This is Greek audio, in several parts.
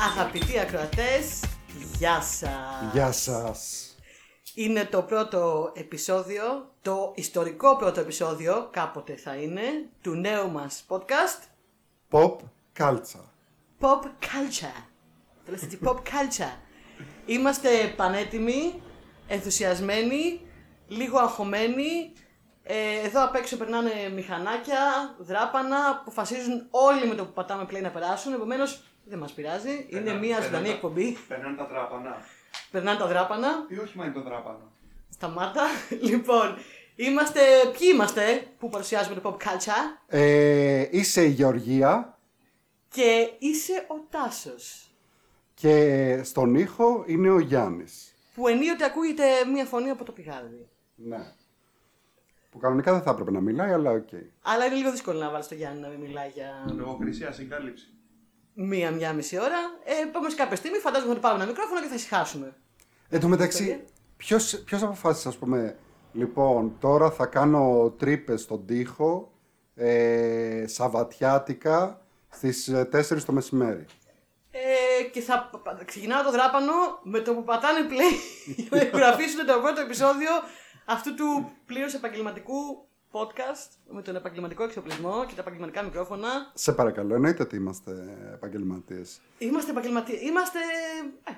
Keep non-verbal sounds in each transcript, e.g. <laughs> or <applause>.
Αγαπητοί ακροατές, γεια σας. Γεια σας. Είναι το πρώτο επεισόδιο, το ιστορικό πρώτο επεισόδιο, κάποτε θα είναι, του νέου μας podcast Pop Culture. Pop Culture. Το λες έτσι, Pop Culture. Είμαστε πανέτοιμοι, ενθουσιασμένοι, λίγο αγχωμένοι. Ε, εδώ απ' έξω περνάνε μηχανάκια, δράπανα, αποφασίζουν όλοι με το που πατάμε play να περάσουν. Επομένως δεν μας πειράζει. Είναι μια ζωντανή εκπομπή. Περνάνε τα τράπανα. Περνάνε τα τράπανα. Ή όχι μόνο το τράπανο. Σταμάτα. <laughs> Λοιπόν, είμαστε. Ποιοι είμαστε που παρουσιάζουμε το pop culture; Ε, είσαι η Γεωργία Και είσαι ο Τάσος. και στον ήχο είναι ο Γιάννης. Που ενίοτε ακούγεται μία φωνή από το πηγάδι. Ναι. Που κανονικά δεν θα έπρεπε να μιλάει, αλλά οκ. Αλλά είναι λίγο δύσκολο να βάλεις το Γιάννη να μην μιλάει για Λογοκρισία, συγκάλυψη. μία-μία μισή ώρα. Ε, Επομένω, κάποια στιγμή φαντάζομαι ότι πάμε ένα μικρόφωνο και θα ησυχάσουμε. Εν τω μεταξύ, ποιος, ποιος αποφάσισε, ας πούμε, λοιπόν, τώρα θα κάνω τρύπες στον τοίχο, ε, σαβατιάτικα, στις ε, 4 το μεσημέρι. Ε, και θα πα- πα- ξεκινάω το δράπανο με το που πατάνε play <laughs> για να εγγραφήσουν το πρώτο επεισόδιο αυτού του πλήρω επαγγελματικού podcast με τον επαγγελματικό εξοπλισμό και τα επαγγελματικά μικρόφωνα. Σε παρακαλώ, εννοείται ότι είμαστε επαγγελματίες. Είμαστε επαγγελματίε. Είμαστε. Ε,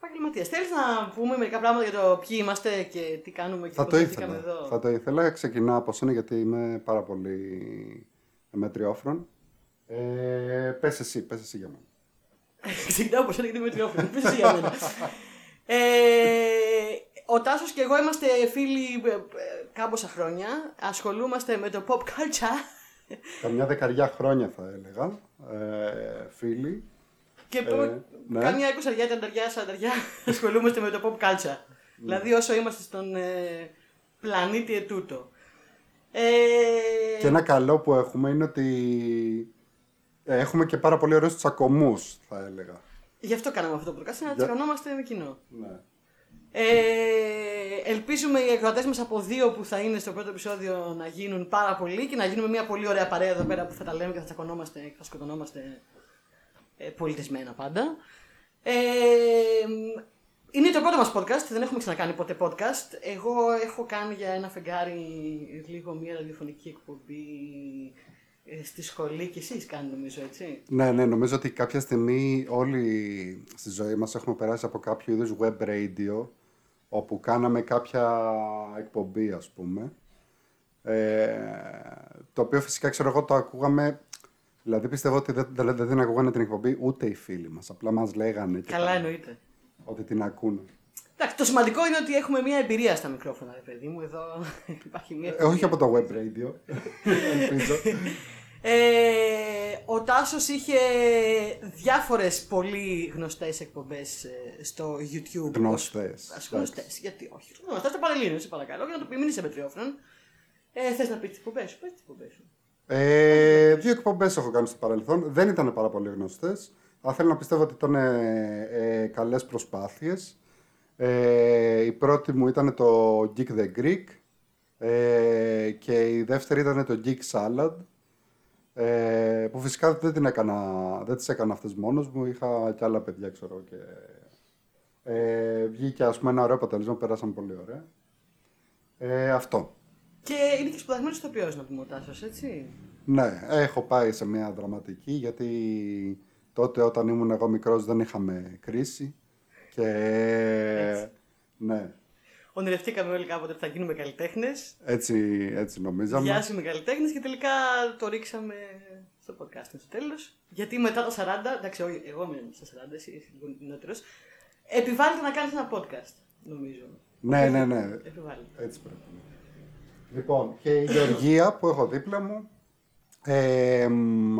επαγγελματίες. Θέλεις να πούμε μερικά πράγματα για το ποιοι είμαστε και τι κάνουμε και Θα πώς το βρεθήκαμε ήθελα. εδώ; Θα το ήθελα. Ξεκινάω από σένα γιατί είμαι πάρα πολύ μετριόφρον. Ε, πες εσύ, πες εσύ για μένα. <laughs> Ξεκινάω από σένα γιατί είμαι τριόφωνο. Πες εσύ για μένα. <laughs> ε, ο Τάσος και εγώ είμαστε φίλοι ε, ε, κάμποσα χρόνια. Ασχολούμαστε με το pop culture. Καμιά δεκαριά χρόνια θα έλεγα, ε, φίλοι. Και Ε, ναι. κάμια εικοσαριά, τενταριά, σαρανταριά <laughs> ασχολούμαστε με το pop culture. Δηλαδή όσο είμαστε στον ε, πλανήτη ετούτο. Ε, Και ένα καλό που έχουμε είναι ότι ε, έχουμε και πάρα πολύ ωραίους τσακωμούς, θα έλεγα. Γι' αυτό κάναμε αυτό το podcast, να Για- τσακωνόμαστε με κοινό. Ναι. Ε, ελπίζουμε οι εκδοτέ μας από δύο που θα είναι στο πρώτο επεισόδιο να γίνουν πάρα πολύ και να γίνουμε μια πολύ ωραία παρέα εδώ πέρα που θα τα λέμε και θα τσακωνόμαστε και θα σκοτωνόμαστε ε, πολιτισμένα πάντα. Ε, είναι το πρώτο μας podcast, δεν έχουμε ξανακάνει ποτέ podcast. Εγώ έχω κάνει για ένα φεγγάρι λίγο μια ραδιοφωνική εκπομπή ε, στη σχολή και εσείς κάνετε νομίζω έτσι. Ναι, ναι, νομίζω ότι κάποια στιγμή όλοι στη ζωή μας έχουμε περάσει από κάποιο είδους web radio όπου κάναμε κάποια εκπομπή ας πούμε ε, το οποίο φυσικά ξέρω εγώ το ακούγαμε δηλαδή πιστεύω ότι δεν, δεν, δεν την ακούγανε την εκπομπή ούτε οι φίλοι μας απλά μας λέγανε και Καλά τα- εννοείται. ότι την ακούνε Εντάξει, το σημαντικό είναι ότι έχουμε μια εμπειρία στα μικρόφωνα, ρε παιδί μου. Εδώ <laughs> υπάρχει μια. ε, όχι από το web radio <laughs> ελπίζω <laughs> Ε, ο Τάσος είχε διάφορες πολύ γνωστές εκπομπές ε, στο YouTube. Γνωστές, Ας γνωστές, γιατί όχι. Γνωστές στο Πανελλήνιο, σε παρακαλώ, για να το πει, μην είσαι μετριόφρον. Ε, θες να πεις τις εκπομπές σου, πες τις εκπομπές σου. Ε, δύο εκπομπές έχω κάνει στο παρελθόν. Δεν ήταν πάρα πολύ γνωστές. Αλλά θέλω να πιστεύω ότι ήταν ε, ε, καλές προσπάθειες. Ε, η πρώτη μου ήταν το Geek the Greek. Ε, και η δεύτερη ήταν το Geek Salad. Ε, που φυσικά δεν, την έκανα, δεν τις έκανα αυτές μόνος μου. Είχα και άλλα παιδιά, ξέρω. Και, ε, βγήκε ας πούμε ένα ωραίο αποτέλεσμα. Πέρασαν πολύ ωραία. Ε, αυτό. Και είναι και σπουδασμένος ηθοποιός να πούμε ο Τάσος, έτσι. Ναι, έχω πάει σε μια δραματική γιατί τότε όταν ήμουν εγώ μικρός δεν είχαμε κρίση και Έτσι. ναι, Ονειρευτήκαμε όλοι κάποτε ότι θα γίνουμε καλλιτέχνες. έτσι, έτσι νομίζαμε. Διάσημοι καλλιτέχνες και τελικά το ρίξαμε στο podcast στο τέλος. Γιατί μετά τα 40, εντάξει, όχι, εγώ είμαι στα 40, εσύ είσαι λίγο νεότερος. Επιβάλλεται να κάνεις ένα podcast, νομίζω. Ναι, ναι, ναι, Επιβάλλεται. έτσι πρέπει. Λοιπόν, και η Γεωργία που έχω δίπλα μου ε, μ,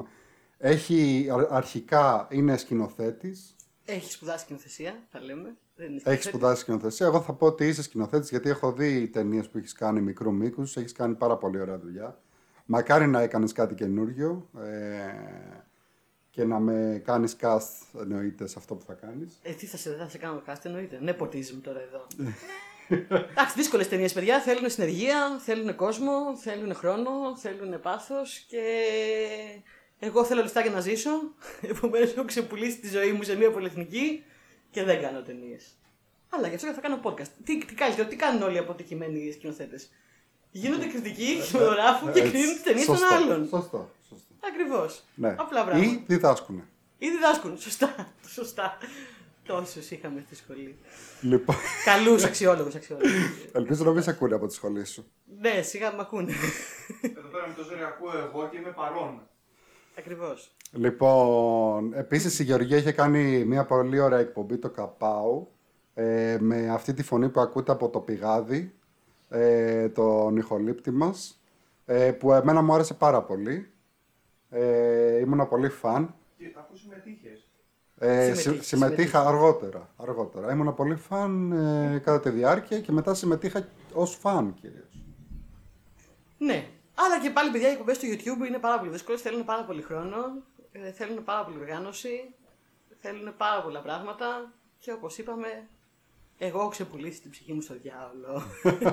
έχει α- αρχικά είναι σκηνοθέτης Έχει σπουδάσει σκηνοθεσία, θα λέμε. Δεν είναι Έχεις σκηνοθέτης. σπουδάσει σκηνοθεσία. Εγώ θα πω ότι είσαι σκηνοθέτης γιατί έχω δει ταινίες που έχεις κάνει μικρού μήκους. Έχεις κάνει πάρα πολύ ωραία δουλειά. Μακάρι να έκανες κάτι καινούριο ε, και να με κάνεις cast εννοείται σε αυτό που θα κάνεις. Ε, τι θα σε, θα σε κάνω cast, εννοείται. Ναι, ποτίζουμε τώρα εδώ. Εντάξει, δύσκολες ταινίες, παιδιά. Θέλουν συνεργεία, θέλουν κόσμο, θέλουν χρόνο, θέλουν πάθος και. Εγώ θέλω λεφτά για να ζήσω. <laughs> Επομένως, έχω ξεπουλήσει τη ζωή μου σε μια πολυεθνική και δεν κάνω ταινίες. Αλλά γι' αυτό και θα κάνω podcast. Τι, τι, καλύτερο, τι κάνουν όλοι οι αποτυχημένοι σκηνοθέτες; Γίνονται κριτικοί, χειρογράφουν και Έτσι. κρίνουν τις ταινίες των Σωστό, άλλων. Σωστό. σωστό. Ακριβώς. Ναι. Απλά πράγματα. Ή διδάσκουνε. Ή διδάσκουν. Σωστά. <laughs> Σωστά. Τόσους είχαμε στη σχολή. Λοιπόν, Καλούς αξιόλογους αξιόλογους. ελπίζω να μην σε ακούνε από τη σχολή σου. ναι, σιγά με ακούνε. Εδώ πέρα με το ζόρι ακούω εγώ και είμαι παρόν. Ακριβώς. Λοιπόν, επίσης η Γεωργία είχε κάνει μια πολύ ωραία εκπομπή, το Καπάου, ε, με αυτή τη φωνή που ακούτε από το πηγάδι, ε, τον ηχολήπτη μας, ε, που εμένα μου άρεσε πάρα πολύ. Ε, ήμουνα πολύ φαν. Και αφού συμμετείχες. Ε, Συμμετείχε, συμμετείχα, συμμετείχε. αργότερα, αργότερα. Ήμουνα πολύ φαν ε, κατά τη διάρκεια και μετά συμμετείχα ως φαν κυρίως. Ναι. Αλλά και πάλι, παιδιά, οι εκπομπές στο YouTube είναι πάρα πολύ δύσκολες. Θέλουν πάρα πολύ χρόνο. ε, θέλουν πάρα πολύ οργάνωση. Θέλουν πάρα πολλά πράγματα. Και όπως είπαμε, εγώ έχω ξεπουλήσει την ψυχή μου στο διάολο.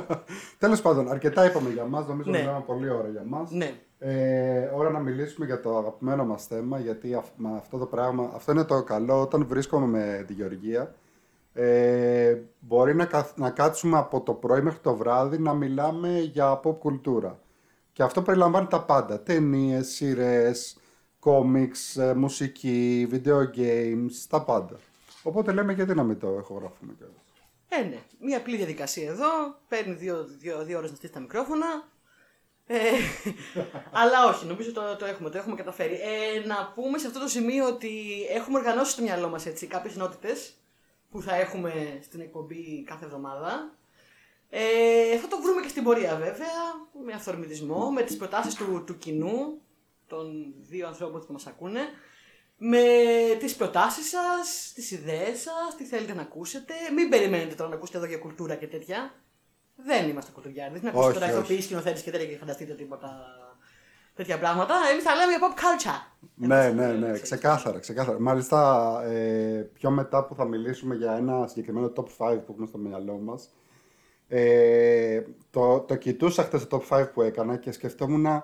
<laughs> Τέλος πάντων, αρκετά είπαμε για μας, νομίζω Ναι. μιλάμε πολύ ώρα για μας. ναι. Ε, ώρα να μιλήσουμε για το αγαπημένο μας θέμα, γιατί αυ- με αυτό το πράγμα, αυτό είναι το καλό όταν βρίσκομαι με τη Γεωργία. Ε, μπορεί να, καθ- να κάτσουμε από το πρωί μέχρι το βράδυ να μιλάμε για pop κουλτούρα. Και αυτό περιλαμβάνει τα πάντα. Ταινίες, σειρές, κόμιξ, ε, μουσική, video games, τα πάντα. Οπότε λέμε γιατί να μην το ηχογραφούμε κιόλας. Ε, ναι. Μια απλή διαδικασία εδώ. Παίρνει δύο, δύο, δύο ώρες να στήσει τα μικρόφωνα. Ε, <laughs> αλλά όχι, νομίζω το, το έχουμε, το έχουμε καταφέρει. Ε, να πούμε σε αυτό το σημείο ότι έχουμε οργανώσει στο μυαλό μας κάποιες ενότητες που θα έχουμε στην εκπομπή κάθε εβδομάδα. Ε, θα το βρούμε και στην πορεία βέβαια, με αυθορμητισμό, με τις προτάσεις του, του κοινού, των δύο ανθρώπων που μας ακούνε, με τις προτάσεις σας, τις ιδέες σας, τι θέλετε να ακούσετε. Μην περιμένετε τώρα να ακούσετε εδώ για κουλτούρα και τέτοια. Δεν είμαστε κουλτουριάρδες, μην ακούσετε Όχι, τώρα όχι. ηθοποιείς, σκηνοθέτες και τέτοια και φανταστείτε τίποτα τέτοια πράγματα. Εμείς θα λέμε για pop culture. Ναι, Εμείς ναι, θα ναι, λέμε, ξεκάθαρα, ξεκάθαρα. Μάλιστα, ε, πιο μετά που θα μιλήσουμε για ένα συγκεκριμένο top 5 που έχουμε στο μυαλό μας, ε, το, το κοιτούσα χθες το top 5 που έκανα και σκεφτόμουν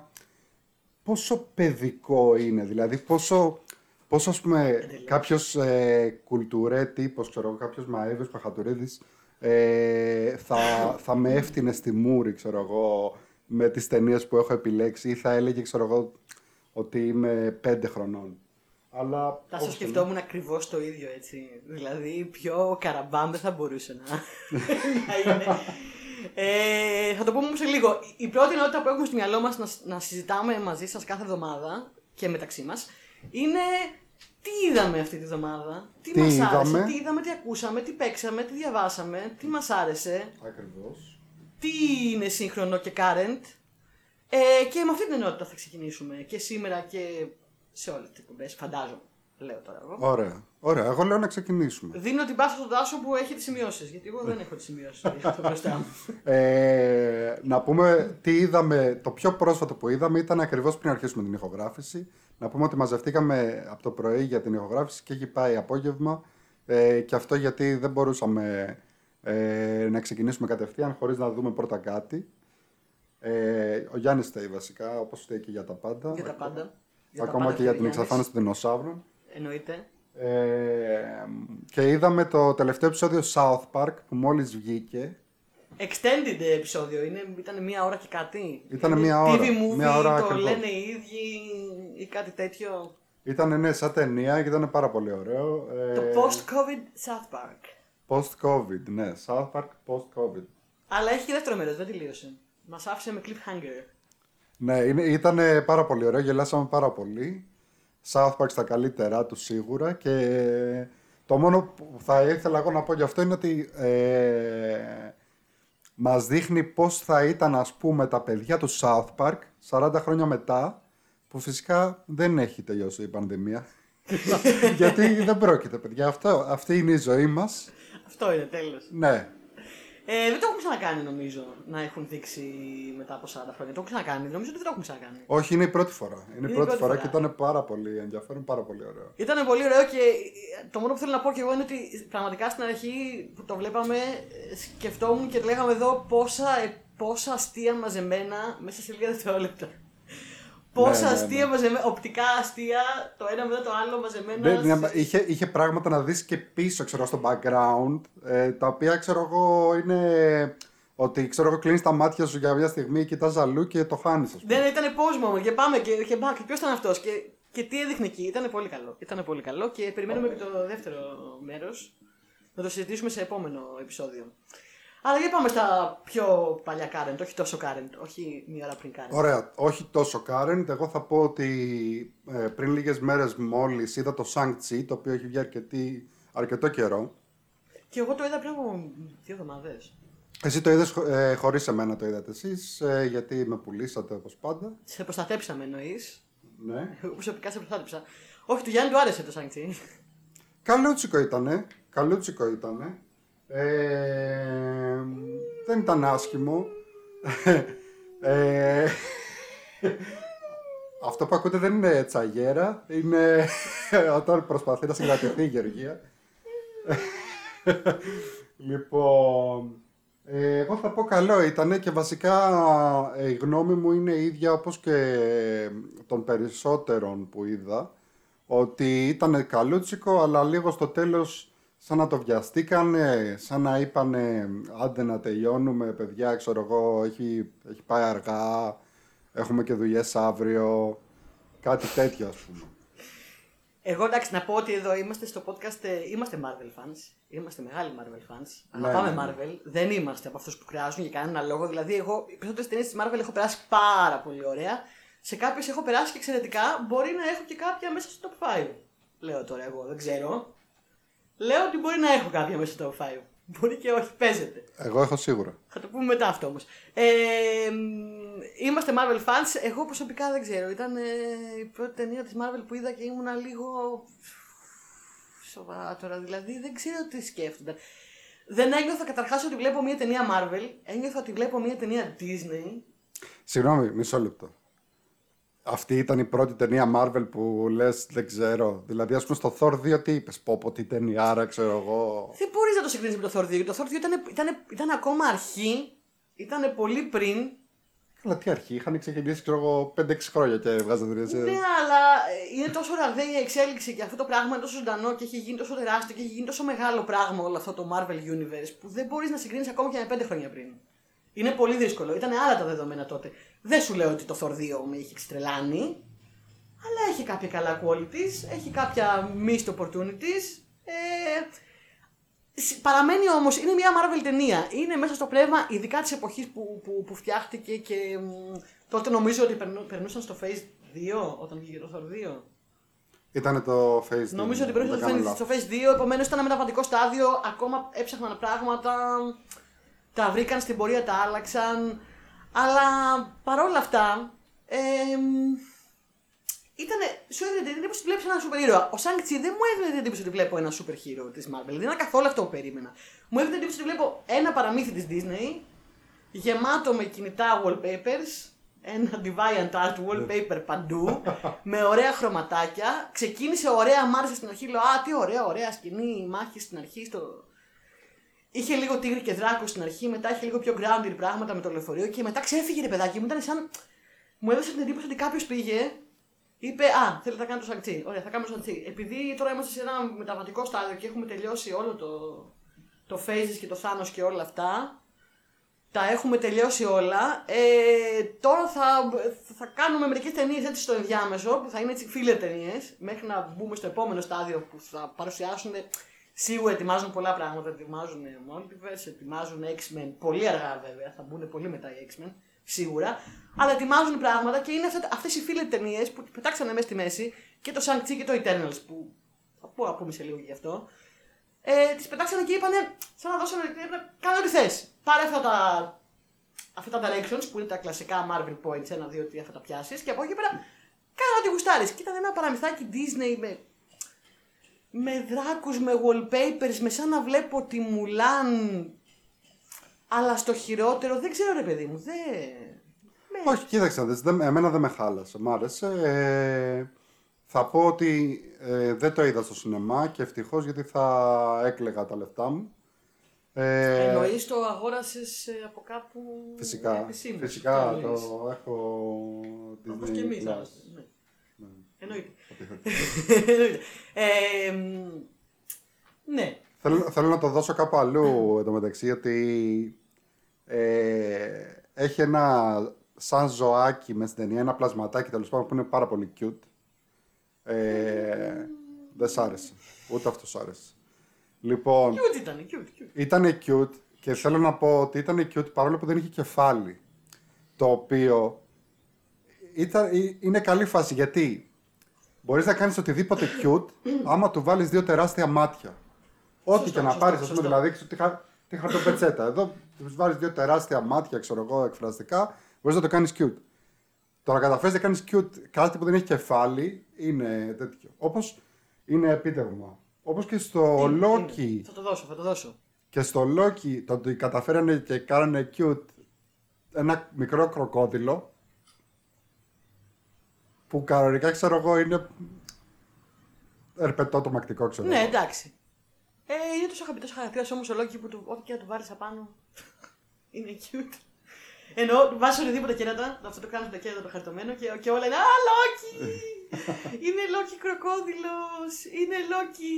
πόσο παιδικό είναι, δηλαδή πόσο, πόσο ας πούμε κάποιος ε, κουλτουρέ τύπος, ξέρω εγώ, κάποιος Μαΐβιος Παχατουρίδης ε, θα, θα με έφτιανε στη μούρη, ξέρω εγώ, με τις ταινίες που έχω επιλέξει ή θα έλεγε, ξέρω εγώ, ότι είμαι πέντε χρονών. Αλλά Θα σα όχι. σκεφτόμουν ακριβώς το ίδιο έτσι. Δηλαδή, πιο καραμπάμ δεν θα μπορούσε να, <laughs> να είναι. Ε, θα το πούμε όμως σε λίγο. Η πρώτη ενότητα που έχουμε στο μυαλό μας να, να συζητάμε μαζί σας κάθε εβδομάδα και μεταξύ μας είναι τι είδαμε αυτή τη εβδομάδα, τι, Τι μας άρεσε, είδαμε; τι είδαμε, τι ακούσαμε, τι παίξαμε, τι διαβάσαμε, τι μας άρεσε, Ακριβώς. τι είναι σύγχρονο και current. Ε, και με αυτή την ενότητα θα ξεκινήσουμε και σήμερα και σε όλες τις εκπομπές, φαντάζομαι. Λέω τώρα εγώ. Ωραία. Ωραία. Εγώ λέω να ξεκινήσουμε. Δίνω την πάσα στον Τάσο που έχει τις σημειώσεις, γιατί εγώ δεν έχω τις σημειώσεις αυτό μπροστά μου. Ε, να πούμε τι είδαμε, το πιο πρόσφατο που είδαμε ήταν ακριβώς πριν αρχίσουμε την ηχογράφηση. Να πούμε ότι μαζευτήκαμε από το πρωί για την ηχογράφηση και έχει πάει απόγευμα. Ε, και αυτό γιατί δεν μπορούσαμε ε, να ξεκινήσουμε κατευθείαν χωρίς να δούμε πρώτα κάτι. Ε, ο Γιάννης φταίει βασικά, όπως φταίει και για τα πάντα. για τα πάντα. Για τα Ακόμα πάντα και για θέλει την Γιάννης. εξαφάνιση των δεινοσαύρων. Εννοείται. Ε, και είδαμε το τελευταίο επεισόδιο South Park που μόλις βγήκε. Extended επεισόδιο, είναι, ήταν μία ώρα και κάτι. Ήτανε Είναι μία ώρα, TV movie, μία ώρα το ακριβώς. λένε οι ίδιοι ή κάτι τέτοιο. Ήταν ναι, σαν ταινία και ήταν πάρα πολύ ωραίο. Ε, Το post-COVID South Park. Post-COVID, ναι. South Park post-COVID. Αλλά έχει και δεύτερο μέρος, δεν τελείωσε. Μας άφησε με cliffhanger. Ναι, είναι, ήταν πάρα πολύ ωραίο, γελάσαμε πάρα πολύ. South Park στα καλύτερά τους σίγουρα και το μόνο που θα ήθελα εγώ να πω γι' αυτό είναι ότι ε, μας δείχνει πώς θα ήταν ας πούμε τα παιδιά του South Park 40 χρόνια μετά που φυσικά δεν έχει τελειώσει η πανδημία. <laughs> Γιατί δεν πρόκειται παιδιά, αυτό, αυτή είναι η ζωή μας. Αυτό είναι τέλος. Ναι, Ε, Ε, δεν το έχουν ξανακάνει νομίζω να έχουν δείξει μετά από 40 χρόνια. Το έχουν ξανακάνει. Νομίζω ότι δεν το έχουν ξανακάνει. Όχι, είναι η πρώτη φορά. Είναι η η πρώτη, πρώτη φορά, φορά. και ήταν πάρα πολύ ενδιαφέρον, πάρα πολύ ωραίο. Ήταν πολύ ωραίο και το μόνο που θέλω να πω και εγώ είναι ότι πραγματικά στην αρχή που το βλέπαμε ε, σκεφτόμουν και λέγαμε εδώ πόσα, ε, πόσα αστεία μαζεμένα μέσα σε λίγα δευτερόλεπτα. Πόσα ναι, ναι. αστεία μαζεμένα, οπτικά αστεία, το ένα μετά το άλλο μαζεμένα. Ναι, ναι, σε- είχε, είχε πράγματα να δεις και πίσω, ξέρω, στο background, ε, τα οποία, ξέρω εγώ, είναι ότι, ξέρω εγώ, κλείνεις τα μάτια σου για μια στιγμή, κοιτάς αλλού και το χάνεις, ας πούμε. Δεν ήταν πόσο και πάμε και, και back. Ποιος ήταν αυτός και, και τι έδειχνε εκεί. Ήταν πολύ καλό. Ήταν πολύ καλό και περιμένουμε και το δεύτερο μέρος. Να το συζητήσουμε σε επόμενο επεισόδιο. Αλλά για πάμε στα πιο παλιά current, όχι τόσο current, όχι μία ώρα πριν current. Ωραία, όχι τόσο current. Εγώ θα πω ότι ε, πριν λίγες μέρες μόλις είδα το Shang-Chi, το οποίο έχει βγει αρκετή, αρκετό καιρό. Και εγώ το είδα πριν από δύο εβδομάδες. Εσύ το είδες ε, χωρίς εμένα το είδατε εσείς, ε, γιατί με πουλήσατε όπως πάντα. Σε προστατέψαμε εννοείς. Ναι. Εγώ προσωπικά σε προστάτεψα. Όχι, του Γιάννη του άρεσε το Σανκτή. Καλούτσικο ήτανε. Καλούτσικο ήτανε. Ε, δεν ήταν άσχημο. Ε, αυτό που ακούτε δεν είναι τσαγέρα. Είναι όταν προσπαθεί να συγκρατηθεί η Γεωργία. λοιπόν, ε, εγώ θα πω καλό ήτανε και βασικά ε, η γνώμη μου είναι η ίδια όπως και των περισσότερων που είδα ότι ήταν καλούτσικο αλλά λίγο στο τέλος σαν να το βιαστήκανε, σαν να είπανε άντε να τελειώνουμε παιδιά, ξέρω εγώ, έχει, έχει πάει αργά, έχουμε και δουλειές αύριο, κάτι τέτοιο ας πούμε. Εγώ εντάξει, να πω ότι εδώ είμαστε στο podcast, ε, είμαστε Marvel fans. Είμαστε μεγάλοι Marvel fans. Ναι, Αγαπάμε ναι, ναι. Marvel. Δεν είμαστε από αυτούς που χρειάζουν για κανένα λόγο. Δηλαδή, εγώ οι περισσότερες ταινίες της Marvel έχω περάσει πάρα πολύ ωραία. Σε κάποιες έχω περάσει και εξαιρετικά. Μπορεί να έχω και κάποια μέσα στο top 5. Λέω τώρα εγώ, δεν ξέρω. Λέω ότι μπορεί να έχω κάποια μέσα στο top 5. Μπορεί και όχι, παίζεται. Εγώ έχω σίγουρα. Θα το πούμε μετά αυτό όμως. Ε, μ, είμαστε Marvel fans. Εγώ προσωπικά δεν ξέρω. Ήταν ε, η πρώτη ταινία της Marvel που είδα και ήμουνα λίγο. Σοβαρά τώρα. Δηλαδή δεν ξέρω τι σκέφτονταν. Δεν ένιωθα καταρχάς ότι βλέπω μια ταινία Marvel. Ένιωθα ότι βλέπω μια ταινία Disney. Συγγνώμη, μισό λεπτό. Αυτή ήταν η πρώτη ταινία Marvel που λες δεν ξέρω. Δηλαδή, ας πούμε στο Thor 2 τι είπες, πω πω τι ταινιάρα, ξέρω εγώ. Δεν μπορείς να το συγκρίνεις με το Thor 2. γιατί Το Thor 2 ήταν, ήταν, ήταν ακόμα αρχή. Ήταν πολύ πριν. Καλά, τι αρχή, είχαν ξεκινήσει, ξέρω εγώ, 5-6 χρόνια και βγάζαν ταινίες. Ναι, αλλά ε, είναι τόσο ραγδαία η εξέλιξη και αυτό το πράγμα είναι τόσο ζωντανό και έχει γίνει τόσο τεράστιο και έχει γίνει τόσο μεγάλο πράγμα όλο αυτό το Marvel Universe που δεν μπορείς να συγκρίνεις ακόμα και με 5 χρόνια πριν. Είναι πολύ δύσκολο. Ήταν άλλα τα δεδομένα τότε. Δεν σου λέω ότι το Thor 2 με είχε εξτρελάνει, αλλά έχει κάποια καλά qualities, έχει κάποια missed opportunities. Ε, Σ- Παραμένει όμως, είναι μια Marvel ταινία. Είναι μέσα στο πνεύμα, ειδικά της εποχής που, που, που φτιάχτηκε και μ, τότε νομίζω ότι περνού- περνούσαν στο Phase 2 όταν βγήκε το Thor 2. Ήταν το Phase 2. Νομίζω ότι δεν περνούσαν κάνω στο, λάθος. στο Phase 2, επομένως ήταν ένα μεταβατικό στάδιο. Ακόμα έψαχναν πράγματα, τα βρήκαν στην πορεία, τα άλλαξαν. Αλλά παρόλα αυτά, ε, ήτανε, σου έδινε την εντύπωση ότι βλέπεις ένα σούπερ ήρωα. Ο Σάνκτσι δεν μου έδινε την εντύπωση ότι βλέπω ένα σούπερ hero της Marvel. Δεν ήταν καθόλου αυτό που περίμενα. Μου έδινε την εντύπωση ότι βλέπω ένα παραμύθι της Disney γεμάτο με κινητά wallpapers, ένα deviant art wallpaper παντού, <laughs> με ωραία χρωματάκια. Ξεκίνησε ωραία, μ' άρεσε στην αρχή. Λέω Α, τι ωραία, ωραία σκηνή, μάχη στην αρχή. Στο... Είχε λίγο τίγρη και δράκο στην αρχή, μετά είχε λίγο πιο grounded πράγματα με το λεωφορείο και μετά ξέφυγε ρε παιδάκι μου. Ήταν σαν. Μου έδωσε την εντύπωση ότι κάποιος πήγε, είπε Α, θέλετε να κάνω το σαντσί. Ωραία, θα κάνω το σαντσί. Επειδή τώρα είμαστε σε ένα μεταβατικό στάδιο και έχουμε τελειώσει όλο το, το phases και το Thanos και όλα αυτά, τα έχουμε τελειώσει όλα. Ε, τώρα θα, θα κάνουμε μερικές ταινίες έτσι στο ενδιάμεσο, που θα είναι έτσι φίλε ταινίες, μέχρι να μπούμε στο επόμενο στάδιο που θα παρουσιάσουν. Σίγουρα ετοιμάζουν πολλά πράγματα. Ετοιμάζουν Multiverse, ετοιμάζουν X-Men. Πολύ αργά βέβαια, θα μπουν πολύ μετά οι X-Men. Σίγουρα. Αλλά ετοιμάζουν πράγματα και είναι αυτές οι φίλες ταινίες που πετάξανε μέσα στη μέση και το Shang-Chi και το Eternals που θα πω να πούμε σε λίγο γι' αυτό ε, τις πετάξανε και είπανε, σαν να δώσανε, είπανε, κάνε ό,τι θες. Πάρε αυτά τα, αυτά τα directions που είναι τα κλασικά Marvel Points, ένα, δύο, τρία θα τα πιάσεις και από εκεί πέρα κάνε ό,τι γουστάρεις. Και ήταν ένα παραμυθάκι Disney με, με δράκους, με wallpapers, με σαν να βλέπω τη Μουλάν Αλλά στο χειρότερο δεν ξέρω ρε παιδί μου. Δεν. με- Όχι, κοίταξε, να δεις, δεν- εμένα δεν με χάλασε. Μ' άρεσε. Ε, θα πω ότι ε, δεν το είδα στο σινεμά και ευτυχώς γιατί θα έκλεγα τα λεφτά μου. Ε, Εννοείς το αγόρασες από κάπου. Φυσικά, επισήμως. φυσικά Τι εννοείς; το έχω. Όπως Disney και εμείς. Plus. Ναι. Ναι. Εννοείται. Ό,τι θέλετε. Εννοείται. Ε, μ, ναι. Θέλω, θέλω να το δώσω κάπου αλλού εντωμεταξύ γιατί ε, έχει ένα σαν ζωάκι μες στην ταινία, ένα πλασματάκι τέλος πάντων που είναι πάρα πολύ cute. Ε, δεν σ' άρεσε. Ούτε αυτό σ' άρεσε. Λοιπόν, Cute ήταν, cute, cute. ήταν cute και θέλω να πω ότι ήταν cute παρόλο που δεν είχε κεφάλι. Το οποίο ήταν, ε, είναι καλή φάση γιατί μπορείς να κάνεις οτιδήποτε cute άμα του βάλεις δύο τεράστια μάτια. Ό,τι Σωστό, και να σωστό, πάρεις, ας πούμε, σωστό. δηλαδή ξέρω, τη, χα- τη χαρτοπετσέτα. Εδώ τους βάλεις δύο τεράστια μάτια, ξέρω εγώ, εκφραστικά, μπορείς να το κάνεις cute. Το να καταφέρεις να κάνεις cute κάτι που δεν έχει κεφάλι είναι τέτοιο. Όπως είναι επίτευγμα. Όπως και στο Είναι, Loki. είναι; Θα το δώσω, θα το δώσω. Και στο Loki το ότι καταφέρανε και κάνανε cute ένα μικρό κροκόδιλο που κανονικά ξέρω εγώ είναι ερπετό το μακτικό ξέρω Ναι, εγώ. εντάξει. Ε, είναι τόσο αγαπητός χαρακτήρας όμως ο Λόκη που του, ό,τι και να του βάλεις απάνω. <laughs> είναι cute. Ενώ βάζεις οτιδήποτε κέρατα, αυτό το κάνω με τα κέρατα το χαρτωμένο και, και όλα είναι Α, Λόκι! <laughs> είναι Λόκι κροκόδηλος, είναι Λόκι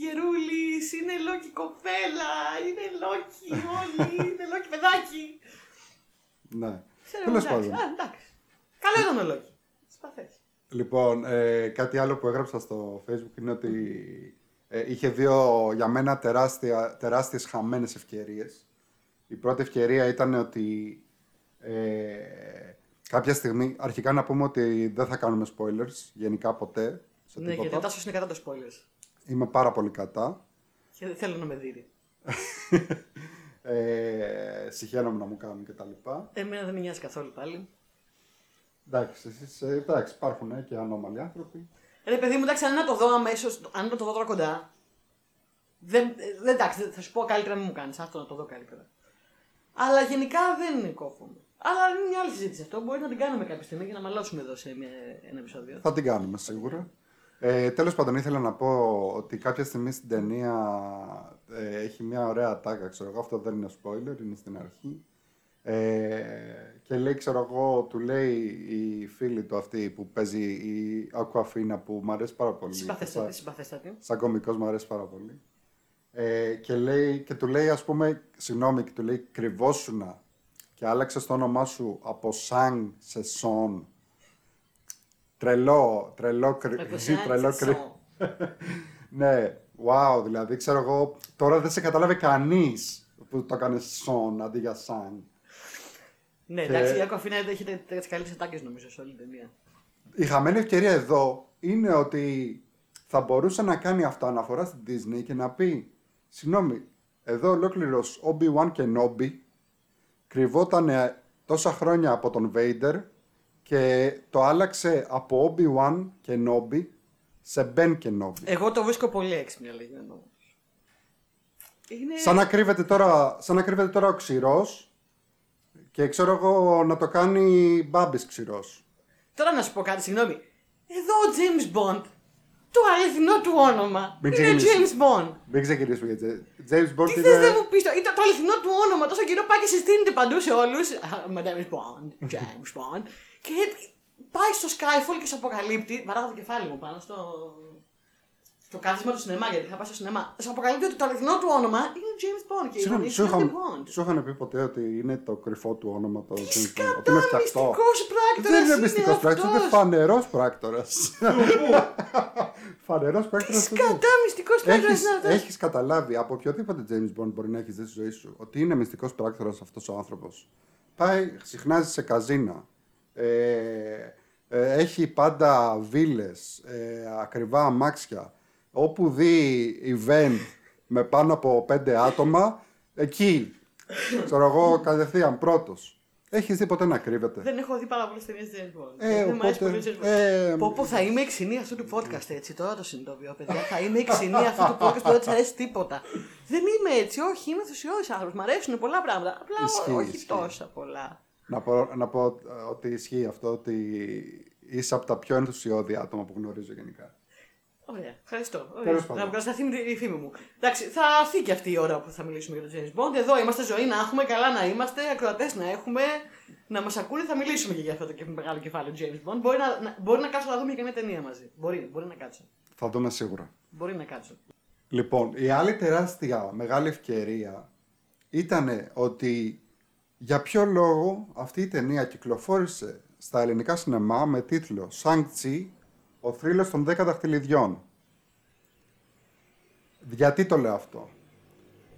γερούλης, είναι Λόκι κοπέλα, είναι Λόκι όλοι, είναι Λόκι παιδάκι. Ναι. Ξέρω, Τέλος εντάξει. πάντων. Α, εντάξει. Καλό ήταν ο Λόκι. Σπαθές. Λοιπόν, ε, κάτι άλλο που έγραψα στο facebook είναι ότι ε, είχε δύο για μένα τεράστια, τεράστιες χαμένες ευκαιρίες. Η πρώτη ευκαιρία ήταν ότι ε, κάποια στιγμή, αρχικά να πούμε ότι δεν θα κάνουμε spoilers, γενικά ποτέ, σε Ναι, γιατί τίποτα. ο Τάσος είναι κατά το spoilers. Είμαι πάρα πολύ κατά. Και δεν θέλω να με δει. <laughs> Ε, συχαίνομαι να μου κάνουν κτλ. Εμένα δεν με νοιάζει καθόλου πάλι. Εντάξει, εσείς, ε, εντάξει, υπάρχουν ε, και ανώμαλοι άνθρωποι. Ρε παιδί μου, εντάξει, αν να το δω αμέσω, αν να το δω τώρα κοντά. Δεν, ε, δεν, εντάξει, δεν- θα σου πω καλύτερα να μην μου κάνεις. Αυτό να το δω καλύτερα. Αλλά γενικά δεν κόφομαι. Αλλά είναι μια άλλη συζήτηση αυτό. Μπορεί να την κάνουμε κάποια στιγμή για να μαλώσουμε εδώ σε μια, ένα επεισόδιο. Θα την κάνουμε σίγουρα. Ε, Τέλος πάντων, ήθελα να πω ότι κάποια στιγμή στην ταινία ε, έχει μια ωραία τάκα, ξέρω εγώ. Αυτό δεν είναι spoiler, είναι στην αρχή. Ε, και λέει, ξέρω εγώ, του λέει η φίλη του αυτή που παίζει η Aquafina που μου αρέσει πάρα πολύ. Συμπαθέστατη, Σαν- συμπαθέστατη. σαν κωμικός μου αρέσει πάρα πολύ. Ε, και, λέει, και του λέει, ας πούμε, συγγνώμη, και του λέει κρυβόσουνα και άλλαξε το όνομά σου από Σαν σε Σον. Τρελό, τρελό, κρυ... Με το <laughs> σαν τρελό σε κρυ... σον. <laughs> Ναι, wow, δηλαδή, ξέρω εγώ, τώρα δεν σε κατάλαβε κανείς που το έκανε Σον αντί για Σαν. Ναι, Και- εντάξει, η Ακουαφίνα έχει τις καλύτερε ατάκες νομίζω σε όλη την ταινία. Η χαμένη ευκαιρία εδώ είναι ότι θα μπορούσε να κάνει αυτό αναφορά στην Disney και να πει Συγγνώμη, εδώ ολόκληρος Obi-Wan και Nobby κρυβόταν τόσα χρόνια από τον Vader και το άλλαξε από Obi-Wan και Nobby σε Ben και Nobby. Εγώ το βρίσκω πολύ έξυπνη αλλαγή όμως. Είναι... Σαν να κρύβεται τώρα, σαν να κρύβεται τώρα ο ξηρός και ξέρω εγώ να το κάνει Μπάμπης ξηρός. Τώρα να σου πω κάτι, συγγνώμη. Εδώ ο James Bond, το αληθινό του όνομα Μην είναι ξεκινήσεις. James Bond. Μην ξεκινήσουμε για James- James Bond Τι είναι... θες να μου πεις, το, είναι το αληθινό του όνομα, τόσο καιρό πάει και συστήνεται παντού σε όλους. Α, My name is Bond, <laughs> James Bond. Και πάει στο Skyfall και σε αποκαλύπτει, βαράγω το κεφάλι μου πάνω στο, στο κάθισμα του σινεμά, γιατί είχα πάει στο σινεμά. Σε αποκαλύπτει ότι το αληθινό του όνομα είναι James Bond και η Συγγνώμη, ηρωνία σου είναι είχαν, Bond. σου είχαν πει ποτέ ότι είναι το κρυφό του όνομα το James Bond. Σκατά, Ότι είναι φτιαχτό; μυστικός πράκτορας Δεν είναι είναι μυστικός πράκτορας, είναι αυτός. φανερός πράκτορας. <laughs> φανερός πράκτορας. Σκατά, μυστικός πράκτορας είναι αυτός. Έχεις καταλάβει από οποιοδήποτε James Bond μπορεί να έχεις δει στη ζωή σου ότι είναι μυστικός πράκτορας αυτός ο άνθρωπος. Πάει, συχνάζει σε καζίνα. Ε, ε, έχει πάντα βίλες, ε, ακριβά αμάξια. Όπου δει event με πάνω από πέντε άτομα, εκεί. Ξέρω εγώ κατευθείαν πρώτος. Έχεις δει ποτέ να κρύβεται; Δεν έχω δει πάρα πολλές ταινίες James Bond. Ε, δεν μου αρέσει οπότε, πολύ ο James Bond. ε, Πω, πω, θα είμαι η ξυνή αυτού του podcast έτσι. Τώρα το συνειδητοποιώ, παιδιά. Θα είμαι η ξυνή αυτού του podcast που δεν της αρέσει τίποτα. Δεν είμαι έτσι, όχι, είμαι ενθουσιώδη άνθρωπος. Μ' αρέσουν πολλά πράγματα. Απλά Ισχύει, όχι ισχύει. τόσα πολλά. Να πω, να πω ε, ότι ισχύει αυτό, ότι είσαι από τα πιο ενθουσιώδη άτομα που γνωρίζω γενικά. Ωραία, ευχαριστώ. Ωραία. Τέλος πάντων. Να βγάλω σταθεί η φήμη μου. Εντάξει, θα έρθει και αυτή η ώρα που θα μιλήσουμε για τον James Bond. Εδώ είμαστε ζωή να έχουμε, καλά να είμαστε, ακροατές να έχουμε, να μας ακούνε. Θα μιλήσουμε και για αυτό το και- μεγάλο κεφάλαιο James Bond. Μπορεί να, να, μπορεί να κάτσω να δούμε και μια ταινία μαζί. Μπορεί, μπορεί να κάτσω. Θα δούμε σίγουρα. Μπορεί να κάτσω. Λοιπόν, η άλλη τεράστια μεγάλη ευκαιρία ήταν ότι για ποιο λόγο αυτή η ταινία κυκλοφόρησε στα ελληνικά σινεμά με τίτλο Shang-Chi, ο θρύλος των 10 δαχτυλιδιών. Γιατί το λέω αυτό;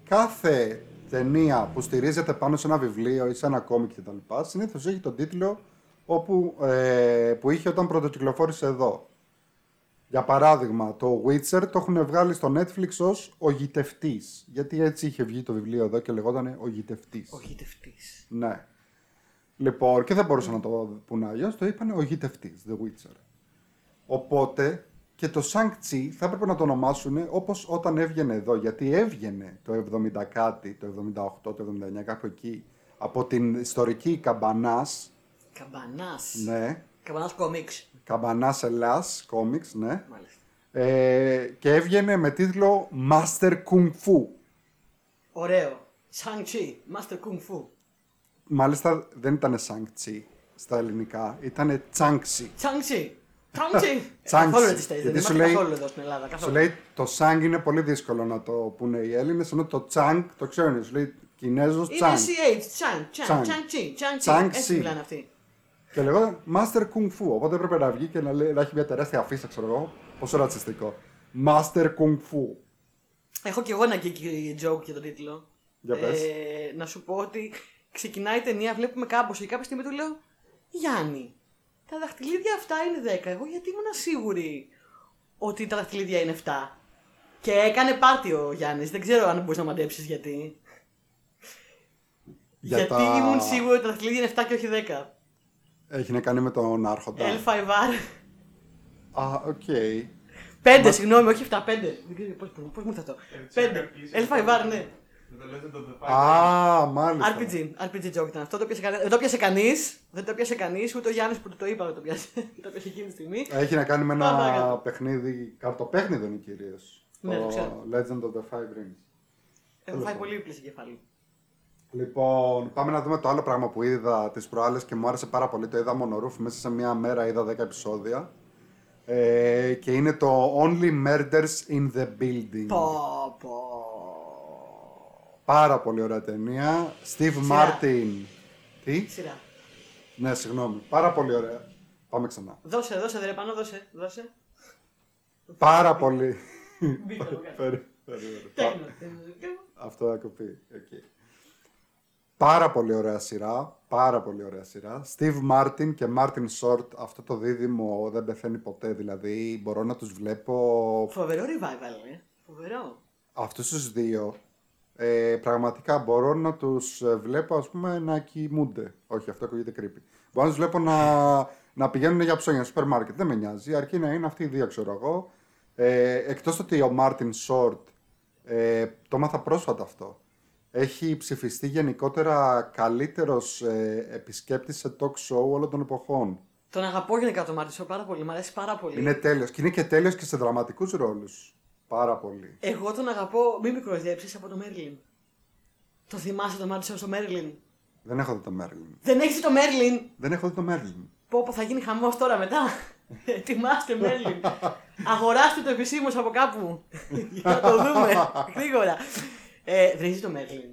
Κάθε ταινία που στηρίζεται πάνω σε ένα βιβλίο ή σε ένα κόμικ κτλ. συνήθως έχει τον τίτλο όπου, ε, που είχε όταν πρωτοκυκλοφόρησε εδώ. Για παράδειγμα, το Witcher το έχουν βγάλει στο Netflix ως «Ο γητευτής». Γιατί έτσι είχε βγει το βιβλίο εδώ και λεγόταν «Ο γητευτής». Ο γητευτή. Ναι. Λοιπόν, και δεν μπορούσαν να το πούνε αλλιώς, το είπαν «Ο γητευτής», The Witcher. Οπότε και το Shang-Chi θα έπρεπε να το ονομάσουν όπως όταν έβγαινε εδώ, γιατί έβγαινε το 70 κάτι, το 78, το 79, κάπου εκεί, από την ιστορική Καμπανάς, Καμπανάς. ναι, Καμπανάς κόμιξ. Καμπανάς Ελλάς, comics, ναι, Μάλιστα. ε, και έβγαινε με τίτλο Master Kung Fu. Ωραίο. Shang-Chi, Master Kung Fu. Μάλιστα δεν ήταν Shang-Chi στα ελληνικά, ήταν Chang-Chi. Shang-Chi. Shang-Chi. <laughs> Shang-Chi. Καθόλου έτσι δεν Γιατί σου είμαστε λέει- καθόλου εδώ στην Ελλάδα. Σου Καθόλου. λέει το Sang είναι πολύ δύσκολο να το πούνε οι Έλληνες, ενώ το Chang το ξέρουν. Σου λέει Κινέζος Είναι Chang. CH, Chang, Chang, Chang. Chang-Chi, Chang-Chi. Chang-Chi. Έτσι μιλάνε αυτοί. Και λέγονταν Master Kung Fu. Οπότε έπρεπε να βγει και να, λέει, να έχει μια τεράστια αφίσα, ξέρω εγώ. Πόσο ρατσιστικό. Master Kung Fu. Έχω κι εγώ ένα geeky joke για τον τίτλο. Για πες. Ε, να σου πω ότι ξεκινάει η ταινία, βλέπουμε κάμπος και κάποια στιγμή του λέω Γιάννη, τα δαχτυλίδια αυτά είναι 10. Εγώ γιατί ήμουν σίγουρη ότι τα δαχτυλίδια είναι 7. Και έκανε πάρτι ο Γιάννης. Δεν ξέρω αν μπορείς να μαντέψεις γιατί. Για γιατί τα- ήμουν σίγουρη ότι τα δαχτυλίδια είναι 7 και όχι 10. Έχει να κάνει με τον Άρχοντα. L5R. Α, οκ. 5, συγγνώμη, όχι 7, 5. Δεν ξέρω πώς, πώς μου ήρθε αυτό. Έτσι, 5. αγαπητοί, L5R, ναι. Με το Legend of the Five Α, μάλιστα. RPG, RPG joke ήταν αυτό. Το πιάσε κανένα- δεν το πιάσε κανείς. Δεν το πιάσε κανείς, ούτε ο Γιάννης που του το είπα δεν το πιάσε. <laughs> το πιάσε εκείνη τη στιγμή. Έχει να κάνει με Πάμε ένα παρακάτω. παιχνίδι, καρτοπαίχνιδο είναι κυρίως. Ναι, το το ξέρω. Legend of the Five Rings. Έχω φάει πολύ πρήξιμο κεφάλι. Λοιπόν, πάμε να δούμε το άλλο πράγμα που είδα τις προάλλες και μου άρεσε πάρα πολύ. Το είδα μονορούφι. Μέσα σε μία μέρα είδα 10 επεισόδια. Ε, και είναι το Only Murders in the Building. Πω, πω. Πάρα πολύ ωραία ταινία. Steve Martin. Τι; Σειρά. Ναι, συγγνώμη. Πάρα πολύ ωραία. Πάμε ξανά. Δώσε, δώσε, δεν πάνω, δώσε, δώσε. Πάρα πολύ. Μπήκα, το κάνω. Περί- περίμενε. Τέκνο. Αυτό θα κοπεί. Εκεί. Πάρα πολύ ωραία σειρά. Πάρα πολύ ωραία σειρά. Steve Martin και Martin Short. Αυτό το δίδυμο δεν πεθαίνει ποτέ. Δηλαδή μπορώ να τους βλέπω Φοβερό revival, ε. Φοβερό. αυτούς τους δύο. Ε, πραγματικά μπορώ να τους ε, βλέπω ας πούμε να κοιμούνται. Όχι, αυτό ακούγεται creepy. Μπορώ να τους βλέπω να, να πηγαίνουν για ψώνια στο σούπερ μάρκετ. Δεν με νοιάζει, αρκεί να είναι αυτοί οι δύο ξέρω εγώ. Ε, εκτός ότι ο Martin Short, ε, το μάθα πρόσφατα αυτό, έχει ψηφιστεί γενικότερα καλύτερος ε, επισκέπτης σε talk show όλων των εποχών. Τον αγαπώ γενικά τον Μάρτισο πάρα πολύ. Μ' αρέσει πάρα πολύ. Είναι τέλειος και είναι και τέλειος και σε δραματικούς ρόλους. Πάρα πολύ. Εγώ τον αγαπώ, μη μικροδιέψεις από το Μέρλιν. Το θυμάσαι τον Μάρτισο στο Μέρλιν. Δεν έχω δει το Μέρλιν. Δεν έχεις το Μέρλιν. Δεν έχω δει το Μέρλιν. Πω, πω θα γίνει χαμός τώρα μετά. <laughs> Ετοιμάστε Μέρλιν. Αγοράστε το επισήμως από κάπου. <laughs> Για να το δούμε. <laughs> Γρήγορα. Ε, δεν είσαι το Μέρλιν.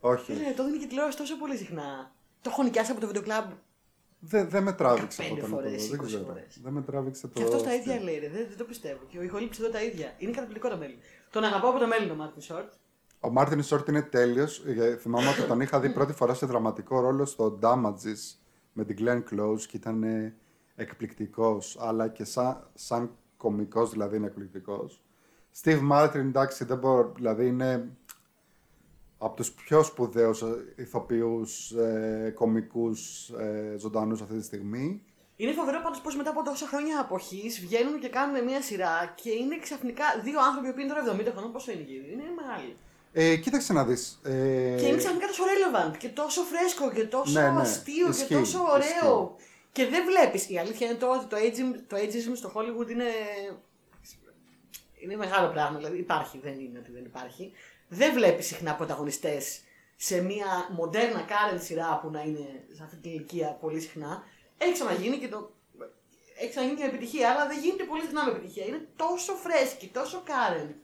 Όχι. Ε, το δίνει και τηλεόραση τόσο πολύ συχνά. Το έχω νοικιάσει από το βιντεοκλαμπ. Δεν δεν με τράβηξε 15 ποτέ να το φορές, δω. Δεν 20 ξέρω. φορές. Δεν με τράβηξε το. Και αυτό τα ίδια λέει, ρε. Δεν, δεν το πιστεύω. Και ο ηχολήπτης εδώ τα ίδια. Είναι καταπληκτικό το Μέρλιν. Τον αγαπώ από το Μέρλιν το Μάρτιν Σόρτ. Ο Μάρτιν Σόρτ είναι τέλειος. Θυμάμαι ότι τον είχα δει πρώτη φορά σε δραματικό ρόλο στο Damages με την Glenn Close και ήταν εκπληκτικός. Αλλά και σαν, σαν κωμικό δηλαδή είναι εκπληκτικός. Steve Martin, εντάξει, δεν μπορώ. Δηλαδή είναι. Από τους πιο σπουδαίους ε, ηθοποιούς, ε, κομικούς, ε, ζωντανούς αυτή τη στιγμή. Είναι φοβερό πάντως πω μετά από τόσα χρόνια αποχής βγαίνουν και κάνουν μια σειρά και είναι ξαφνικά δύο άνθρωποι που είναι τώρα 70 χρονών. Πόσο είναι εκεί, είναι μεγάλοι. Ε, κοίταξε να δεις. Ε, Και είναι ξαφνικά τόσο relevant και τόσο φρέσκο και τόσο Ναι, ναι. αστείο Ισχύει, και τόσο ωραίο. Και δεν βλέπεις. Η αλήθεια είναι το ότι το ageism, το ageism στο Hollywood είναι. Είναι μεγάλο πράγμα. Δηλαδή υπάρχει, δεν είναι ότι δεν υπάρχει. Δεν βλέπεις συχνά πρωταγωνιστές σε μια μοντέρνα current σειρά που να είναι σε αυτή την ηλικία πολύ συχνά. Έχει ξαναγίνει και το. Έχει ξαναγίνει και με επιτυχία, αλλά δεν γίνεται πολύ συχνά με επιτυχία. Είναι τόσο φρέσκοι, τόσο current,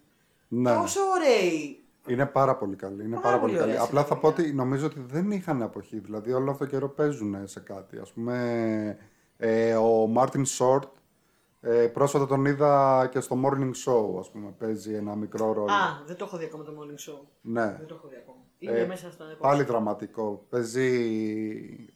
ναι. τόσο ωραίοι. Είναι πάρα πολύ καλή. Είναι Πάρα πάρα, πολύ πολύ καλή. ωραία Απλά θα σειρά, πω ότι νομίζω ότι δεν είχαν αποχή. Δηλαδή όλο αυτό το καιρό παίζουν σε κάτι. Ας πούμε, ε, ο Μάρτιν Σόρτ ε, πρόσφατα τον είδα και στο Morning Show, ας πούμε, παίζει ένα μικρό ρόλο. Α, δεν το έχω δει ακόμα το morning show. ναι. Δεν το έχω δει ακόμα. Είναι Ε, μέσα στα Πάλι δραματικό. Παίζει,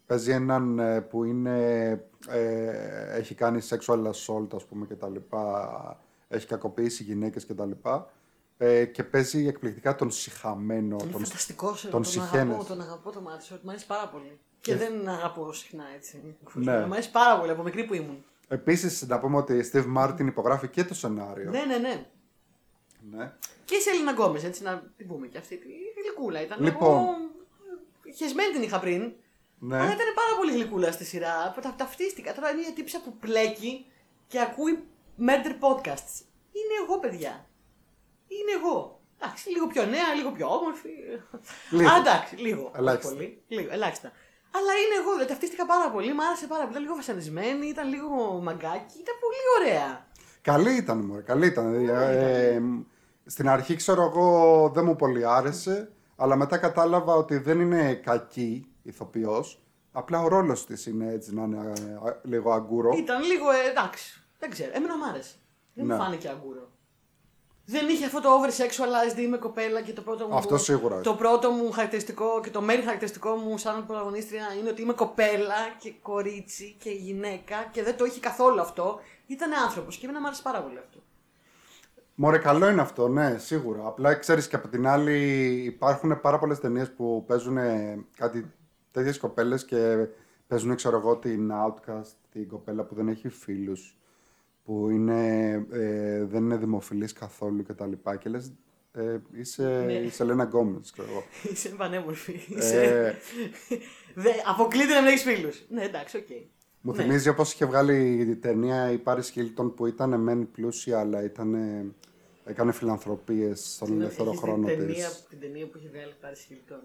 παίζει έναν ε, που είναι, ε, έχει κάνει sexual assault, ας πούμε, και τα λοιπά. Έχει κακοποιήσει γυναίκες και τα λοιπά. Ε, και παίζει εκπληκτικά τον συχαμένο, Είναι τον, φανταστικός. τον τον σιχαίνεσαι. αγαπώ, τον αγαπώ το Μάρτιν Σορτ. Μ' αρέσει πάρα πολύ. Και δεν αγαπώ συχνά έτσι. Ναι. Μ' αρέσει πάρα πολύ από μικρή που ήμουν. Επίσης, να πούμε ότι ο Steve Martin υπογράφει και το σενάριο. Ναι, ναι, ναι. Ναι. Και η Σελίνα Γκόμες, έτσι να την πούμε και αυτή. Η γλυκούλα ήταν. Λοιπόν. Εγώ, χεσμένη την είχα πριν. Ναι. Αλλά ήταν πάρα πολύ γλυκούλα στη σειρά. Τα, ταυτίστηκα. Τώρα είναι μια τύπισσα που πλέκει και ακούει murder podcasts. Είναι εγώ, παιδιά. Είναι εγώ. Εντάξει, λίγο πιο νέα, λίγο πιο όμορφη. Λίγο. Α, εντάξει, λίγο. όχι Ελάχιστα. Πολύ, λίγο, ελάχιστα. Αλλά είναι εγώ, δηλαδή ταυτίστηκα πάρα πολύ, μου άρεσε πάρα πολύ. Ήταν λίγο βασανισμένη, ήταν λίγο μαγκάκι, ήταν πολύ ωραία. Καλή ήταν, μωρέ, καλή ήταν. Ε, ε, στην αρχή, ξέρω εγώ, δεν μου πολύ άρεσε, αλλά μετά κατάλαβα ότι δεν είναι κακή ηθοποιός. Απλά ο ρόλος της είναι έτσι να είναι ε, α, λίγο αγκούρο. Ήταν λίγο, ε, εντάξει, δεν ξέρω, εμένα μου άρεσε. Δεν Ναι. μου φάνηκε αγκούρο. Δεν είχε αυτό το over sexualized είμαι κοπέλα και το πρώτο μου. Αυτό σίγουρα. Το πρώτο μου χαρακτηριστικό και το main χαρακτηριστικό μου σαν πρωταγωνίστρια είναι ότι είμαι κοπέλα και κορίτσι και γυναίκα και δεν το είχε καθόλου αυτό. Ήταν άνθρωπος και εμένα μου άρεσε πάρα πολύ αυτό. Μωρέ, καλό είναι αυτό, ναι, σίγουρα. Απλά ξέρεις και από την άλλη υπάρχουν πάρα πολλές ταινίες που παίζουν κάτι τέτοιες κοπέλες και παίζουν, ξέρω εγώ, την Outcast, την κοπέλα που δεν έχει φίλους, που είναι, ε, δεν είναι δημοφιλής καθόλου και τα λοιπά. Και λες, ε, είσαι Ναι. η Σελένα Γκόμες, ξέρω εγώ. <laughs> Είσαι πανέμορφη. Ε, Είσαι... Δε, αποκλείται να μην έχεις φίλους. Ναι, εντάξει, οκ. Μου Ναι. θυμίζει όπως είχε βγάλει η ταινία η Paris Hilton που ήταν μεν πλούσια, αλλά ήταν, έκανε φιλανθρωπίες στον ελεύθερο Έχεις χρόνο την της. ταινία, την ταινία που έχει βγάλει η Paris Hilton.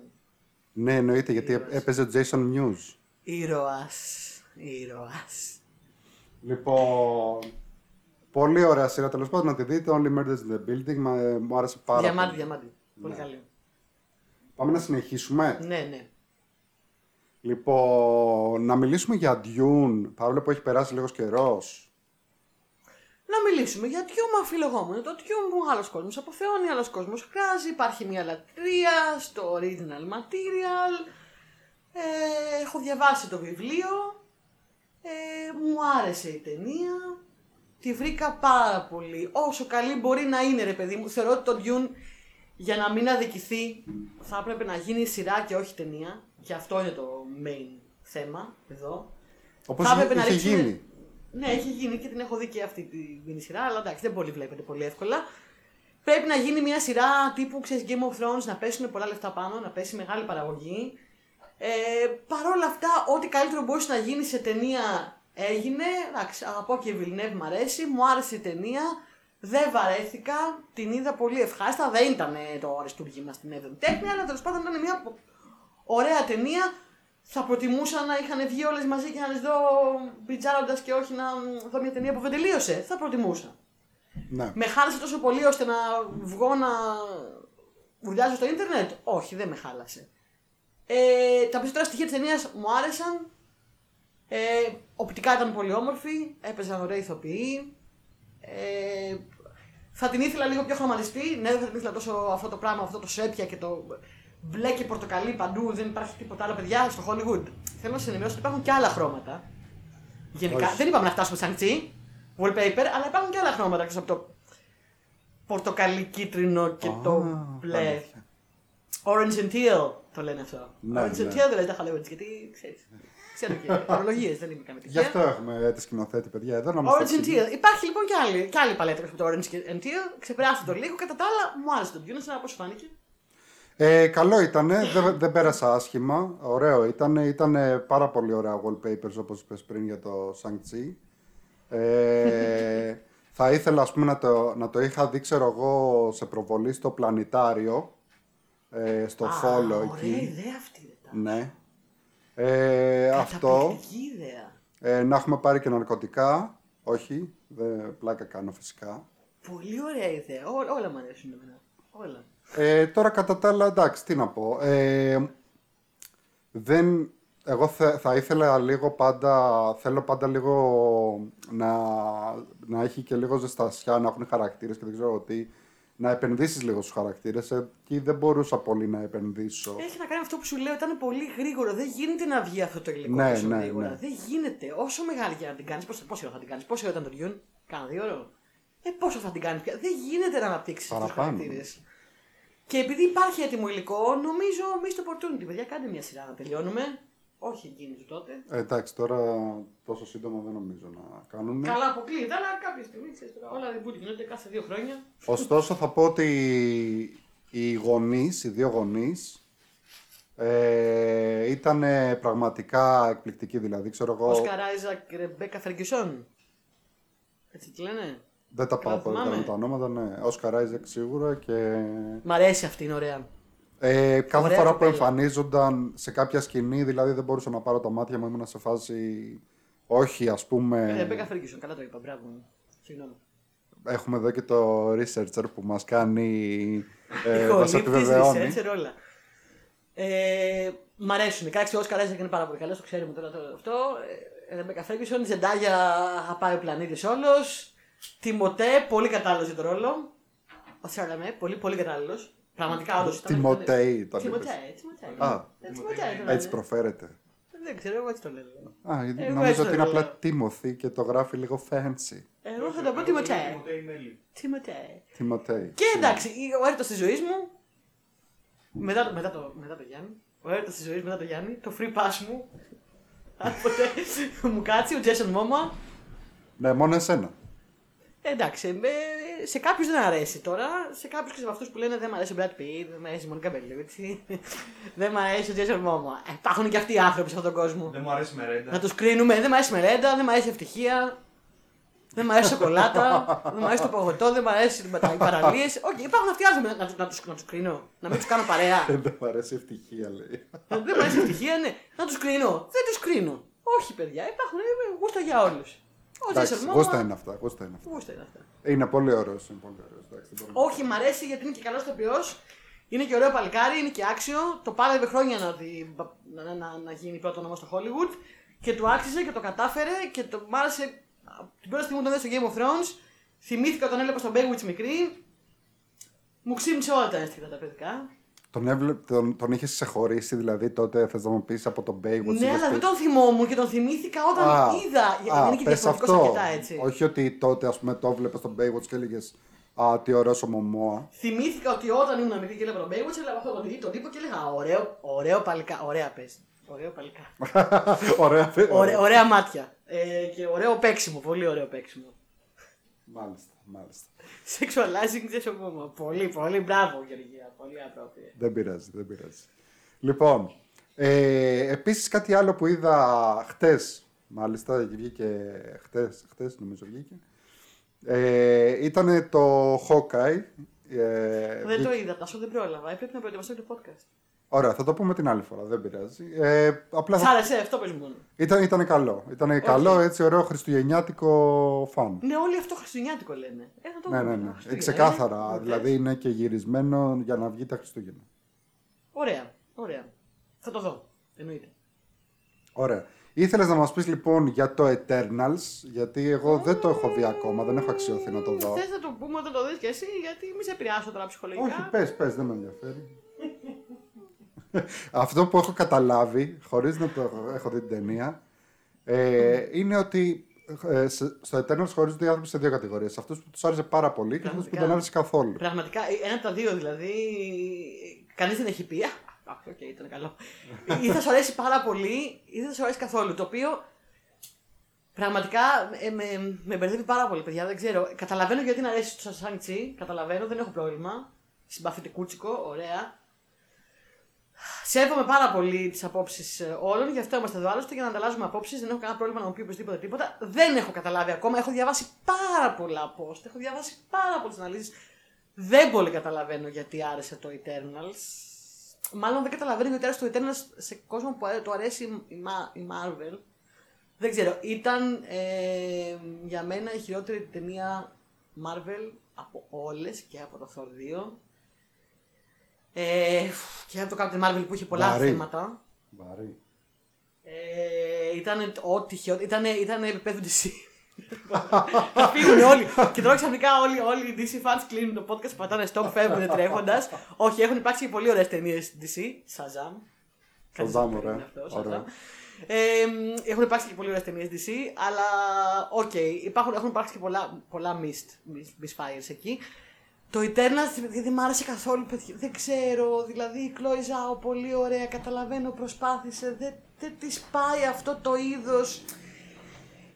Ναι, εννοείται, γιατί Ήρωας. έπαιζε ο Jason Mewes. Ήρωας. Ήρωας. Λοιπόν. Πολύ ωραία σειρά τέλος πάντων να τη δείτε. Only Murders in the Building. Μα, ε, μου άρεσε πάρα Διαμάντι, πολύ. διαμάντι. Πολύ Ναι. καλή. Πάμε να συνεχίσουμε. Ναι, ναι. Λοιπόν, να μιλήσουμε για Dune, παρόλο που έχει περάσει λίγος καιρός. Να μιλήσουμε για Dune αμφιλεγόμενο. Το Dune που άλλος κόσμος αποθεώνει, άλλος κόσμος χρειάζει. Υπάρχει μια λατρεία στο original material. Ε, έχω διαβάσει το βιβλίο. Ε, μου άρεσε η ταινία. Τη βρήκα πάρα πολύ. Όσο καλή μπορεί να είναι, ρε παιδί μου. Θεωρώ ότι το Dune για να μην αδικηθεί θα έπρεπε να γίνει σειρά και όχι ταινία. Και αυτό είναι το main θέμα εδώ. Όπως Θα έπρεπε να είχε ρίξουμε- γίνει. Ναι, έχει γίνει και την έχω δει και αυτή τη μίνι σειρά, αλλά εντάξει, δεν πολύ βλέπετε πολύ εύκολα. Πρέπει να γίνει μια σειρά τύπου ξέρεις, Game of Thrones, να πέσουν πολλά λεφτά πάνω, να πέσει μεγάλη παραγωγή. Ε, Παρ' όλα αυτά, ό,τι καλύτερο μπορούσε να γίνει σε ταινία έγινε. Εντάξει, αγαπώ και η Villeneuve, μ' αρέσει, μου άρεσε η ταινία. Δεν βαρέθηκα, την είδα πολύ ευχάριστα. Δεν ήταν ε, το αριστούργημα στην 7η τέχνη, αλλά τέλος πάντων ήταν μια πο- ωραία ταινία. Θα προτιμούσα να είχαν βγει όλες μαζί και να τις δω μπιτζάροντα και όχι να δω μια ταινία που δεν τελείωσε. Θα προτιμούσα. Ναι. Με χάλασε τόσο πολύ ώστε να βγω να βουλιάζω στο ίντερνετ; Όχι, δεν με χάλασε. Ε, τα περισσότερα στοιχεία της ταινίας μου άρεσαν. Ε, οπτικά ήταν πολύ όμορφη. Έπαιζαν ωραία ηθοποιοί. Ε, θα την ήθελα λίγο πιο χρωματιστή. Ναι, δεν θα την ήθελα τόσο αυτό το πράγμα, αυτό το σέπια και το μπλε και πορτοκαλί παντού. Δεν υπάρχει τίποτα άλλο, παιδιά, στο Hollywood. Θέλω να σα ενημερώσω ότι υπάρχουν και άλλα χρώματα. Γενικά, Όχι. δεν είπαμε να φτάσουμε σαν τσι, wallpaper, αλλά υπάρχουν και άλλα χρώματα εκτός από το πορτοκαλί κίτρινο και Α, το μπλε. αλήθεια. Orange and teal το λένε αυτό. Ναι, Orange and ναι. teal δεν λένε τα Hollywood γιατί ξέρεις. Ξέρω και ορολογίες δεν είναι καμία Γι' τυχαία. αυτό έχουμε τη σκηνοθέτη, παιδιά, εδώ να μας τα Orange and εξηγεί. teal. Υπάρχει λοιπόν και άλλη, και άλλη παλέτα από το Orange and teal. Ξεπεράστε το λίγο. Κατά τα άλλα, μου άρεσε το Dune. Εσένα πώς σου φάνηκε; Ε, καλό ήτανε, δεν, δεν πέρασα άσχημα, ωραίο ήτανε, ήτανε πάρα πολύ ωραία wallpapers όπως είπες πριν για το Shang-Chi. Ε, <laughs> θα ήθελα ας πούμε να το, να το είχα δει ξέρω εγώ σε προβολή στο πλανητάριο, ε, στο φόλο Ωραία εκεί. ιδέα αυτή. ρε. Ναι. Ε, αυτό, Καταπληκτική ιδέα. ε, να έχουμε πάρει και ναρκωτικά, όχι, δεν, πλάκα κάνω φυσικά. Πολύ ωραία ιδέα. Ό, όλα μου αρέσουν εμένα. Όλα. Ε, τώρα κατά τα άλλα, εντάξει, τι να πω. Ε, δεν, εγώ θε- θα ήθελα λίγο πάντα, θέλω πάντα λίγο να, να έχει και λίγο ζεστασιά, να έχουν χαρακτήρες και δεν ξέρω τι. Να επενδύσεις λίγο στους χαρακτήρες. Εκεί δεν μπορούσα πολύ να επενδύσω. Έχει να κάνει αυτό που σου λέω, ήταν πολύ γρήγορο. Δεν γίνεται να βγει αυτό το υλικό Ναι, τόσο ναι, γρήγορα. ναι. Δεν γίνεται. Όσο μεγάλη και να την κάνεις, πόσο, πόσο ώρα θα την κάνεις, πόσο ώρα ήταν το Dune, κάνα δύο ώρα. Ε, πόσο θα την κάνεις πια; Δεν γίνεται να αναπτύξεις τους Παραπάνω. χαρακτήρες. Και επειδή υπάρχει έτοιμο υλικό, νομίζω missed opportunity. Παιδιά, κάντε μια σειρά να τελειώνουμε. Όχι εκείνης του τότε. Ε, εντάξει, τώρα τόσο σύντομα δεν νομίζω να κάνουν. Καλά αποκλείεται, αλλά κάποια στιγμή ξέρεις, τώρα, όλα reboot γίνονται κάθε δύο χρόνια. Ωστόσο θα πω ότι οι γονείς, οι δύο γονείς, ε, ήταν πραγματικά εκπληκτικοί. Δηλαδή, ξέρω εγώ, Όσκαρ Άιζακ και Ρεμπέκα Φεργκισόν. Έτσι τι λένε. δεν τα πάω Καλά πολύ καλά θυμάμαι. με τα ονόματα, ναι. Όσκαρ Άιζεκ σίγουρα και Μ' αρέσει αυτή, είναι ωραία. Ε, κάθε Ωραία φορά που κοπέλα. εμφανίζονταν σε κάποια σκηνή, δηλαδή δεν μπορούσα να πάρω τα μάτια μου, ήμουν σε φάση όχι ας πούμε, Ρεμπέκα Φεργκισόν, καλά το είπα, μπράβο. Συγγνώμη. έχουμε εδώ και το researcher που μας κάνει, ε, Έχω μας λήπτης, επιβεβαιώνει. researcher, όλα. Ε, μ' αρέσουν. Κάτσε, ο Όσκαρ Άιζακ είναι πάρα πολύ καλός, το ξέρουμε τώρα το, αυτό. Ε, Ρεμπέκα Φέργκισον, Ζεντάγια θα πάει ο πλανήτης όλος. Τιμωτέ, πολύ κατάλληλος για τον ρόλο. Ο Σαλαμέ, πολύ πολύ κατάλληλος. Πραγματικά όντως. Τιμωτέι τον Τιμωτέ, είπες. Τιμωτέ. Α. Ε, Τιμωτέ, το Έτσι λένε. προφέρεται. Δεν ξέρω, εγώ έτσι το λέω. Α, Εγώ έτσι νομίζω το ότι είναι λέω. απλά Τίμωθη και το γράφει λίγο fancy. Εγώ θα το πω Εγώ Τιμωτέ. είμαι Τιμωτέι Μέλη. Τιμωτέ. Τιμωτέι. Και εντάξει, ο έρωτα της ζωής μου. Μετά, το- μετά, το, μετά το Γιάννη. Ο έρωτα της ζωής μετά το Γιάννη. Το free pass μου. Αν ποτέ μου κάτσει, ο Jason Momoa. Ναι, μόνο εσένα. Ε, εντάξει, ε, σε κάποιου δεν αρέσει τώρα. Σε κάποιου και σε αυτού που λένε δεν μου αρέσει ο Brad Pitt, δεν μου αρέσει η Μονικά Μπελούτσι. δεν μου αρέσει ο Jason Momoa. Ε, υπάρχουν και αυτοί οι άνθρωποι σε αυτόν τον κόσμο. Δεν μου αρέσει μερέντα. Να του κρίνουμε. Δεν μου αρέσει η μερέντα, δεν μου αρέσει η ευτυχία. Δεν μου αρέσει η σοκολάτα, δεν μου αρέσει το παγωτό, δεν μου αρέσει οι παραλίε. Όχι, υπάρχουν αυτοί οι άνθρωποι να, να, τους- να του κρίνω. Να μην του κάνω παρέα. Δεν μου αρέσει η ευτυχία, λέει. δεν μου αρέσει η ευτυχία, ναι. Να του κρίνω. Δεν του κρίνω. Όχι, παιδιά, υπάρχουν ε, γούστα για όλου. Ο Εντάξει, Jason Momoa- γούστα είναι αυτά. Γούστα είναι αυτά. Γούστα είναι αυτά. Είναι πολύ ωραίος. Είναι πολύ ωραίος, εντάξει, δεν μπορούμε. Όχι, μ' αρέσει γιατί είναι και καλός ηθοποιό. Είναι και ωραίο παλικάρι, είναι και άξιο. Το πάλευε χρόνια να, δει- να, να, να, να γίνει πρώτο όνομα στο Hollywood. Και του άξιζε και το κατάφερε και το μ' άρεσε. από Την πρώτη στιγμή που τον είδα στο Game of Thrones, θυμήθηκα όταν έβλεπα στον Baywitch μικρή. Μου ξύμισε όλα τα αίσθητα τα παιδικά. Τον, έβλε... τον, τον είχες ξεχωρίσει, δηλαδή τότε θες να μου πεις από τον Baywatch. ναι, είχες αλλά πει- δεν τον θυμόμουν και τον θυμήθηκα όταν Α, είδα. Γιατί α, είναι και πες διαφορετικός αυτό. αρκετά έτσι. Όχι ότι τότε ας πούμε, το έβλεπε στον Baywatch και έλεγες Α, τι ωραίος ο Μωμόα. Θυμήθηκα ότι όταν ήμουν μικρή και έβλεπα τον Baywatch, έβλεπα αυτόν τον, τον τύπο και έλεγα ωραίο, ωραίο παλικά. Ωραία πες. Ωραίο παλικά. <laughs> ωραία, Ωραία, ωραία μάτια. Ε, και ωραίο παίξιμο, πολύ ωραίο παίξιμο. Μάλιστα, μάλιστα. Sexualizing Jason Momoa. Πολύ, πολύ μπράβο Γεωργία. Πολύ απρόπρια. Δεν πειράζει, δεν πειράζει. Λοιπόν, ε, επίσης κάτι άλλο που είδα χτες, μάλιστα βγήκε χτες, χτες νομίζω βγήκε, ε, ήταν το Hawkeye. Ε, Δεν το βγήκε- είδα, τόσο δεν πρόλαβα. Έπρεπε να προετοιμαστώ για το podcast. Ωραία, θα το πούμε την άλλη φορά, δεν πειράζει. Ε, απλά Σ' θα... άρεσε, αυτό πες μόνο. ήταν, ήταν καλό. Ήταν καλό, έτσι ωραίο χριστουγεννιάτικο φαν. Ναι, όλοι αυτό χριστουγεννιάτικο λένε. Ε, θα το Ναι, δούμε. ναι, ναι. Ε, Χριστούγεννα, Ξεκάθαρα. ε. Δηλαδή είναι και γυρισμένο για να βγει τα Χριστούγεννα. Ωραία, ωραία. Θα το δω. Εννοείται. Ωραία. Ήθελες να μας πεις λοιπόν για το Eternals, γιατί εγώ δεν το έχω δει ακόμα, δεν έχω αξιωθεί να το δω. Θες να το πούμε όταν το δεις και εσύ, γιατί μη σε επηρεάσω τώρα ψυχολογικά. Όχι, πες, πες, δεν με ενδιαφέρει. <laughs> Αυτό που έχω καταλάβει, χωρίς να το έχω- έχω δει την ταινία, ε, είναι ότι ε, σε- στο Eternals χωρίζονται οι άνθρωποι σε δύο κατηγορίες. Αυτούς που τους άρεσε πάρα πολύ και αυτούς που Πραγματικά. δεν άρεσε καθόλου. Πραγματικά, ε, ένα από τα δύο δηλαδή. Κανείς δεν έχει πει. Α, οκ, ήταν καλό. ή θα σου αρέσει πάρα πολύ, ή δεν θα σου αρέσει καθόλου. Το οποίο πραγματικά ε, με, με μπερδεύει πάρα πολύ, παιδιά. Δεν ξέρω. Καταλαβαίνω γιατί να αρέσει στο Shang-Chi. Καταλαβαίνω, δεν έχω πρόβλημα. Συμπαθητικούτσικο, ωραία. Σέβομαι πάρα πολύ τις απόψεις όλων, γι' αυτό είμαστε εδώ άλλωστε για να ανταλλάζουμε απόψεις. Δεν έχω κανένα πρόβλημα να μου πει οποιοδήποτε τίποτα. Δεν έχω καταλάβει ακόμα. Έχω διαβάσει πάρα πολλά post, έχω διαβάσει πάρα πολλές αναλύσεις. Δεν πολύ καταλαβαίνω γιατί άρεσε το Eternals. Μάλλον δεν καταλαβαίνω γιατί άρεσε το Eternals σε κόσμο που του αρέσει η, Ma- η Marvel. Δεν ξέρω. Ήταν ε, για μένα η χειρότερη ταινία Marvel από όλες και από το Thor 2. Ε, και από το Captain Marvel που είχε πολλά Βαρύ. θέματα. Βαρύ. Ε, ήταν ό,τι χειρότερο. Ήταν, ήταν επίπεδο DC. <laughs> Θα φύγουν όλοι. και τώρα ξαφνικά όλοι, όλοι οι DC fans κλείνουν το podcast, πατάνε stop, φεύγουν τρέχοντας. Όχι, έχουν υπάρξει και πολύ ωραίες ταινίες DC. Shazam. Κανείς Shazam, δεν το ωραία. περίμενε αυτό, Ωραία. Shazam. Ε, μ, έχουν υπάρξει και πολύ ωραίες ταινίες DC, αλλά οκ, υπάρχουν, έχουν υπάρξει και πολλά, πολλά missed, miss- misfires εκεί. Το Eternals δεν δεν μ' άρεσε καθόλου, παιδιά. Δεν ξέρω. Δηλαδή η Chloe Zhao πολύ ωραία, καταλαβαίνω, προσπάθησε. Δεν, δεν της πάει αυτό το είδος.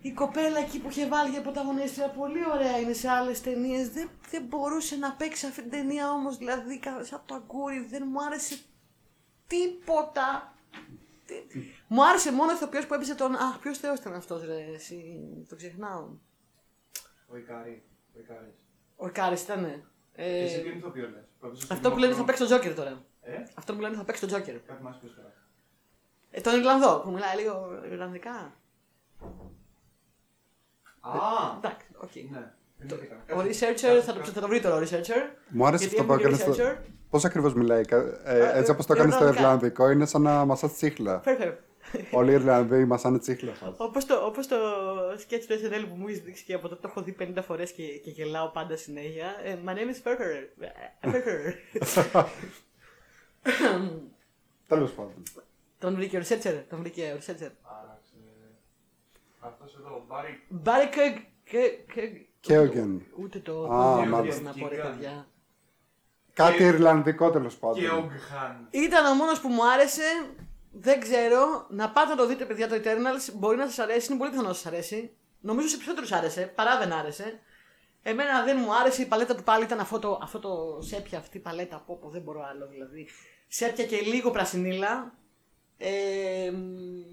Η κοπέλα εκεί που είχε βάλει για πρωταγωνίστρια πολύ ωραία είναι σε άλλες ταινίες. Δεν, δεν μπορούσε να παίξει αυτή την ταινία όμως, δηλαδή κα- σαν το αγκούρι. Δεν μου άρεσε τίποτα. Τι- Μου άρεσε μόνο ο ηθοποιός που έπαιζε τον. Αχ, ποιος θεός ήταν αυτός, ρε. Εσύ, το ξεχνάω. Ο Ίκαρι. Ο Ίκαρις. Ο Ίκαρις ήταν. Ε, Εσύ ποιον ηθοποιό λες, που έπαιζε στο αυτό που Game of λένε θα Thrones. παίξει τον Τζόκερ τώρα. Ε, Αυτό που λένε θα παίξει τον Τζόκερ. κάτι μας πεις τώρα. Ε, τον Ιρλανδό που μιλάει λίγο Ιρλανδικά. Α, Εντάξει, οκ. ναι. Ο researcher θα το, θα το βρει τώρα ο researcher. Μου άρεσε Γιατί αυτό που έχουμε έκανε. και Στο... researcher. Πώς ακριβώς μιλάει, κα- ε, Ε, έτσι όπως το ε, έκανε στο Ιρλανδικά. Ιρλανδικό, είναι σαν να μασάς τσίχλα. Φέρ, φέρ. Όλοι οι Ιρλανδοί μασάνε τσίχλα. Όπως το, όπως το sketch του SNL που μου έχεις δείξει και από τότε το έχω δει 50 φορές και, και γελάω πάντα συνέχεια. Ε, my name is Ferrer. Ε, Ferrer. Τέλος πάντων. τον βρήκε ο researcher. Τον βρήκε ο researcher. Άραξε. Αυτός εδώ, ο Μπάρι. Barry Keg... Keg- Keg- Keoghan. Ούτε το... Α, ούτε το μάλιστα. να πω ρε παιδιά. Κάτι Και- Ιρλανδικό τέλος Και ο πάντων. Γκχάν. Ήταν ο μόνος που μου άρεσε. Δεν ξέρω. Να πάτε να το δείτε, παιδιά, το Eternals. Μπορεί να σας αρέσει. Είναι πολύ πιθανό να σας αρέσει. Νομίζω σε περισσότερους άρεσε. Παρά δεν άρεσε. Εμένα δεν μου άρεσε. Η παλέτα του πάλι ήταν αυτό το, αυτό το σέπια, αυτή η παλέτα. Από όπου δεν μπορώ άλλο δηλαδή. Σέπια και λίγο πρασινίλα. Ε, μ,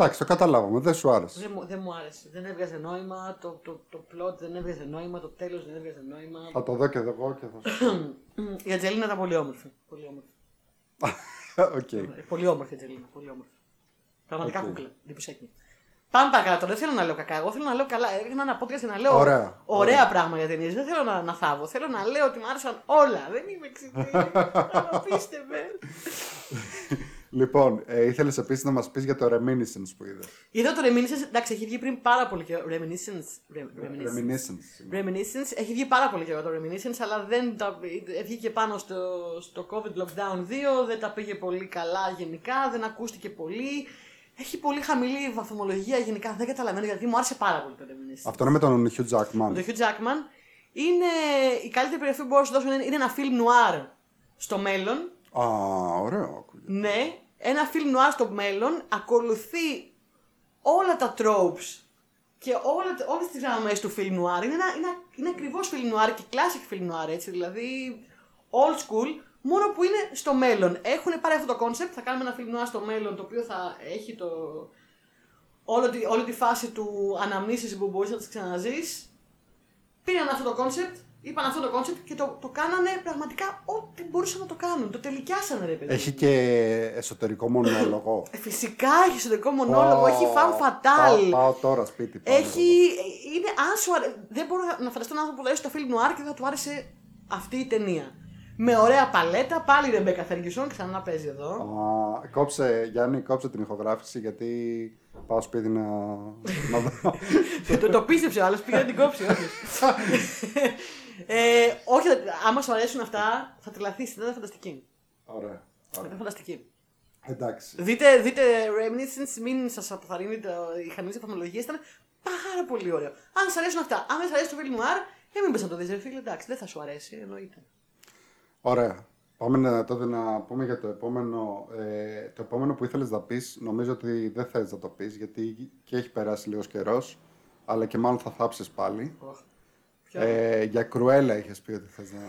Εντάξει, το καταλάβαμε, δεν σου άρεσε. δεν, μου, δεν μου άρεσε. Δεν έβγαζε νόημα. Το, το, το plot δεν έβγαζε νόημα. Το τέλος δεν έβγαζε νόημα. Θα το δω και εγώ και θα σου Μ, <clears throat> Η Αντζελίνα ήταν πολύ όμορφη. Πολύ όμορφη. <laughs> Οκ. Ε, Πολύ όμορφη η Αντζελίνα. Πολύ όμορφη. Πραγματικά Οκ. κούκλα. Εντυπωσιακή. Πάμε παρακάτω. Δεν θέλω να λέω κακά. Εγώ θέλω να λέω καλά. Έκανα ένα podcast για να λέω Ωραία. ωραία Ωραία. πράγματα για ταινίες. Δεν θέλω να, να θάβω. Θέλω να λέω ότι μου άρεσαν όλα. Δεν είμαι ξινή. <laughs> Απίστευτο. Λοιπόν, ε, ήθελες επίσης να μας πεις για το Reminiscence που είδες. Είδα το Reminiscence. Εντάξει, έχει βγει πριν πάρα πολύ καιρό. Reminiscence. Re- Reminiscence. Reminiscence. Reminiscence. Έχει βγει πάρα πολύ καιρό το Reminiscence, αλλά δεν τα... βγήκε πάνω στο, στο COVID Lockdown 2, δεν τα πήγε πολύ καλά γενικά, δεν ακούστηκε πολύ. Έχει πολύ χαμηλή βαθμολογία γενικά, δεν καταλαβαίνω γιατί μου άρεσε πάρα πολύ το Reminiscence. Αυτό είναι με τον Hugh Jackman. Το Hugh Jackman είναι η καλύτερη περιγραφή που μπορώ να σου δώσω είναι, είναι ένα film noir στο μέλλον. Α, ωραίο. Ακούγεται. Ναι, ένα film noir στο μέλλον ακολουθεί όλα τα tropes και όλα, όλες τις γραμμές του film noir. Είναι, ένα, είναι, είναι ακριβώς film noir και classic film noir, έτσι, δηλαδή old school, μόνο που είναι στο μέλλον. Έχουν πάρει αυτό το concept, θα κάνουμε ένα film noir στο μέλλον, το οποίο θα έχει το, όλη, τη, όλη τη φάση του αναμνήσεις που μπορείς να τις ξαναζείς. Πήραν αυτό το concept, είπαν αυτό το concept και το, το κάνανε πραγματικά ό,τι μπορούσαν να το κάνουν. Το τελικιάσανε ρε παιδί. Έχει και εσωτερικό μονόλογο. Ε, Φυσικά έχει εσωτερικό μονόλογο, έχει fan Πάω- fatal. Πάω τώρα σπίτι. πάω Έχει. Είναι, αν σου αρέ... Δεν μπορώ να φανταστώ έναν άνθρωπο που του αρέσει το film noir και θα του άρεσε αυτή η ταινία. Με ωραία παλέτα, πάλι η Ρεμπέκα Φέργκισον, ξανά παίζει εδώ. Α, κόψε, Γιάννη, κόψε την ηχογράφηση γιατί πάω σπίτι να, να δω. <laughs> το, το, το πίστεψε ο άλλος, πήγε να την κόψει, όχι. <laughs> ε, όχι, άμα σου αρέσουν αυτά, θα τρελαθείς, θα ήταν φανταστική. Ωραία. Θα ήταν φανταστική. Εντάξει. Δείτε, δείτε Reminiscence, μην σας αποθαρρύνει το, η χαμηλή βαθμολογία. Ήταν πάρα πολύ ωραίο. Αν σας αρέσουν αυτά, αν δεν σας αρέσει το film noir, ε, μην πες να το δεις, ρε φίλε, εντάξει, δεν θα σου αρέσει, εννοείται. Ωραία. Πάμε να, τότε να πούμε για το επόμενο. Ε, το επόμενο που ήθελες να πεις, νομίζω ότι δεν θες να το πεις, γιατί και έχει περάσει λίγος καιρός, αλλά και μάλλον θα θάψεις πάλι. Οχ. Ποιο; Ε, για κρουέλα είχες πει ότι θες να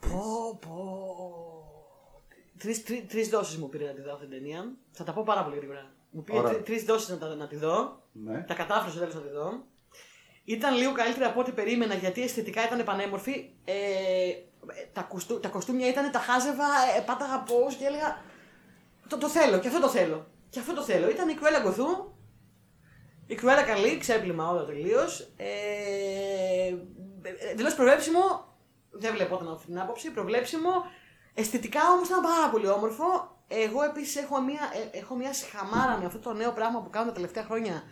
πεις. Πω, πω. Τρεις, τρεις, τρεις δόσεις μου πήρε να τη δω αυτή την ταινία. Θα τα πω πάρα πολύ γρήγορα. Μου πήρε Ωραία. τρει, τρεις δόσεις να, τα- να τη δω. Ναι. Τα κατάφερα στο τέλος να τη δω. Ήταν λίγο καλύτερη από ό,τι περίμενα γιατί αισθητικά ήταν πανέμορφη. Ε, τα, κουστού, τα κοστούμια ήταν, τα χάζευα, ε, πάταγα πώς και έλεγα. Το, το θέλω, και αυτό το θέλω. Και αυτό το θέλω. Ήταν η Κρουέλα Γκοθού. Η Κρουέλα καλή, ξέπλυμα όλα τελείως. Ε, Εντελώς προβλέψιμο. Δεν βλέπω όταν αυτή την άποψη. Προβλέψιμο. Αισθητικά όμως ήταν πάρα πολύ όμορφο. Εγώ επίσης έχω μια, ε, έχω μια σχαμάρα με αυτό το νέο πράγμα που κάνουν τα τελευταία χρόνια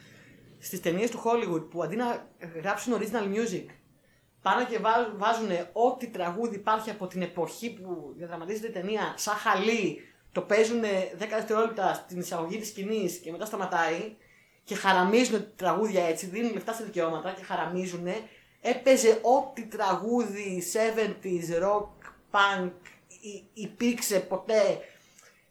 στις ταινίες του Hollywood που αντί να γράψουν original music πάνε και βάζουν ό,τι τραγούδι υπάρχει από την εποχή που διαδραματίζεται η ταινία σαν χαλί, το παίζουν 10 δευτερόλεπτα στην εισαγωγή της σκηνής και μετά σταματάει και χαραμίζουν τραγούδια έτσι, δίνουν λεφτά στα δικαιώματα και χαραμίζουν. Έπαιζε ό,τι τραγούδι 70s, rock, punk υ- υπήρξε ποτέ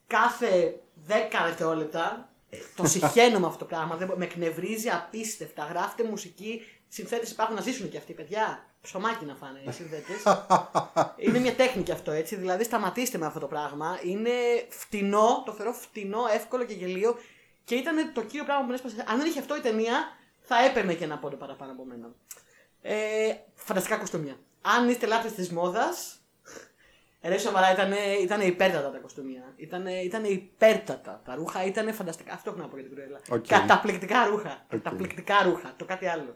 κάθε 10 δευτερόλεπτα. Ε, Το συχαίνω με αυτό το πράγμα. Δεν, μπο- με εκνευρίζει απίστευτα. Γράφτε μουσική. Συνθέτες υπάρχουν να ζήσουν και αυτοί, παιδιά. Ψωμάκι να φάνε οι συνθέτες. είναι μια τέχνη αυτό έτσι. Δηλαδή, σταματήστε με αυτό το πράγμα. Είναι φτηνό, το θεωρώ φτηνό, εύκολο και γελοίο. Και ήταν το κύριο πράγμα που με έσπασε. Αν δεν είχε αυτό η ταινία, θα έπαιρνε και ένα πόντο παραπάνω από μένα. Ε, φανταστικά κοστούμια. Αν είστε λάτρες της μόδας, Ρε σοβαρά, ήταν, ήταν υπέρτατα τα κοστούμια. Ήταν, ήταν υπέρτατα. Τα ρούχα ήταν φανταστικά. Αυτό έχω να πω για την Κρουέλα. Οκ. Καταπληκτικά ρούχα. Καταπληκτικά ρούχα. Το κάτι άλλο.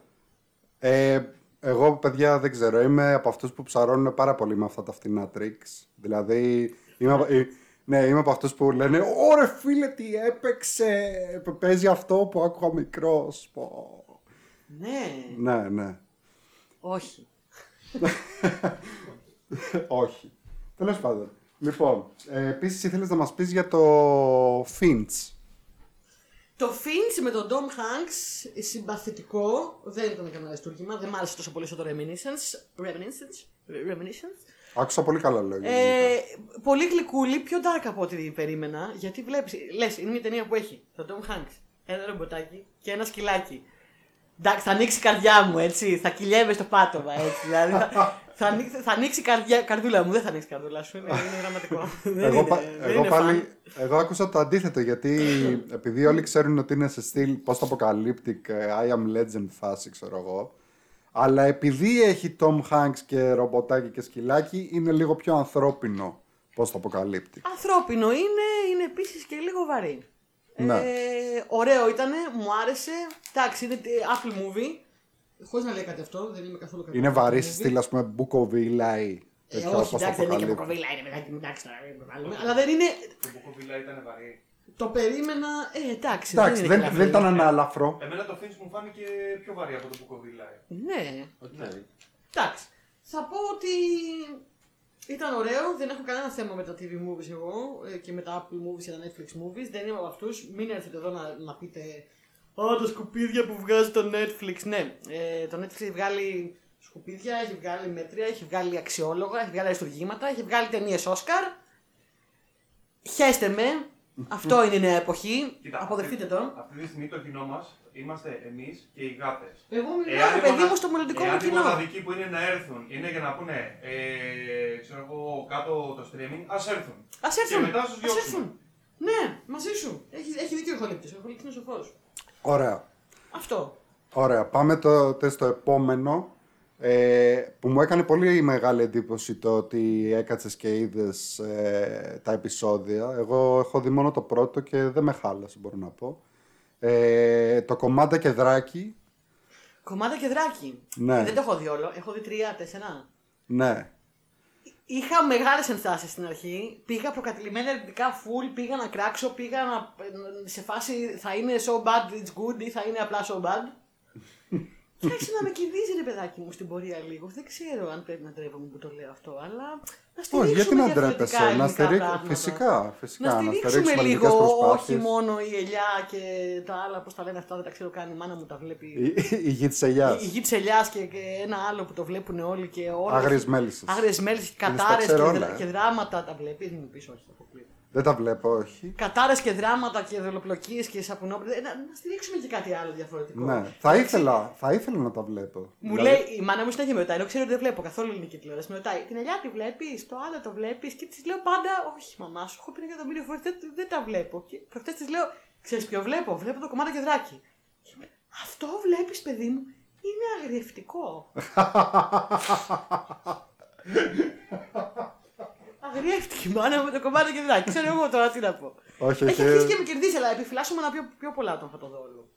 Ε, εγώ, παιδιά, δεν ξέρω. Είμαι από αυτούς που ψαρώνουν πάρα πολύ με αυτά τα φτηνά tricks. Δηλαδή, είμαι, από- ε, ναι, είμαι από αυτούς που λένε Ωρε φίλε, τι έπαιξε! Παίζει αυτό που άκουγα μικρός. Ναι, Ναι, ναι. Όχι. Όχι. Τέλος πάντων. Λοιπόν, ε, επίσης ήθελες να μας πεις για το Finch. Το Finch με τον Tom Hanks, συμπαθητικό, δεν ήταν κανένα αριστούργημα, δεν μ' άρεσε τόσο πολύ στο το Reminiscence. Reminiscence. Reminiscence. Άκουσα πολύ καλά λόγια. Ε, πολύ γλυκούλη, πιο dark από ό,τι περίμενα. Γιατί βλέπεις, λες, είναι μια ταινία που έχει τον Tom Hanks, ένα ρομποτάκι και ένα σκυλάκι. Εντάξει, θα ανοίξει η καρδιά μου, έτσι. Θα κυλιέμαι στο πάτωμα, έτσι. Δηλαδή, θα, <laughs> θα, ανοίξει, θα ανοίξει η καρδιά, καρδούλα μου. Δεν θα ανοίξει η καρδούλα σου. Είναι, είναι δραματικό. <laughs> δεν εγώ, είναι, πα- δεν εγώ είναι πάλι, φαν. εγώ άκουσα το αντίθετο γιατί επειδή όλοι ξέρουν ότι είναι σε στυλ post-apocalyptic, ε, I am legend φάση ξέρω εγώ αλλά επειδή έχει Tom Hanks και ρομποτάκι και σκυλάκι είναι λίγο πιο ανθρώπινο post-apocalyptic. Ανθρώπινο είναι, είναι επίσης και λίγο βαρύ. Ναι. Ε, ωραίο ήταν, μου άρεσε. Εντάξει, είναι ε, Apple Movie. Χωρίς να λέει κάτι αυτό, δεν είμαι καθόλου κατά. Είναι Apple βαρύ Movie. στη στυλ ας πούμε Bukovilla Ε, όχι, εντάξει, δεν είναι και κοκοβίλα, είναι μετά εντάξει τώρα. μην βάλουμε. Αλλά δεν είναι. Το Μπουκοβίλα ήταν βαρύ. Το περίμενα. Ε, εντάξει. Εντάξει, είναι δεν, και δεν ήταν ελαφρύ. ανάλαφρο. Εμένα το Finch μου φάνηκε πιο βαρύ από το Μπουκοβίλα. Ναι. Ναι. Εντάξει. Θα πω ότι ήταν ωραίο. Δεν έχω κανένα θέμα με τα TV movies εγώ ε, και με τα Apple movies και τα Netflix movies. Δεν είμαι από αυτούς. Μην έρθετε εδώ να, να πείτε. Α, τα σκουπίδια που βγάζει το Netflix. Ναι, ε, το Netflix έχει βγάλει σκουπίδια, έχει βγάλει μέτρια, έχει βγάλει αξιόλογα, έχει βγάλει αριστουργήματα, έχει βγάλει ταινίες Όσκαρ. Χαίστε με. Αυτό είναι η νέα εποχή. Κοίτα, Αποδεχτείτε αυτή- το. Αυτή τη στιγμή το κοινό μας είμαστε εμείς και οι γάτες. Εγώ μιλάω, παιδί μου, στο μελλοντικό μου εάν οι κοινό. μοναδικοί που είναι να έρθουν είναι για να πούνε, ε, ξέρω εγώ, κάτω το streaming, ας έρθουν. Α έρθουν. Και μετά τους ας διώξουμε. έρθουν. Ναι, μαζί σου. Έχει, έχει δίκιο ο Χολύπτη. Ο Χολύπτη είναι σοφός. Ωραία. Αυτό. Ωραία, πάμε τότε στο επόμενο. Ε, που μου έκανε πολύ μεγάλη εντύπωση το ότι έκατσες και είδες ε, τα επεισόδια. Εγώ έχω δει μόνο το πρώτο και δεν με χάλασε μπορώ να πω. Ε, το κομμάτι και δράκι, Κομμάτι και δράκι. Ναι. Δεν το έχω δει όλο. Έχω δει τρία, τέσσερα. ναι. Είχα μεγάλες ενστάσεις στην αρχή. Πήγα προκατηλημένα ερευνητικά full. Πήγα να κράξω. Πήγα να, σε φάση θα είναι so bad it's good ή θα είναι απλά so bad. Άρχισε να με κερδίζει ρε παιδάκι μου στην πορεία λίγο. Δεν ξέρω αν πρέπει να ντρέπομαι που το λέω αυτό, αλλά να στηρίξουμε Όχι, γιατί να διαφορετικά ντρέπεσαι. Να ελληνικά στηρίξ... πράγματα. Φυσικά, φυσικά. Να Να στηρίξουμε στηρίξουμε λίγο, ελληνικές όχι προσπάθειες. μόνο η ελιά και τα άλλα, πώς τα λένε αυτά, δεν τα ξέρω καν, η μάνα μου τα βλέπει. Η, η γη της ελιάς. Η γη της ελιάς και, και ένα άλλο που το βλέπουν όλοι και όλα. Άγριες μέλισσες. Άγριες μέλισσες, τα κατάρες και, ξέρω δρα- όλα, ε. και δράματα. Τα βλέπεις, μην μου πεις, όχι, θα αποκλείω. Δεν τα βλέπω, όχι. Κατάρες και δράματα και δολοπλοκίες και σαπουνόπλε. Να, να στηρίξουμε και κάτι άλλο διαφορετικό. Ναι, θα ήθελα, θα ήθελα να τα βλέπω. Μου Δηλαδή, λέει, η μάνα μου συνέχεια με ρωτάει, ενώ ξέρω ότι δεν βλέπω καθόλου ελληνική τηλεόραση. Με ρωτάει, την ελιά τη βλέπεις, το άλλο το βλέπεις. Και της λέω πάντα, Όχι, μαμά σου, έχω πει ένα εκατομμύριο φορές, δεν, δεν τα βλέπω. Και προχτέ της λέω, Ξέρεις ποιο βλέπω, βλέπω το κομμάτι κεδράκι. Και με, Αυτό βλέπεις, παιδί μου, είναι αγριευτικό. <laughs> <laughs> Αγριεύτηκε η μάνα με το κομμάτι κεδράκι. Ξέρω εγώ τώρα τι να πω. Όχι, Έχει όχι. αρχίσει και με κερδίσει, αλλά επιφυλάσσομαι να πιω πιο πολλά όταν θα το δω όλο.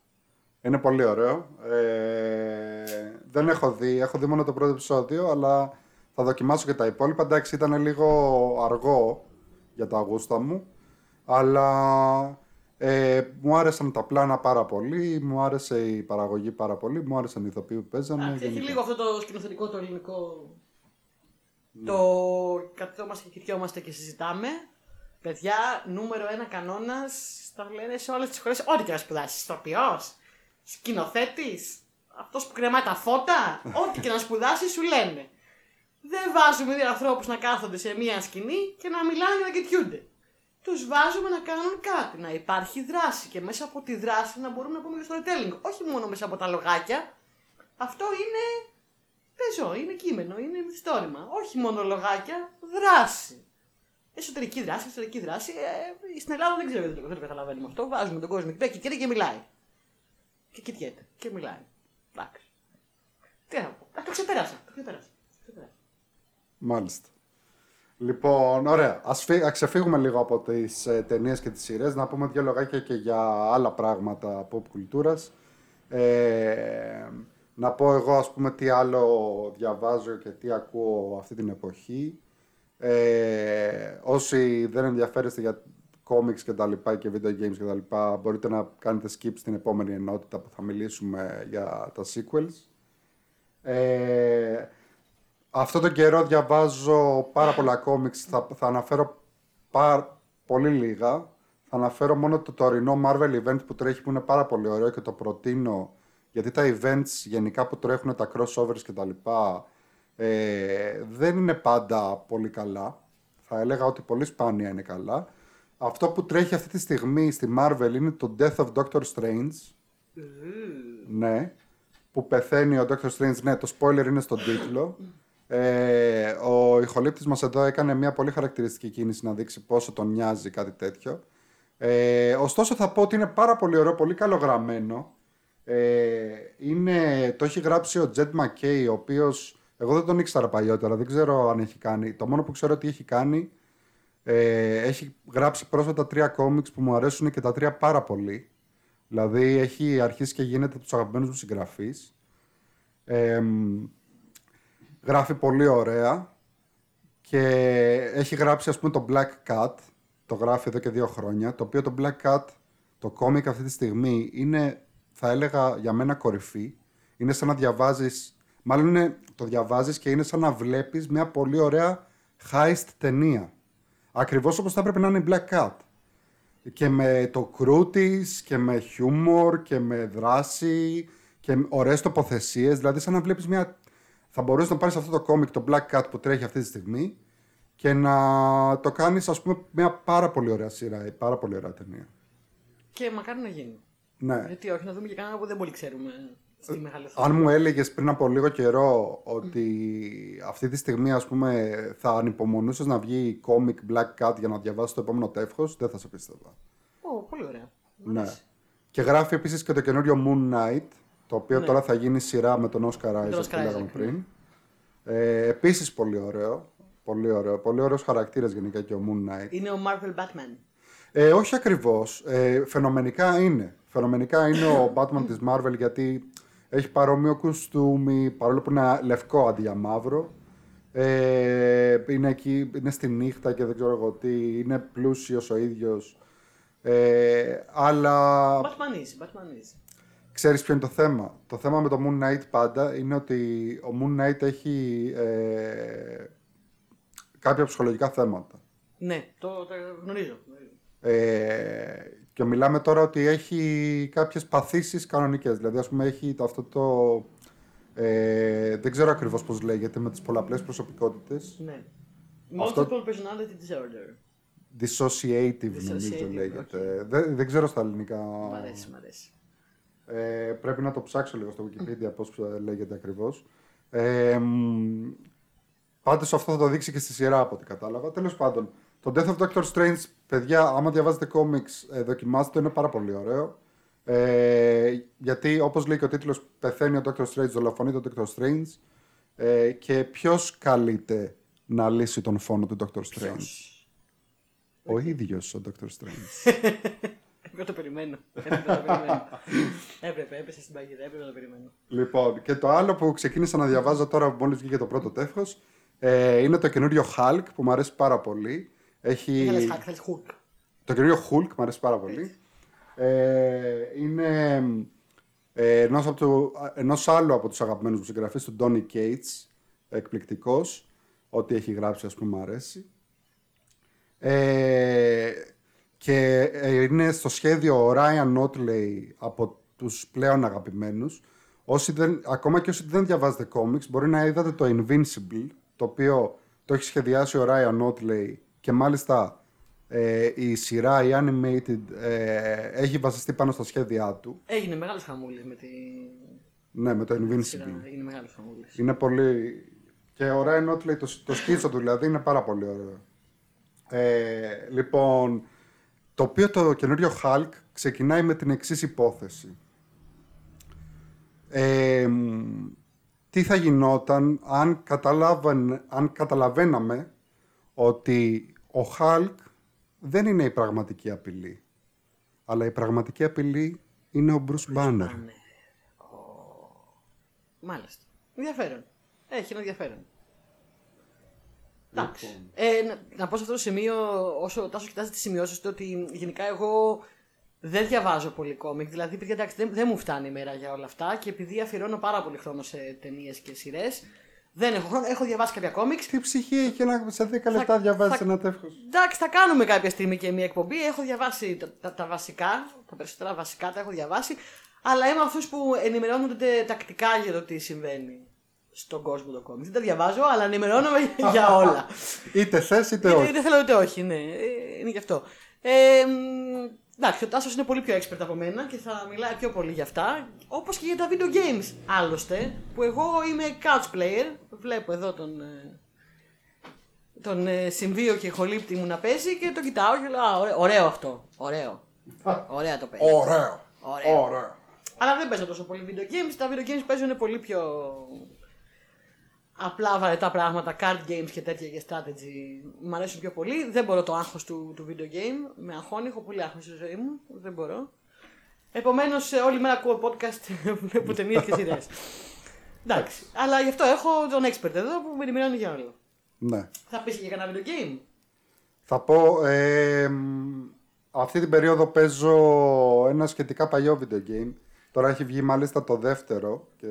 Είναι πολύ ωραίο. Ε, δεν έχω δει, έχω δει μόνο το πρώτο επεισόδιο, αλλά θα δοκιμάσω και τα υπόλοιπα. Εντάξει, ήταν λίγο αργό για τα γούστα μου, αλλά ε, μου άρεσαν τα πλάνα πάρα πολύ, μου άρεσε η παραγωγή πάρα πολύ, μου άρεσαν οι ηθοποιοί που παίζανε. Εντάξει, έχει γενικά. λίγο αυτό το σκηνοθετικό το ελληνικό. Το καθόμαστε και κοιτιόμαστε και συζητάμε. Παιδιά, νούμερο ένα κανόνας, τα λένε σε όλες τις χώρες. Ό,τι και να σπουδάσεις. Ηθοποιός, σκηνοθέτης, αυτός που κρεμάει τα φώτα, <laughs> ό,τι και να σπουδάσεις σου λένε. Δεν βάζουμε δύο ανθρώπους να κάθονται σε μία σκηνή και να μιλάνε και να κοιτιούνται. Τους βάζουμε να κάνουν κάτι, να υπάρχει δράση και μέσα από τη δράση να μπορούμε να πούμε και storytelling. Όχι μόνο μέσα από τα λογάκια. Αυτό είναι πεζό, είναι κείμενο, είναι μυθιστόρημα. Όχι μόνο λογάκια, δράση. Εσωτερική δράση, εσωτερική δράση. Ε, στην Ελλάδα δεν ξέρω γιατί το, δεν το καταλαβαίνουμε αυτό. Βάζουμε τον κόσμο εκεί πέρα και καίει και μιλάει. Και κοιτιέται και μιλάει. Εντάξει. Τι να πω. Α, το ξεπέρασα. Το ξεπέρασα. Το ξεπέρασα. Μάλιστα. Λοιπόν, ωραία. Ας, φύ- ας ξεφύγουμε λίγο από τις ε, ταινίες και τις σειρές, να πούμε δύο λογάκια και για άλλα πράγματα pop κουλτούρας. Ε, να πω εγώ, ας πούμε, τι άλλο διαβάζω και τι ακούω αυτή την εποχή. Ε, όσοι δεν ενδιαφέρεστε για comics και τα λοιπά και video games και τα λοιπά, μπορείτε να κάνετε skip στην επόμενη ενότητα που θα μιλήσουμε για τα sequels. Ε, αυτό το καιρό διαβάζω πάρα πολλά comics, θα, θα αναφέρω πάρα, πολύ λίγα. Θα αναφέρω μόνο το τωρινό Marvel event που τρέχει που είναι πάρα πολύ ωραίο και το προτείνω γιατί τα events γενικά που τρέχουν τα crossovers και τα λοιπά ε, δεν είναι πάντα πολύ καλά. Θα έλεγα ότι πολύ σπάνια είναι καλά. Αυτό που τρέχει αυτή τη στιγμή στη Marvel είναι το Death of Doctor Strange. Ναι. Που πεθαίνει ο Doctor Strange. Ναι, το spoiler είναι στον τίτλο. Ε, ο ηχολήπτης μας εδώ έκανε μια πολύ χαρακτηριστική κίνηση να δείξει πόσο τον νοιάζει κάτι τέτοιο. Ε, ωστόσο θα πω ότι είναι πάρα πολύ ωραίο, πολύ καλογραμμένο. Ε, είναι, το έχει γράψει ο Jed McKay, ο οποίος, εγώ δεν τον ήξερα παλιότερα, δεν ξέρω αν έχει κάνει. Το μόνο που ξέρω ότι έχει κάνει, ε, έχει γράψει πρόσφατα τρία κόμιξ που μου αρέσουν και τα τρία πάρα πολύ. Δηλαδή έχει αρχίσει και γίνεται από τους αγαπημένους μου συγγραφείς. Ε, γράφει πολύ ωραία και έχει γράψει ας πούμε το Black Cat, το γράφει εδώ και δύο χρόνια, το οποίο το Black Cat, το κόμικ αυτή τη στιγμή είναι, θα έλεγα για μένα κορυφή. Είναι σαν να διαβάζεις, μάλλον είναι, το διαβάζεις και είναι σαν να βλέπεις μια πολύ ωραία heist ταινία. Ακριβώς όπως θα έπρεπε να είναι η Black Cat. Και με το κρού της και με χιούμορ και με δράση και με ωραίες τοποθεσίες. Δηλαδή σαν να βλέπεις μια... Θα μπορούσε να πάρεις αυτό το κόμικ, το Black Cat που τρέχει αυτή τη στιγμή και να το κάνεις ας πούμε μια πάρα πολύ ωραία σειρά, ή πάρα πολύ ωραία ταινία. Και μακάρι να γίνει. Ναι. Γιατί όχι, να δούμε και κανένα που δεν πολύ ξέρουμε στη μεγάλη οθόνη. Αν μου έλεγες πριν από λίγο καιρό ότι αυτή τη στιγμή ας πούμε θα ανυπομονούσες να βγει κόμικ Black Cat για να διαβάσεις το επόμενο τεύχος, δεν θα σε πίστευα. Ω, πολύ ωραία. Μ' Ναι. αρέσει. Και γράφει επίσης και το καινούριο Moon Knight, το οποίο Ναι. τώρα θα γίνει σειρά με τον Oscar Isaac Oscar που λέγαμε Isaac, ναι. πριν. Ε, επίσης πολύ ωραίο. Πολύ ωραίο. Πολύ ωραίος χαρακτήρας γενικά και ο Moon Knight. Είναι ο Marvel Batman. Ε, όχι ακριβώς. Ε, φαινομενικά είναι. Φαινομενικά είναι ο Batman της Marvel γιατί έχει παρόμοιο κουστούμι, παρόλο που είναι λευκό αντί για μαύρο. Ε, είναι εκεί, είναι στη νύχτα και δεν ξέρω εγώ τι, είναι πλούσιος ο ίδιος. Ε, αλλά Batman is, Batman is. Ξέρεις ποιο είναι το θέμα; Το θέμα με το Moon Knight πάντα είναι ότι ο Moon Knight έχει ε, κάποια ψυχολογικά θέματα. Ναι, το, το γνωρίζω. Ε, και μιλάμε τώρα ότι έχει κάποιες παθήσεις κανονικές. Δηλαδή, ας πούμε, έχει το, αυτό το... Ε, δεν ξέρω ακριβώς πώς λέγεται, με τις πολλαπλές προσωπικότητες. Ναι. Αυτό- Multiple personality disorder. Dissociative, νομίζω Dissociative, λέγεται. Δεν, δεν ξέρω στα ελληνικά. Μ' αρέσει, μ' αρέσει. Ε, πρέπει να το ψάξω λίγο στο Wikipedia <laughs> πώς ε, λέγεται ακριβώς. Ε, μ, πάντως αυτό θα το δείξει και στη σειρά από ό,τι κατάλαβα. Τέλος πάντων, το Death of Doctor Strange, παιδιά, άμα διαβάζετε comics, ε, δοκιμάστε το, είναι πάρα πολύ ωραίο. Ε, γιατί όπως λέει και ο τίτλος, πεθαίνει ο Doctor Strange, δολοφονεί τον Doctor Strange ε, και ποιος καλείται να λύσει τον φόνο του Doctor Strange; Ο ίδιος ο Doctor Strange. <laughs> Έπρεπε να το περιμένω. Έπρεπε να το περιμένω. έπρεπε, έπεσε στην παγίδα, έπρεπε να το περιμένω. Λοιπόν, και το άλλο που ξεκίνησα να διαβάζω τώρα που μόλις βγήκε το πρώτο τεύχος ε, είναι το καινούριο Hulk που μου αρέσει πάρα πολύ. Έχει... Θέλεις hack, θέλεις hook. Το καινούριο Hulk μου αρέσει πάρα πολύ. Ε, είναι ε, ενός, από του, ενός άλλου από τους αγαπημένους μου συγγραφείς, του Donny Cates, εκπληκτικός, ό,τι έχει γράψει ας πούμε μου αρέσει. Ε, και ε, είναι στο σχέδιο ο Ryan Notley από τους πλέον αγαπημένους. Όσοι δεν, ακόμα και όσοι δεν διαβάζετε comics, μπορεί να είδατε το Invincible, το οποίο το έχει σχεδιάσει ο Ryan Notley και μάλιστα ε, η σειρά, η animated, ε, έχει βασιστεί πάνω στα σχέδιά του. Έγινε μεγάλος χαμούλης με τη Ναι, με το σειρά. Invincible. Έγινε μεγάλος χαμούλης. Είναι πολύ... Και ο Ryan Notley, το, το σκίτσο του δηλαδή, είναι πάρα πολύ ωραίο. Ε, λοιπόν, το οποίο το καινούριο Hulk ξεκινάει με την εξής υπόθεση. Ε, μ, τι θα γινόταν αν, καταλάβαν, αν καταλαβαίναμε ότι ο Hulk δεν είναι η πραγματική απειλή. Αλλά η πραγματική απειλή είναι ο Bruce Banner. Ναι. Ω, Μάλιστα. Ενδιαφέρον. Έχει ένα ενδιαφέρον. Εντάξει. Λοιπόν. Ε, να, να πω σε αυτό το σημείο, όσο ο Τάσο κοιτάζει τις σημειώσεις του, ότι γενικά εγώ δεν διαβάζω πολύ κόμικ. Δηλαδή, παιδιά, εντάξει, δεν, δεν μου φτάνει η μέρα για όλα αυτά και επειδή αφιερώνω πάρα πολύ χρόνο σε ταινίες και σειρές, δεν έχω χρόνο. Έχω διαβάσει κάποια κόμικ. Τι ψυχή έχει να σε 10 λεπτά διαβάζει θα- ένα τεύχος; Εντάξει, θα κάνουμε κάποια στιγμή και μια εκπομπή. Έχω διαβάσει τα, τα, τα βασικά, τα περισσότερα βασικά τα έχω διαβάσει. Αλλά είμαι αυτού που ενημερώνονται τακτικά για το τι συμβαίνει στον κόσμο το κόμικ. Δεν τα διαβάζω, αλλά ενημερώνομαι <laughs> για όλα. Είτε θες είτε είτε, όχι. είτε θέλω είτε όχι, ναι. Ε, Είναι γι' αυτό. Ε, μ, εντάξει, ο Τάσος είναι πολύ πιο expert από μένα και θα μιλάει πιο πολύ για αυτά. Όπως και για τα video games. Άλλωστε, που εγώ είμαι couch player. Βλέπω εδώ τον. ε, τον ε, συμβείο και χολύπτη μου να παίζει και το κοιτάω και λέω «Α, ωραίο, ωραίο αυτό. Ωραίο. Ωραία το παίζει. Ωραίο. Ωραίο. Ωραίο. Αλλά δεν παίζω τόσο πολύ video games. Τα video games παίζουν πολύ πιο απλά βαρετά πράγματα, card games και τέτοια και strategy. Μ' αρέσουν πιο πολύ. Δεν μπορώ το άγχος του, του video game. Με αγχώνει, έχω πολύ άγχος στη ζωή μου. Δεν μπορώ. Επομένως, όλη μέρα ακούω podcast που <laughs> βλέπω ταινίες και σειρές. Εντάξει. Αλλά γι' αυτό έχω τον expert εδώ που με ενημερώνει για όλα. Ναι. Θα πεις και για κανένα video game; Θα πω, ε, μ, αυτή την περίοδο παίζω ένα σχετικά παλιό video game. Τώρα έχει βγει μάλιστα το δεύτερο και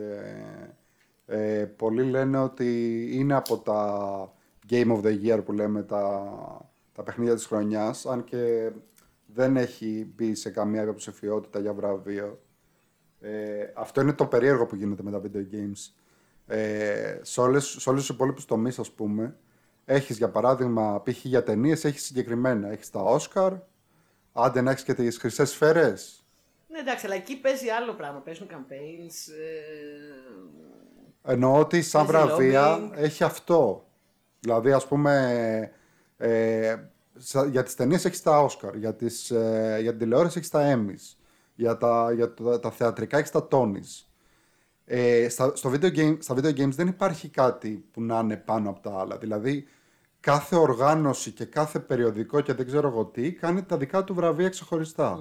ε, πολλοί λένε ότι είναι από τα Game of the Year που λέμε τα, τα παιχνίδια της χρονιάς αν και δεν έχει μπει σε καμία υποψηφιότητα για βραβείο. Ε, αυτό είναι το περίεργο που γίνεται με τα video games. Ε, σε, όλες, σε όλους τους υπόλοιπους τομείς, ας πούμε, έχεις για παράδειγμα, π.χ. για ταινίες έχεις συγκεκριμένα. Έχεις τα Oscar, άντε να έχεις και τις χρυσές σφαίρες. Ναι, εντάξει, αλλά εκεί παίζει άλλο πράγμα. Παίζουν campaigns. Ε... Εννοώ ότι σαν Παίζει βραβεία lobbying. έχει αυτό. Δηλαδή, ας πούμε, ε, σα- για τις ταινίες έχεις τα Oscar, για, τις, ε, για την τηλεόραση έχεις τα Emmys, για τα, για τα, τα θεατρικά έχεις τα Tonys. Ε, στα, στο video game, στα video games δεν υπάρχει κάτι που να είναι πάνω από τα άλλα. Δηλαδή, κάθε οργάνωση και κάθε περιοδικό και δεν ξέρω εγώ τι κάνει τα δικά του βραβεία ξεχωριστά.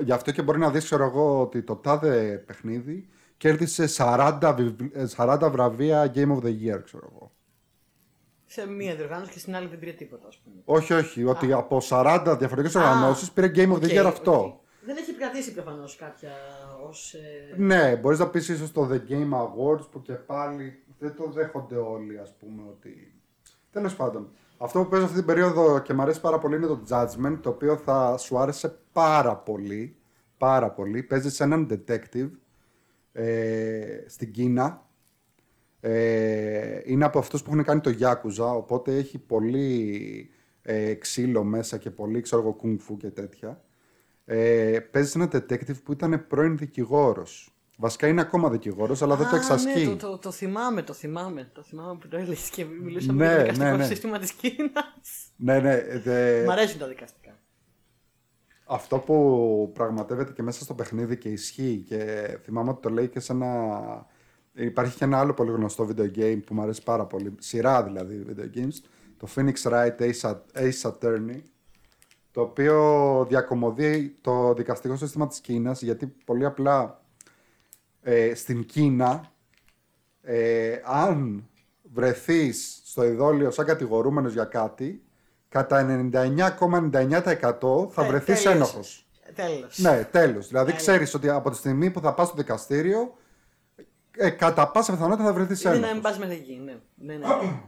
Γι' αυτό και μπορεί να δεις, ξέρω εγώ, ότι το τάδε παιχνίδι κέρδισε 40, βιβλ- ε, 40 βραβεία Game of the Year, ξέρω εγώ. Σε μία διοργάνωση και στην άλλη δεν πήρε τίποτα, ας πούμε. Όχι, όχι, ότι από 40 διαφορετικές Α, οργανώσεις πήρε Game of the οκ, Year οκ. αυτό. Δεν έχει επικρατήσει προφανώς κάποια ως. Ε... Ναι, μπορείς να πεις ίσως το The Game Awards που και πάλι δεν το δέχονται όλοι, ας πούμε. Ότι... Τέλος πάντων. Αυτό που παίζω αυτή την περίοδο και μου αρέσει πάρα πολύ είναι το Judgment, το οποίο θα σου άρεσε πάρα πολύ. Πάρα πολύ. Παίζεις έναν detective ε, στην Κίνα. Ε, είναι από αυτούς που έχουν κάνει το Yakuza, οπότε έχει πολύ ε, ξύλο μέσα και πολύ, ξέρω εγώ, κουνγκ και τέτοια. Ε, παίζει ένα detective που ήταν πρώην δικηγόρος. Βασικά είναι ακόμα δικηγόρος, αλλά δεν το εξασκεί. Ναι, το, το, το, θυμάμαι, το θυμάμαι. Το θυμάμαι που το έλεγες και μιλούσαμε Ναι, για το δικαστικό ναι, ναι. σύστημα της Κίνας. Ναι, ναι. δε- Μ' αρέσουν τα δικαστικά. Αυτό που πραγματεύεται και μέσα στο παιχνίδι και ισχύει και θυμάμαι ότι το λέει και σε ένα... Υπάρχει και ένα άλλο πολύ γνωστό video game που μου αρέσει πάρα πολύ, σειρά δηλαδή video games, το Phoenix Wright Ace, Ace Attorney, το οποίο διακομωδεί το δικαστικό σύστημα της Κίνας γιατί πολύ απλά ε, στην Κίνα ε, αν βρεθείς στο ειδόλιο σαν κατηγορούμενος για κάτι κατά 99,99% θα Ε, βρεθείς τέλειωσε. ένοχος. Τέλο. Ναι, τέλος. Δηλαδή Τέλος. ξέρεις ότι από τη στιγμή που θα πας στο δικαστήριο ε, κατά πάσα πιθανότητα θα βρεθείς Είναι να ένοχος. μην πας μέχρι εκεί. Ναι. ναι, ναι. <clears throat>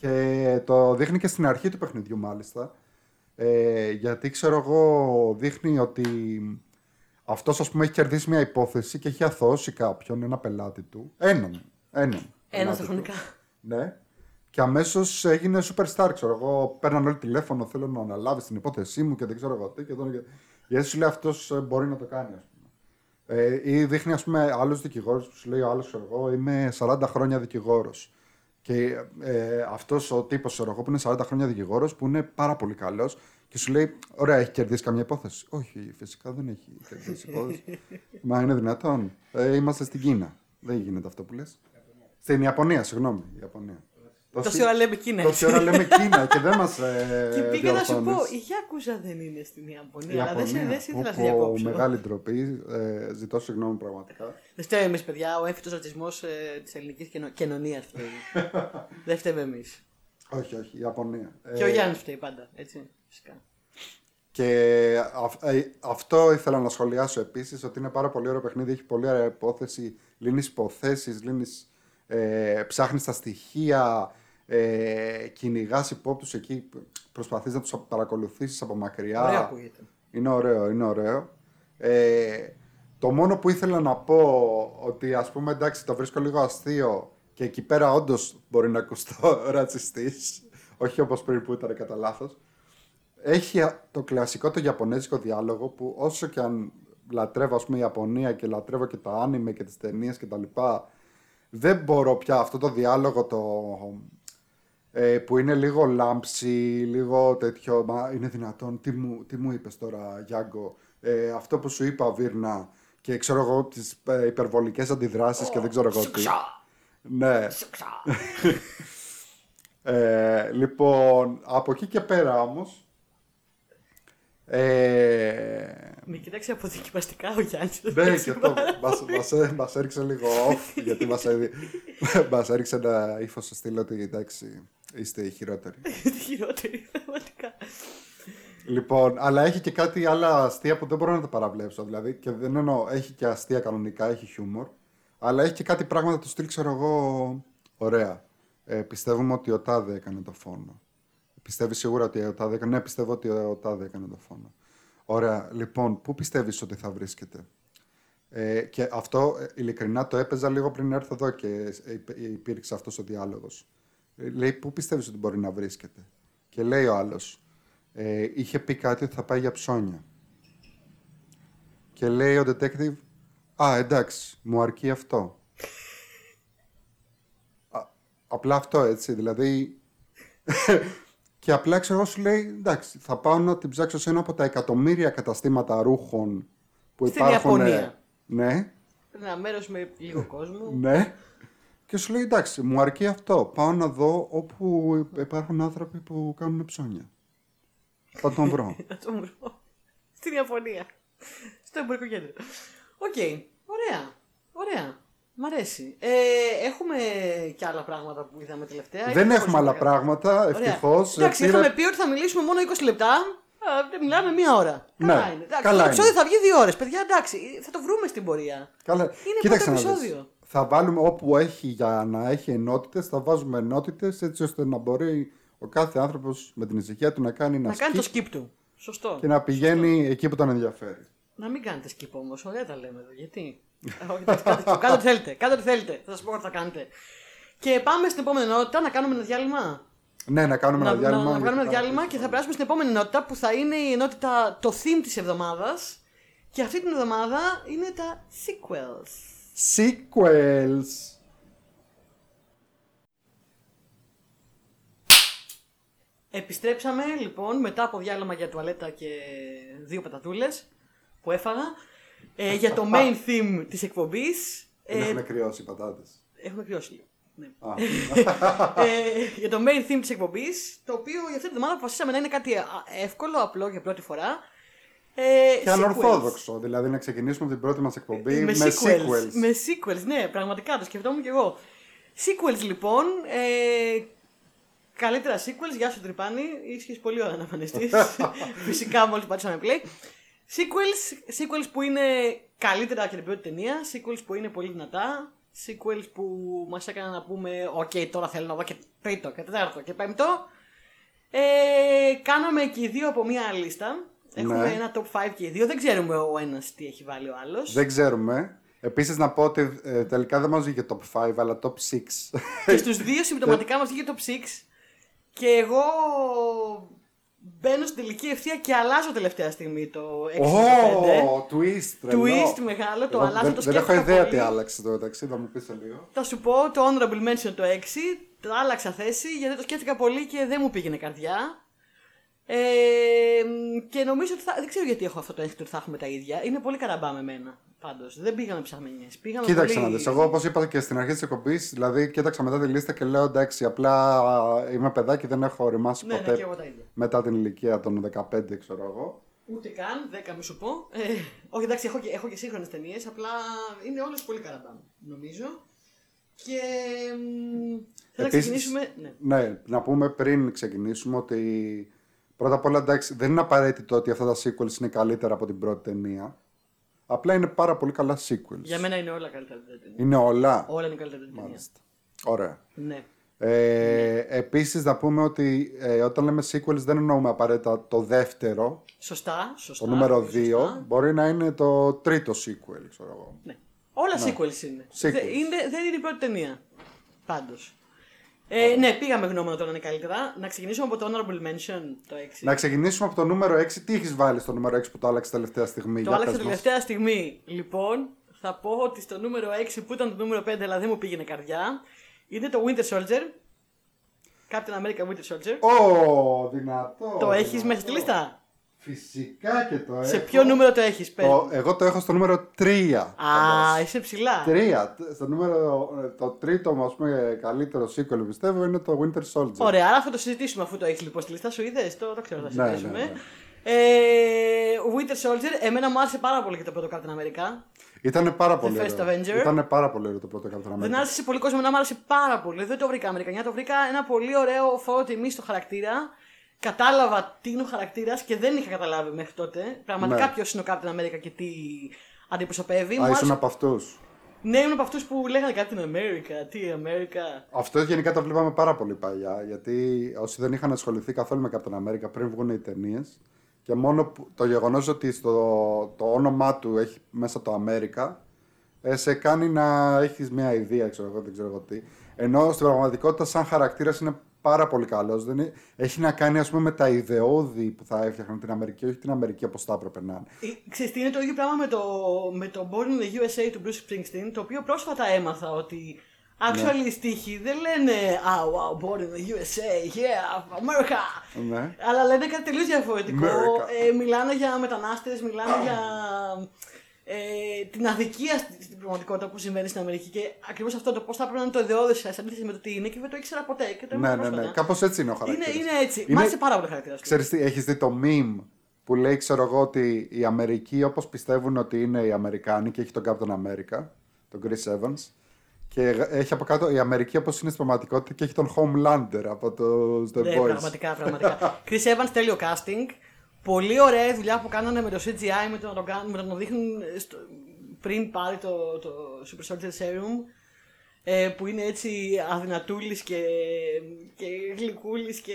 Και το δείχνει και στην αρχή του παιχνιδιού μάλιστα. Ε, γιατί ξέρω εγώ δείχνει ότι αυτός ας πούμε έχει κερδίσει μια υπόθεση και έχει αθώσει κάποιον, ένα πελάτη του. Έναν. Έναν. Ένα πελάτη στα του. χρονικά. Ναι. Και αμέσως έγινε superstar, ξέρω εγώ. Παίρναν όλοι τηλέφωνο, θέλω να αναλάβεις την υπόθεσή μου και δεν ξέρω εγώ τι. Και τώρα... και- Γιατί σου λέει αυτός μπορεί να το κάνει, ας πούμε. Ε, ή δείχνει, ας πούμε, άλλους δικηγόρους που σου λέει ο άλλος, ξέρω εγώ, είμαι 40 χρόνια δικηγόρος. Και ε, αυτός ο τύπος, ξέρω εγώ, που είναι 40 χρόνια δικηγόρος, που είναι πάρα πολύ καλός και σου λέει, Ωραία, έχει κερδίσει καμία υπόθεση. Όχι, φυσικά δεν έχει κερδίσει υπόθεση. Μα είναι δυνατόν. Ε, είμαστε στην Κίνα. Δεν γίνεται αυτό που λες. Στην Ιαπωνία, συγγνώμη. Ιαπωνία. Τόση ώρα λέμε Κίνα. Τόση ώρα λέμε Κίνα και δεν μας. Ε, <laughs> Και πήγα να σου πω, διορθώνεις. η Γιάκουζα δεν είναι στην Ιαπωνία. Η Αλλά δεν σε, Ιαπωνία. δεν σε ήθελα να σε Πω, πω, διακόψω. Μεγάλη ντροπή. Ε, ζητώ συγγνώμη πραγματικά. Δεν φταίμε εμείς, παιδιά. Ο έμφυτο ρατσισμός ε, της ελληνικής κοινωνίας φταίει. <laughs> δεν φταίμε εμείς. όχι, όχι, η Ιαπωνία. Και ο Ε, Γιάννης φταίει πάντα. Έτσι. Φυσικά. Και αυ- ε, αυτό ήθελα να σχολιάσω επίσης, ότι είναι πάρα πολύ ωραίο παιχνίδι. Έχει πολύ ωραία υπόθεση. Λύνεις υποθέσεις, λύνεις, ε, ψάχνεις τα στοιχεία, ε, κυνηγάς υπόπτους εκεί. Προσπαθείς να τους παρακολουθήσεις από μακριά. Ωραία ακούγεται. Είναι ωραίο, είναι ωραίο. Ε, το μόνο που ήθελα να πω ότι ας πούμε εντάξει το βρίσκω λίγο αστείο και εκεί πέρα όντως μπορεί να ακουστώ <laughs> ρατσιστής, όχι όπως πριν που ήταν κατά λάθος. Έχει α- το κλασικό το ιαπωνέζικο διάλογο που όσο και αν λατρεύω ας πούμε η Ιαπωνία και λατρεύω και τα άνιμε και τις ταινίες και τα λοιπά δεν μπορώ πια αυτό το διάλογο το, ε, που είναι λίγο λάμψη, λίγο τέτοιο. Μα είναι δυνατόν, τι μου, τι μου είπες τώρα, Γιάνγκο, ε, αυτό που σου είπα, Βίρνα, και ξέρω εγώ τις ε, υπερβολικές αντιδράσεις και δεν ξέρω εγώ τι. Σουξά! Ναι. Σουξά! Ε, λοιπόν, από εκεί και πέρα όμως, ε, Με κοιτάξει αποδοκιμαστικά ο Γιάννης. ναι, και αυτό μας, μας, έ- μας έριξε λίγο off, γιατί μας, έδι- <laughs> μας έριξε ένα ύφος στο στήλο ότι εντάξει, είστε οι χειρότεροι. <laughs> Τη χειρότερη, πραγματικά. Λοιπόν, αλλά έχει και κάτι άλλα αστεία που δεν μπορώ να τα παραβλέψω. Δηλαδή, και δεν εννοώ, έχει και αστεία κανονικά, έχει χιούμορ. Αλλά έχει και κάτι πράγματα του στυλ, ξέρω εγώ, ωραία. Ε, πιστεύουμε ότι ο Τάδε έκανε το φόνο. Πιστεύεις σίγουρα ότι ο Τάδε έκανε. Ναι, πιστεύω ότι ο Τάδε έκανε το φόνο. Ωραία. Λοιπόν, πού πιστεύεις ότι θα βρίσκεται; Ε, και αυτό ε, ειλικρινά το έπαιζα λίγο πριν έρθω εδώ και ε, υπ- υπήρξε αυτός ο διάλογος. Ε, λέει, πού πιστεύεις ότι μπορεί να βρίσκεται; Και λέει ο άλλος, ε, είχε πει κάτι ότι θα πάει για ψώνια. Και λέει ο detective, α, εντάξει, μου αρκεί αυτό. Α, απλά αυτό έτσι, δηλαδή... και απλά ξέρω εγώ σου λέει, εντάξει, θα πάω να την ψάξω σε ένα από τα εκατομμύρια καταστήματα ρούχων που Στην υπάρχουν. Ιαπωνία. Ναι, Ένα μέρος με λίγο κόσμο. ναι. Και σου λέει, εντάξει, μου αρκεί αυτό. Πάω να δω όπου υπάρχουν άνθρωποι που κάνουν ψώνια. Θα τον βρω. <laughs> Να το βρω. Στην Ιαπωνία. Στο εμπορικό κέντρο. Οκ. Ωραία. Ωραία. Μ' αρέσει. Ε, έχουμε και άλλα πράγματα που είδαμε τελευταία. Δεν Ή έχουμε άλλα χωρίς πράγματα, Ωραία. ευτυχώς. Εντάξει, είχαμε πει ότι θα μιλήσουμε μόνο 20 λεπτά. δεν μιλάμε μία ώρα. Ναι, Καλά είναι. Εντάξει, καλά το είναι. επεισόδιο θα βγει δύο ώρες. Παιδιά, εντάξει, θα το βρούμε στην πορεία. Καλά. Είναι Κοίταξε πρώτο να δεις. επεισόδιο. Θα βάλουμε όπου έχει για να έχει ενότητες, θα βάζουμε ενότητες έτσι ώστε να μπορεί ο κάθε άνθρωπος με την ησυχία του να κάνει ένα Να κάνει το skip skip του. Σωστό. και να πηγαίνει εκεί που τον ενδιαφέρει. Να μην κάνετε skip όμως. Ωραία τα λέμε εδώ. Γιατί; Ε, <laughs> Όχι, εντάξει, κάντε, κάντε ό,τι θέλετε. Κάντε ό,τι θέλετε. Θα σας πω τι θα κάνετε. Και πάμε στην επόμενη ενότητα να κάνουμε ένα διάλειμμα. Ναι, να κάνουμε Να, ένα διάλειμμα. να, να γιατί κάνουμε ένα θα- διάλειμμα και θα περάσουμε στην επόμενη ενότητα που θα είναι η ενότητα το theme της εβδομάδας και αυτή την εβδομάδα είναι τα sequels. Sequels. Επιστρέψαμε λοιπόν μετά από διάλειμμα για τουαλέτα και δύο πατατούλες που έφαγα ε, για το <laughs> main theme της εκπομπής. Δεν Ε, έχουν κρυώσει οι πατάτες. έχουμε κρυώσει λίγο. Ναι. Α. <laughs> ε, για το main theme της εκπομπής, το οποίο για αυτή την εβδομάδα αποφασίσαμε να είναι κάτι α, εύκολο, απλό για πρώτη φορά. Ε, Και sequels. ανορθόδοξο. Δηλαδή να ξεκινήσουμε την πρώτη μας εκπομπή με, με, sequels. sequels. Με sequels, ναι, πραγματικά το σκεφτόμουν κι εγώ. Sequels λοιπόν. Ε, καλύτερα sequels, γεια σου τρυπάνι. Είχες πολύ ώρα να εμφανιστείς. <laughs> Φυσικά μόλις πατήσαμε play. Sequels, sequels που είναι καλύτερα και την πρώτη ταινία. Sequels που είναι πολύ δυνατά. Sequels που μας έκαναν να πούμε: Οκ, τώρα θέλω να δω και τρίτο και τέταρτο και πέμπτο. Ε, κάναμε και οι δύο από μία λίστα. Έχουμε Ναι. ένα top 5 και οι δύο. Δεν ξέρουμε ο ένας τι έχει βάλει ο άλλος. Δεν ξέρουμε. Επίσης να πω ότι ε, τελικά δεν μας βγήκε top 5, αλλά top 6. και στους δύο συμπτωματικά μας βγήκε top 6. Και εγώ μπαίνω στην τελική ευθεία και αλλάζω τελευταία στιγμή το 6 στο 5. Ω, twist, τρελό. Twist μεγάλο, το Εγώ αλλάζω, δεν, το Δεν έχω σκέφτηκα ιδέα πολύ. τι άλλαξε το μεταξύ, θα μου πεις σε λίγο. Θα σου πω το honorable mention το 6. Το άλλαξα θέση γιατί το σκέφτηκα πολύ και δεν μου πήγαινε καρδιά. Ε, και νομίζω ότι θα, δεν ξέρω γιατί έχω αυτό το αίσθημα ότι θα έχουμε τα ίδια. Είναι πολύ καραμπά με μένα. Πάντως. Δεν πήγαμε ψαμένιε. Πήγαμε Κοίταξε πολύ... να δεις. Εγώ, όπως είπα και στην αρχή της εκπομπής, δηλαδή κοίταξα μετά τη λίστα και λέω εντάξει, απλά είμαι παιδάκι, δεν έχω οριμάσει Ναι, ναι, ποτέ και εγώ τα ίδια. μετά την ηλικία των 15, ξέρω εγώ. Ούτε καν, 10 μη σου πω. Ε, όχι, εντάξει, έχω και, έχω και σύγχρονες ταινίες, απλά είναι όλες πολύ καραμπάμ, νομίζω. Και. μ, Θέλω να Επίσης- ξεκινήσουμε. Ναι. Ναι, να πούμε πριν ξεκινήσουμε ότι πρώτα απ' όλα εντάξει, δεν είναι απαραίτητο ότι αυτά τα sequels είναι καλύτερα από την πρώτη ταινία. Απλά είναι πάρα πολύ καλά sequels. Για μένα είναι όλα καλύτερα από την ταινία. Είναι όλα; Όλα είναι καλύτερα από την ταινία. Μάλιστα. Ωραία. Ναι. Ε, επίσης να πούμε ότι ε, όταν λέμε sequels δεν εννοούμε απαραίτητα το δεύτερο, Σωστά, σωστά. το νούμερο πολύ 2, σωστά. μπορεί να είναι το τρίτο sequel, ξέρω εγώ. Ναι. Όλα sequels είναι. Sequels. Δε- είναι. Δεν είναι η πρώτη ταινία. Πάντως. Ε, ναι, πήγαμε γνώμονα τώρα είναι καλύτερα. Να ξεκινήσουμε από το honorable mention το 6. Να ξεκινήσουμε από το νούμερο 6. Τι έχεις βάλει στο νούμερο 6 που το άλλαξες τελευταία στιγμή; Το Για άλλαξα πες μας. τελευταία στιγμή. Λοιπόν, θα πω ότι στο νούμερο 6 που ήταν το νούμερο 5 αλλά δεν μου πήγαινε καρδιά είναι το Winter Soldier. Captain America Winter Soldier. Ω, δυνατό. το έχεις δυνατό. μέσα στη λίστα; Φυσικά και το έχω. Σε ποιο νούμερο το έχεις, πες. Το, εγώ το έχω στο νούμερο 3. Α, είσαι ψηλά. 3. Στο νούμερο, το τρίτο μου, ας πούμε, καλύτερο sequel πιστεύω είναι το Winter Soldier. Ωραία, άρα θα το συζητήσουμε αφού το έχεις λοιπόν στη λίστα σου, είδες, το, το ξέρω, θα Ναι, ναι, συζητήσουμε. ναι. Ε, Winter Soldier, εμένα μου άρεσε πάρα πολύ και το πρώτο Captain America. Ήτανε πάρα πολύ First ωραίο. Avenger. Ήτανε πάρα πολύ ωραίο το πρώτο Captain Δεν America. άρεσε σε πολύ κόσμο, εμένα μου άρεσε πάρα πολύ. Δεν το βρήκα Αμερικανιά, το βρήκα ένα πολύ ωραίο φόρο τιμή στο χαρακτήρα. Κατάλαβα τι είναι ο χαρακτήρας και δεν είχα καταλάβει μέχρι τότε. Πραγματικά Ναι. ποιος είναι ο Captain America και τι αντιπροσωπεύει. Α, Μου ήσουν άρεσε... από αυτούς. Ναι, ήμουν από αυτούς που λέγανε Captain America, τι America. Αυτό γενικά το βλέπαμε πάρα πολύ παλιά. Γιατί όσοι δεν είχαν ασχοληθεί καθόλου με Captain America πριν βγουν οι ταινίες. Και μόνο που- το γεγονός ότι στο, το όνομά του έχει μέσα το America ε, σε κάνει να έχεις μια ιδέα, ξέρω εγώ, δεν ξέρω εγώ τι. Ενώ στην πραγματικότητα, σαν χαρακτήρας είναι πάρα πολύ καλός. Έχει να κάνει, ας πούμε, με τα ιδεώδη που θα έφτιαχναν την Αμερική, όχι την Αμερική όπως θα έπρεπε να είναι. Ε, Ξέρεις τι είναι το ίδιο πράγμα με το, με το Born in the USA του Bruce Springsteen, το οποίο πρόσφατα έμαθα ότι actually οι στίχοι δεν λένε Ah, wow, Born in the USA, yeah, America. Ναι. Αλλά λένε κάτι τελείως διαφορετικό. America. Ε, μιλάνε για μετανάστες, μιλάνε για ε, την αδικία στη- στην πραγματικότητα που συμβαίνει στην Αμερική. Και ακριβώς αυτό το πώς θα έπρεπε να είναι το ιδεώδες σε αντίθεση με το τι είναι και δεν το ήξερα ποτέ. Και το Ναι, έμαθα ναι, ναι. πρόσφατα. Κάπως έτσι είναι ο Είναι, χαρακτήρας. είναι έτσι. Μ' άρεσε πάρα πολύ ο χαρακτήρα. Ξέρεις τι, έχεις δει το meme που λέει, ξέρω εγώ, ότι η Αμερική όπως πιστεύουν ότι είναι οι Αμερικάνοι και έχει τον Captain America, τον Chris Evans, και έχει από κάτω η Αμερική όπως είναι στην πραγματικότητα και έχει τον Homelander από το The Ναι, Boys. πραγματικά, πραγματικά. <laughs> Chris Evans, τέλειο casting. Πολύ ωραία η δουλειά που κάνανε με το CGI, με το να το, κάνουν, με το να το δείχνουν στο, πριν πάρει το, το Super Soldier Serum. Ε, που είναι έτσι αδυνατούλης και, και γλυκούλης και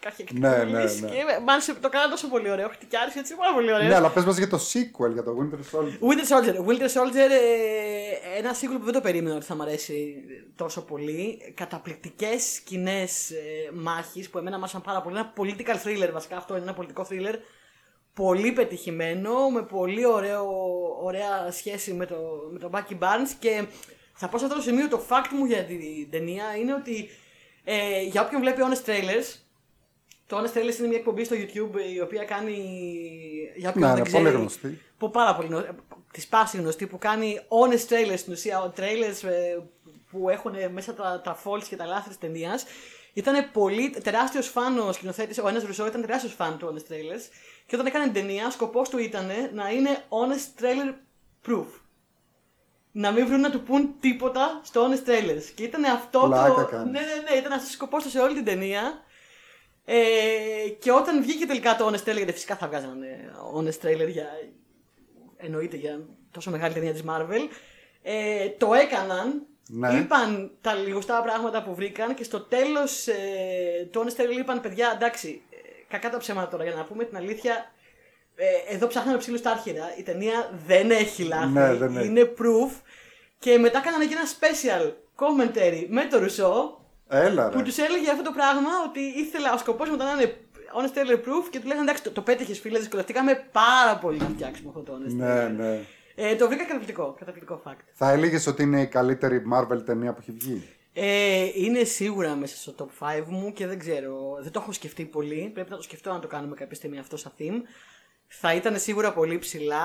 καχεκτούλης Ναι, ναι, ναι. και μάλιστα το κάνανε τόσο πολύ ωραίο, χτυκιάρης έτσι πάρα πολύ ωραίο. Ναι, αλλά πες μας για το sequel, για το Winter Soldier. Winter Soldier. Winter Soldier, ε, ένα sequel που δεν το περίμενα ότι θα μου αρέσει τόσο πολύ. Καταπληκτικές σκηνές ε, μάχης που εμένα μου άρεσαν πάρα πολύ. Ένα political thriller βασικά αυτό είναι ένα πολιτικό thriller. Πολύ πετυχημένο, με πολύ ωραίο, ωραία σχέση με, το, με τον Bucky Barnes και θα πω σε αυτό το σημείο το fact μου για την ταινία είναι ότι ε, για όποιον βλέπει honest trailers το Honest Trailers είναι μια εκπομπή στο YouTube η οποία κάνει. Για όποιον Ναι, δεν ναι, ξέρει. πολύ γνωστή. Που πάρα πολύ γνωστή. Της πάσης γνωστή που κάνει honest trailers στην ουσία. Trailers ε, που έχουν μέσα τα, τα faults και τα λάθη της ταινίας. Ήταν πολύ τεράστιος φαν ο σκηνοθέτης, ο ένας Ρουσό ήταν τεράστιος φαν του Honest Trailers. Και όταν έκανε την ταινία, σκοπός του ήταν να είναι honest trailer proof. Να μην βρουν να του πούν τίποτα στο honest trailers. Και ήταν αυτό Πλάκα το. κάνεις. Ναι, ναι, ναι, ήταν αυτός ο σκοπός τους σε όλη την ταινία. Ε, και όταν βγήκε τελικά το honest trailer, γιατί φυσικά θα βγάζανε honest trailer για. εννοείται για τόσο μεγάλη ταινία της Marvel. Ε, το έκαναν. Ναι. Είπαν τα λιγοστά πράγματα που βρήκαν και στο τέλος ε, το honest trailer είπαν παιδιά εντάξει, ε, κακά τα ψέματα τώρα για να πούμε την αλήθεια. Ε, εδώ ψάχναμε ψήλου στα άρχιρα. Η ταινία δεν έχει λάθη. Ναι, δεν έχει. είναι proof. Και μετά κάνανε και ένα special commentary με το Ρουσό Έλα ρε. που τους έλεγε αυτό το πράγμα ότι ήθελα ο σκοπός μου ήταν να είναι honest trailer proof και του λέγανε εντάξει το, το πέτυχες φίλε, δυσκολευτήκαμε πάρα πολύ να φτιάξουμε αυτό το honest Ναι, trailer. ναι. Ε, το βρήκα καταπληκτικό, καταπληκτικό fact. Θα έλεγες ότι είναι η καλύτερη Marvel ταινία που έχει βγει; Ε, είναι σίγουρα μέσα στο top 5 μου και δεν ξέρω, δεν το έχω σκεφτεί πολύ. Πρέπει να το σκεφτώ να το κάνουμε κάποια στιγμή αυτό σαν theme. Θα ήταν σίγουρα πολύ ψηλά.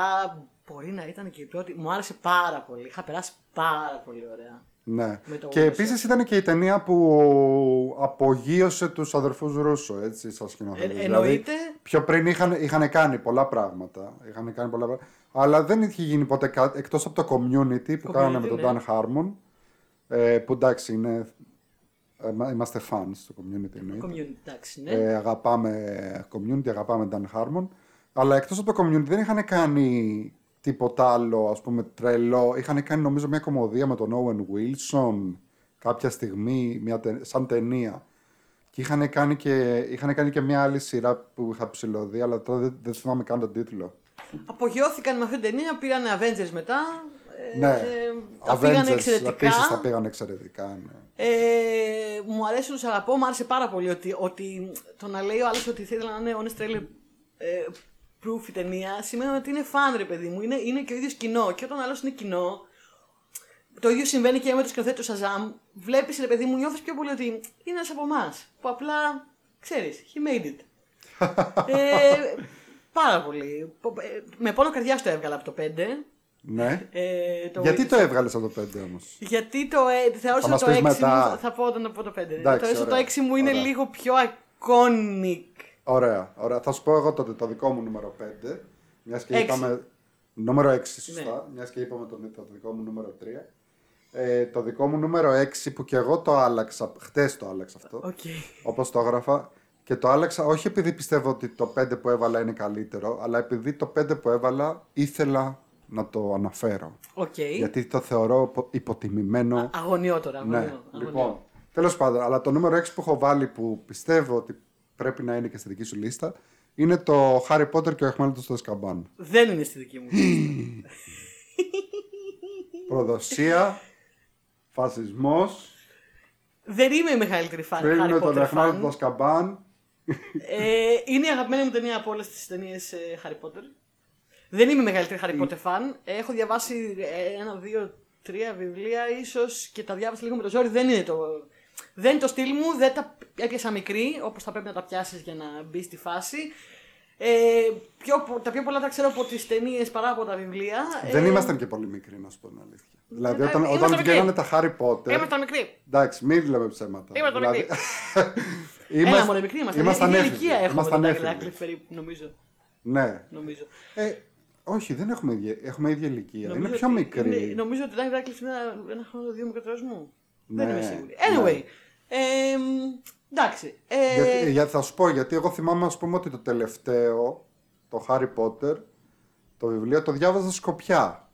Μπορεί να ήταν και η πρώτη. Μου άρεσε πάρα πολύ. Είχα περάσει πάρα πολύ ωραία. Ναι. Με το Και Winter επίσης ήταν και η ταινία που απογείωσε τους αδερφούς Ρούσο, έτσι, σαν σκηνοθέτης. Ε, εννοείται. πιο πριν είχαν, είχαν κάνει πολλά πράγματα, είχαν κάνει πολλά πράγματα, αλλά δεν είχε γίνει ποτέ κάτι, εκτός από το community που Community, κάνανε με τον ναι. Dan Harmon, ε, που εντάξει είναι, ε, μα- είμαστε fans του community εννοείται. Community, εντάξει, ναι. Ε, αγαπάμε community, αγαπάμε Dan Harmon. Αλλά εκτός από το community δεν είχαν κάνει τίποτα άλλο, ας πούμε, τρελό. Είχαν κάνει νομίζω μια κομμωδία με τον Owen Wilson κάποια στιγμή, μια, τε- σαν ταινία. Και είχαν κάνει και, είχαν κάνει και μια άλλη σειρά που είχα ψηλωδεί, αλλά τώρα δεν, δεν θυμάμαι καν τον τίτλο. Απογειώθηκαν με αυτήν την ταινία, πήραν Avengers μετά. Ε, ναι, και τα πήγαν εξαιρετικά. επίσης τα πήγαν εξαιρετικά, ναι. Ε, μου αρέσουν, τους αγαπώ. Μου άρεσε πάρα πολύ ότι, ότι το να λέει ο άλλος ότι θέλει να είναι honest trailer ε, proof η ταινία σημαίνει ότι είναι φαν, ρε παιδί μου. Είναι, είναι και ο ίδιος κοινό. Και όταν ο άλλος είναι κοινό, το ίδιο συμβαίνει και με το σκηνοθέτη του Σαζάμ. Βλέπεις, ρε παιδί μου, νιώθεις πιο πολύ ότι είναι ένας από εμάς. Που απλά ξέρεις, he made it. ε, πάρα πολύ. Ε, Με πόνο καρδιάς το έβγαλα από το 5. ναι. Ε, το Γιατί Winter το έβγαλες από το 5 όμως; γιατί το ε, θεώρησα μας το πεις 6 μετά. μου. Θα πω όταν το πω το 5. Εντάξει, θεώρησα το ωραία. 6 μου είναι Ωραία. λίγο πιο iconic. Ωραία, ωραία. Θα σου πω εγώ τότε το δικό μου νούμερο 5. Μιας και Έξι. είπαμε. Νούμερο 6, σωστά. Ναι. Μιας και είπαμε το, το δικό μου νούμερο 3. Ε, το δικό μου νούμερο 6 που και εγώ το άλλαξα. Χτες το άλλαξα αυτό. Οκ. Όπως το έγραφα. Και το άλλαξα όχι επειδή πιστεύω ότι το 5 που έβαλα είναι καλύτερο, αλλά επειδή το 5 που έβαλα ήθελα να το αναφέρω. Οκ. Γιατί το θεωρώ υπο- υποτιμημένο. Αγωνιώ τώρα. Αγωνιώ. Ναι, αγωνιώ. λοιπόν. Τέλος πάντων, αλλά το νούμερο 6 που έχω βάλει που πιστεύω ότι πρέπει να είναι και στη δική σου λίστα είναι το Harry Potter και ο Αιχμάλωτος στο Αζκαμπάν. Δεν είναι στη δική μου. <laughs> Προδοσία, φασισμός, Δεν είμαι η μεγαλύτερη φαν Harry φίλοι τον Potter Εχμάλωτο fan. στο Σκαμπάν. ε, είναι η αγαπημένη μου ταινία από όλες τις ταινίες Harry Potter. Δεν είμαι η μεγαλύτερη Harry Potter fan. Έχω διαβάσει ε, ένα, δύο, τρία βιβλία ίσως και τα διάβασα λίγο με το ζόρι. Δεν είναι το, δεν είναι το στυλ μου. Δεν τα έπιασα μικρή όπως θα πρέπει να τα πιάσεις για να μπει στη φάση. Ε, πιο, πο- τα πιο πολλά τα ξέρω από τις ταινίες παρά από τα βιβλία. Δεν Ε, ήμασταν και πολύ μικροί, να σου πω την αλήθεια. Δηλαδή, ε, όταν, ήμασταν όταν μικροί. βγαίνανε τα Harry Potter. Ήμασταν μικροί. Εντάξει, μην λέμε ψέματα. Ήμασταν δηλαδή, Ένα <laughs> είμαστε- μόνο μικρή είμαστε. ήμασταν ίδια έφηβοι. ηλικία έχουμε Ήμασταν με τον έφηβοι. Radcliffe περίπου, νομίζω. Ναι. νομίζω. Ε, όχι, δεν έχουμε ίδια, έχουμε ίδια ηλικία. Νομίζω είναι πιο ότι μικρή. είναι- νομίζω ότι ο Daniel Radcliffe είναι ένα, ένα χρόνο δύο μικρότερος μου. Δεν Ναι, είμαι σίγουρη. ναι. Anyway. Ε, μ, εντάξει. Ε, Γιατί, για, θα σου πω, γιατί εγώ θυμάμαι ας πούμε ότι το τελευταίο το Harry Potter, το βιβλίο, το διάβαζα σκοπιά.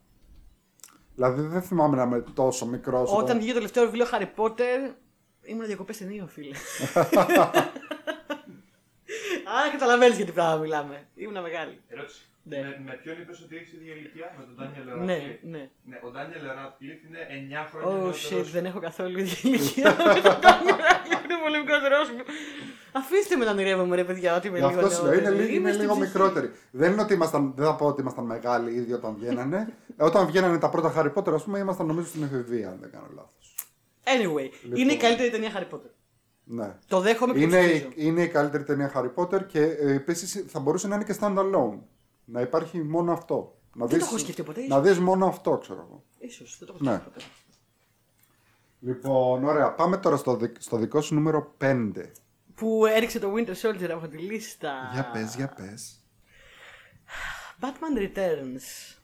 Δηλαδή δεν θυμάμαι να είμαι τόσο μικρός. Όταν βγήκε το τελευταίο βιβλίο Harry Potter, ήμουν διακοπές ταινίων, φίλε. <laughs> <laughs> Άρα καταλαβαίνεις για τι πράγμα μιλάμε. Ήμουν μεγάλη. Ερώτηση. Ναι. Με, με ποιον είπες ότι έχεις ίδια ηλικία, με τον Ντάνιελ Ναι, Radcliffe. ναι. Ναι, ο Ντάνιελ Radcliffe είναι 9 χρόνια Oh νεότερος. shit, δεν έχω καθόλου ίδια ηλικία με τον Daniel Radcliffe, είναι πολύ μικρότερος μου. Αφήστε με να ονειρεύομαι, ρε παιδιά, ότι είμαι Γι' λίγο αυτό σου λέω, είναι, νεότερη. λί- Είμαι είναι στην λίγο ψυχή. μικρότεροι. Δεν είναι ότι ήμασταν, δεν θα πω ότι ήμασταν μεγάλοι ήδη όταν βγαίνανε. Ε, όταν βγαίνανε τα πρώτα Harry Potter, ας πούμε, ήμασταν νομίζω στην εφηβεία, αν δεν κάνω λάθος. Anyway, είναι η καλύτερη ταινία Harry Potter. Ναι. Το δέχομαι και Είναι, υποστηρίζω. η- είναι η καλύτερη ταινία Harry Potter και ε, επίσης θα μπορούσε να είναι και standalone. Να υπάρχει μόνο αυτό. Να Δεν το δεις- έχω σκεφτεί ποτέ, Να δεις μόνο αυτό, ξέρω εγώ. Ίσως, δεν το έχω Ναι. σκεφτεί ποτέ. Λοιπόν, ωραία. Πάμε τώρα στο, δι- στο δικό σου νούμερο 5. Που έριξε το Winter Soldier από τη λίστα. Για πες, για πες. Batman Returns.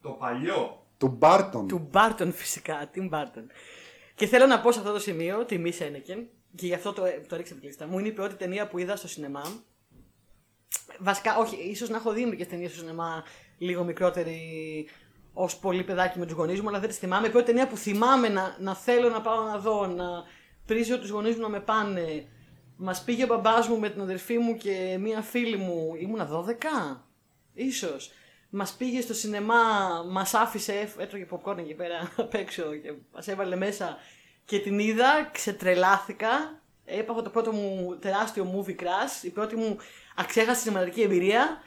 Το παλιό. Του Μπάρτον. Του Barton φυσικά, Tim Barton. Και θέλω να πω σε αυτό το σημείο, τιμή Σένεκεν, και γι' αυτό το, το έριξα από τη λίστα. Μου είναι η πρώτη ταινία που είδα στο σινεμά. Βασικά, όχι, ίσως να έχω δει μερικές ταινίες στο σινεμά λίγο μικρότερη ως πολύ παιδάκι με τους γονείς μου, αλλά δεν τις θυμάμαι. Η πρώτη ταινία που θυμάμαι να, να θέλω να πάω να δω, να πρίζω τους γονείς μου να με πάνε. Μας πήγε ο μπαμπάς μου με την αδερφή μου και μία φίλη μου. Ήμουνα 12, ίσως. Μας πήγε στο σινεμά, μας άφησε, έτρωγε popcorn εκεί πέρα <laughs> απ' έξω και μας έβαλε μέσα και την είδα, ξετρελάθηκα. Έπαθα το πρώτο μου τεράστιο movie crash, η πρώτη μου αξέχαστη cinematic εμπειρία.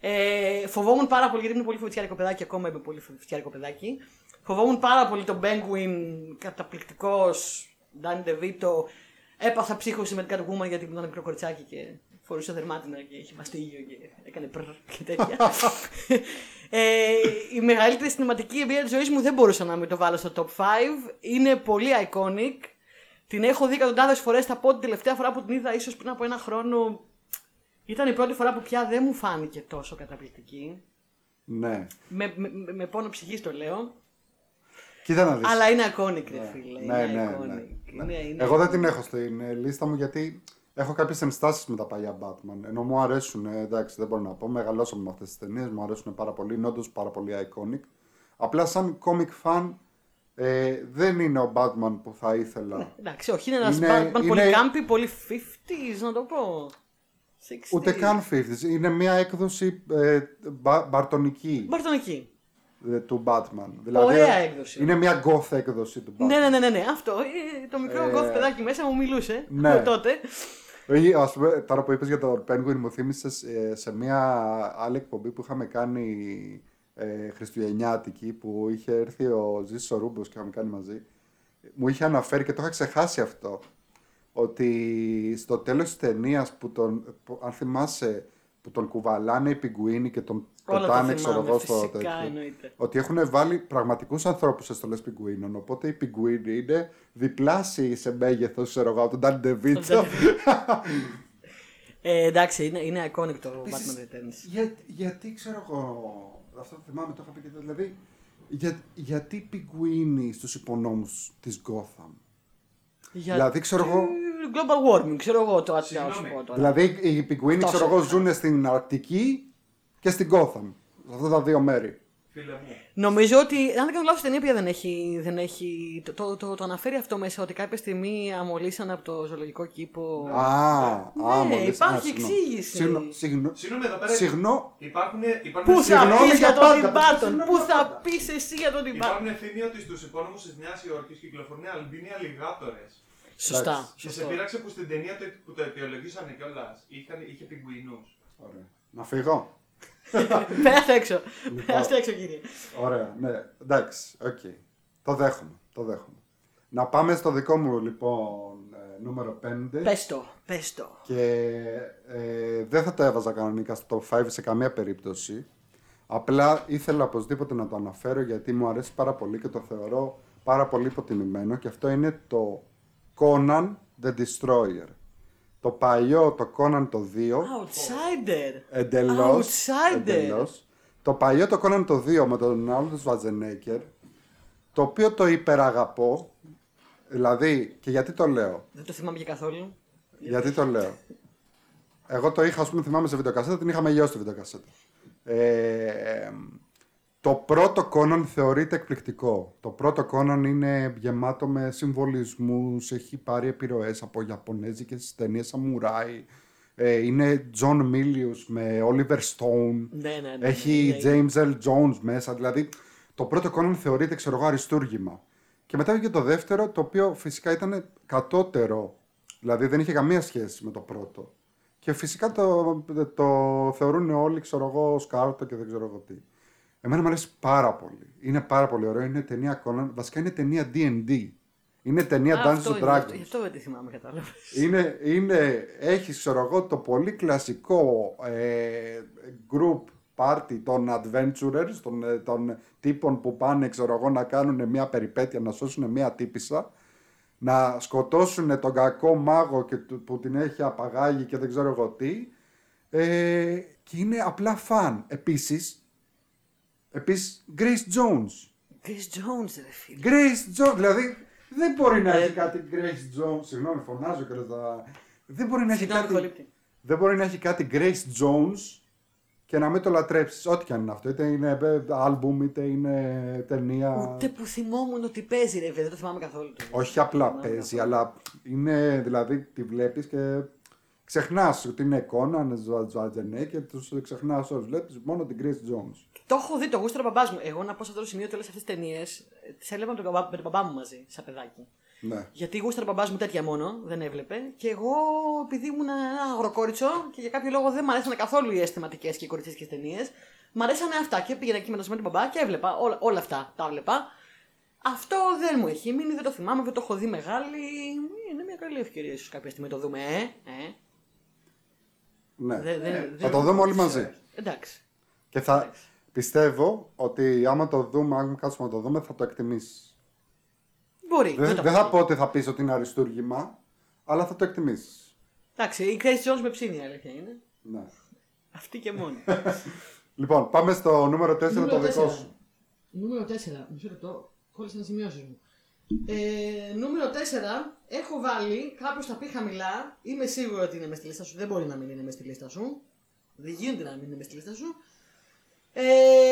Ε, φοβόμουν πάρα πολύ, γιατί είμαι πολύ φοβητιάρικο παιδάκι, ακόμα είμαι πολύ φοβητιάρικο παιδάκι. Φοβόμουν πάρα πολύ τον Penguin, καταπληκτικός, Danny DeVito. Έπαθα ψύχωση με την Catwoman γιατί ήμουν ένα μικρό κοριτσάκι και φορούσε δερμάτινα και είχε μαστίγιο και έκανε πρρ και τέτοια. <laughs> ε, η μεγαλύτερη συναισθηματική εμπειρία της ζωής μου δεν μπορούσα να μην το βάλω στο top 5. Είναι πολύ iconic. Την έχω δει εκατοντάδες φορές. Θα πω την τελευταία φορά που την είδα, ίσως πριν από ένα χρόνο. Ήταν η πρώτη φορά που πια δεν μου φάνηκε τόσο καταπληκτική. Ναι. Με, με, με- με πόνο ψυχής το λέω. Κοίτα να δεις. Αλλά είναι iconic, ρε Ναι, φίλε. ναι, είναι ναι, iconic. ναι. Είναι- είναι- Εγώ δεν την έχω στην ε, λίστα μου γιατί έχω κάποιες ενστάσεις με τα παλιά Batman. Ενώ μου αρέσουν, ε, εντάξει, δεν μπορώ να πω. Μεγαλώσαμε με αυτές τις ταινίες, μου αρέσουν πάρα πολύ. Είναι όντως πάρα πολύ iconic. Απλά σαν comic fan ε, δεν είναι ο Batman που θα ήθελα. Εντάξει, όχι, είναι ένας Είναι- Batman είναι- πολύ κάμπι, πολύ 50s, να το πω. 60s. Ούτε καν 50s. Είναι μια έκδοση ε, μπα, μπαρτονική Μπαρτονική. ε, του Batman. Δηλαδή, Ωραία έκδοση. Είναι μια goth έκδοση του Batman. Ναι, ναι, ναι, ναι, ναι, αυτό. ε, Το μικρό Ε, γκοφ παιδάκι μέσα μου μιλούσε ναι. τότε. Ή, ας πούμε, τώρα που είπες για τον Penguin μου θύμισες ε, σε μια άλλη εκπομπή που είχαμε κάνει ε, Χριστουγεννιάτικη που είχε έρθει ο Ζήσης ο Ρούμπος και είχαμε κάνει μαζί μου είχε αναφέρει και το είχα ξεχάσει αυτό ότι στο τέλος της ταινίας που τον, που, αν θυμάσαι που τον κουβαλάνε οι πιγκουίνοι και τον Όλα τα πετάνε ξέρω θυμάμαι, εγώ στο φυσικά τέτοιο εννοείται. ότι έχουν βάλει πραγματικούς ανθρώπους σε στολέ πιγκουίνων. Οπότε οι πιγκουίνοι είναι διπλάσιοι σε μέγεθος, ξέρω εγώ, από τον Ντάνι Ντεβίτσο. Ε, εντάξει, είναι, είναι iconic το Επίσης, Batman Returns. Για, γιατί ξέρω εγώ. Αυτό το θυμάμαι, το είχα πει και τότε, Δηλαδή, για, γιατί πιγκουίνοι στους υπονόμους της Gotham; Για- Δηλαδή, ξέρω εγώ. Global warming, ξέρω εγώ το τι να σου Συγγνώμη. πω τώρα. Δηλαδή, οι πιγκουίνοι, Τόσο. ξέρω εγώ, ζουν στην Αρκτική και στην Gotham. Σε αυτά τα δύο μέρη. Φίλε μου. Νομίζω ότι, αν δεν κάνω λάθος, η ταινία πια δεν έχει. Δεν έχει το, το, το, το αναφέρει αυτό μέσα ότι κάποια στιγμή αμολύσαν από το ζωολογικό κήπο. Α, α, Ναι, μόλις- υπάρχει α, συγγνώμη. εξήγηση. Συγγνώ- συγγνώ- Συγγνώμη εδώ πέρα. Συγγνώ, Υπάρχουν, υπάρχουν, Πού θα Συγγνώμη πεις για για τον πάντα, Tim Burton, συγγνώμη Πού για θα πάντα. πεις εσύ για τον Tim Burton; υπάρχουν ευθύνη ότι στους υπονόμους της Νέας Υόρκης κυκλοφορούν αλμπίνοι αλιγάτορες. Σωστά. Εντάξει. Και σε σωστό. πείραξε που στην ταινία το, που το αιτιολογήσανε κιόλας. Είχε πιγκουινούς. Ωραία. Να φύγω. <laughs> Πέρασε έξω. Λοιπόν. Πέρασε έξω, κύριε. Ωραία, ναι. Εντάξει, οκ. Το δέχομαι, το δέχομαι. Να πάμε στο δικό μου λοιπόν ε, νούμερο 5. Πες το, πες το. Και ε, δεν θα το έβαζα κανονικά στο top 5 σε καμία περίπτωση. Απλά ήθελα οπωσδήποτε να το αναφέρω γιατί μου αρέσει πάρα πολύ και το θεωρώ πάρα πολύ υποτιμημένο και αυτό είναι το Conan the Destroyer. Το παλιό, το Conan το 2, Outsider. εντελώς, Outsider. εντελώς. Το παλιό το Conan το 2 με τον Arnold Schwarzenegger, το οποίο το υπεραγαπώ, δηλαδή, και γιατί το λέω, Δεν το θυμάμαι και καθόλου. γιατί το λέω; Εγώ το είχα, ας πούμε, θυμάμαι σε βιντεοκασέτα, την είχα μεγιώσει τη βιντεοκασέτα. Ε, το πρώτο Conan θεωρείται εκπληκτικό. Το πρώτο Conan είναι γεμάτο με συμβολισμούς, έχει πάρει επιρροές από Ιαπωνέζικες ταινίες σαμουράι. Ε, είναι John Milius με Oliver Stone. Ναι, ναι, ναι, έχει ναι, ναι. James L. Jones μέσα. Δηλαδή, το πρώτο Conan θεωρείται, ξέρω εγώ, αριστούργημα. Και μετά βγήκε το δεύτερο, το οποίο φυσικά ήταν κατώτερο. Δηλαδή, δεν είχε καμία σχέση με το πρώτο. Και φυσικά το, το θεωρούν όλοι, ξέρω εγώ, σκάρτο και δεν ξέρω εγώ τι. Εμένα μου αρέσει πάρα πολύ. Είναι πάρα πολύ ωραίο. Είναι ταινία Conan. Βασικά είναι ταινία D&D. Είναι ταινία Α, Dungeons αυτό and είναι, Dragons. αυτό- Γι' αυτό δεν τη θυμάμαι, κατάλαβα. Είναι, είναι, έχεις ξέρω εγώ το πολύ κλασικό ε, group party των adventurers, των, ε, των τύπων που πάνε ξέρω εγώ να κάνουν μια περιπέτεια, να σώσουν μια τύπησα, να σκοτώσουν τον κακό μάγο και, του- που την έχει απαγάγει και δεν ξέρω εγώ τι. Ε, και είναι απλά φαν. Επίσης, επίσης Grace Jones. Chris Jones, ρε φίλε. Grace Jones, δηλαδή δεν μπορεί να Ε, έχει κάτι Grace Jones. Συγγνώμη, φωνάζω και τα. Δεν μπορεί να έχει Συγγνώμη, κάτι. Χολύπτη. Δεν μπορεί να έχει κάτι Grace Jones και να μην το λατρέψεις. Ό,τι και αν είναι αυτό. Είτε είναι ε, άλμπουμ, είτε είναι ταινία. Ούτε που θυμόμουν ότι παίζει, ρε φίλε. Δεν το θυμάμαι καθόλου. Όχι απλά Δεν θυμάμαι παίζει, καθόλου. αλλά είναι δηλαδή τη βλέπεις και ξεχνάς ότι είναι εικόνα, είναι Ζουατζενέ και τους ξεχνάς όλους. Βλέπεις μόνο την Grace Jones. Το έχω δει, το γούσταρα μπαμπάς μου. Εγώ να πω σε αυτό το σημείο ότι όλες αυτές τις ταινίες τις έβλεπα με τον, μπαμπά, με τον μπαμπά μου μαζί, σαν παιδάκι. Ναι. Γιατί γούσταρα μπαμπάς μου τέτοια μόνο, δεν έβλεπε. Και εγώ, επειδή ήμουν ένα αγροκόριτσο και για κάποιο λόγο δεν μου αρέσαν καθόλου οι αισθηματικές και οι κοριτσίστικε ταινίες, μ' αρέσανε αυτά και πήγαινα εκεί με τον σημείο του μπαμπά και έβλεπα. Όλα, όλα αυτά τα έβλεπα. Αυτό δεν μου έχει μείνει, δεν το θυμάμαι, δεν το έχω δει μεγάλη. Είναι μια καλή ευκαιρία ίσως κάποια στιγμή να το δούμε, ε. ε. Ναι. Δεν- δεν- Θα δεν- το δούμε όλοι μαζί. Εντάξει. Και θα πιστεύω ότι άμα το δούμε, αν κάτσουμε να το δούμε, θα το εκτιμήσεις. Μπορεί. Δεν, το δεν έχω θα δει. πω ότι θα πεις ότι είναι αριστούργημα, αλλά θα το εκτιμήσεις. Εντάξει, η Grace Jones με ψήνει η αλήθεια είναι. Ναι. Αυτή και μόνη. <laughs> Λοιπόν, πάμε στο νούμερο 4, το δικό σου. Νούμερο 4. Μισό λεπτό. Κόλλησα να σημειώσεις μου. Ε, νούμερο 4. Έχω βάλει, κάποιος θα πει χαμηλά. Είμαι σίγουρο ότι είναι μες στη λίστα σου. Δεν μπορεί να μην είναι μες στη λίστα σου. Δεν γίνεται να μην είναι μες στη λίστα σου. Ε,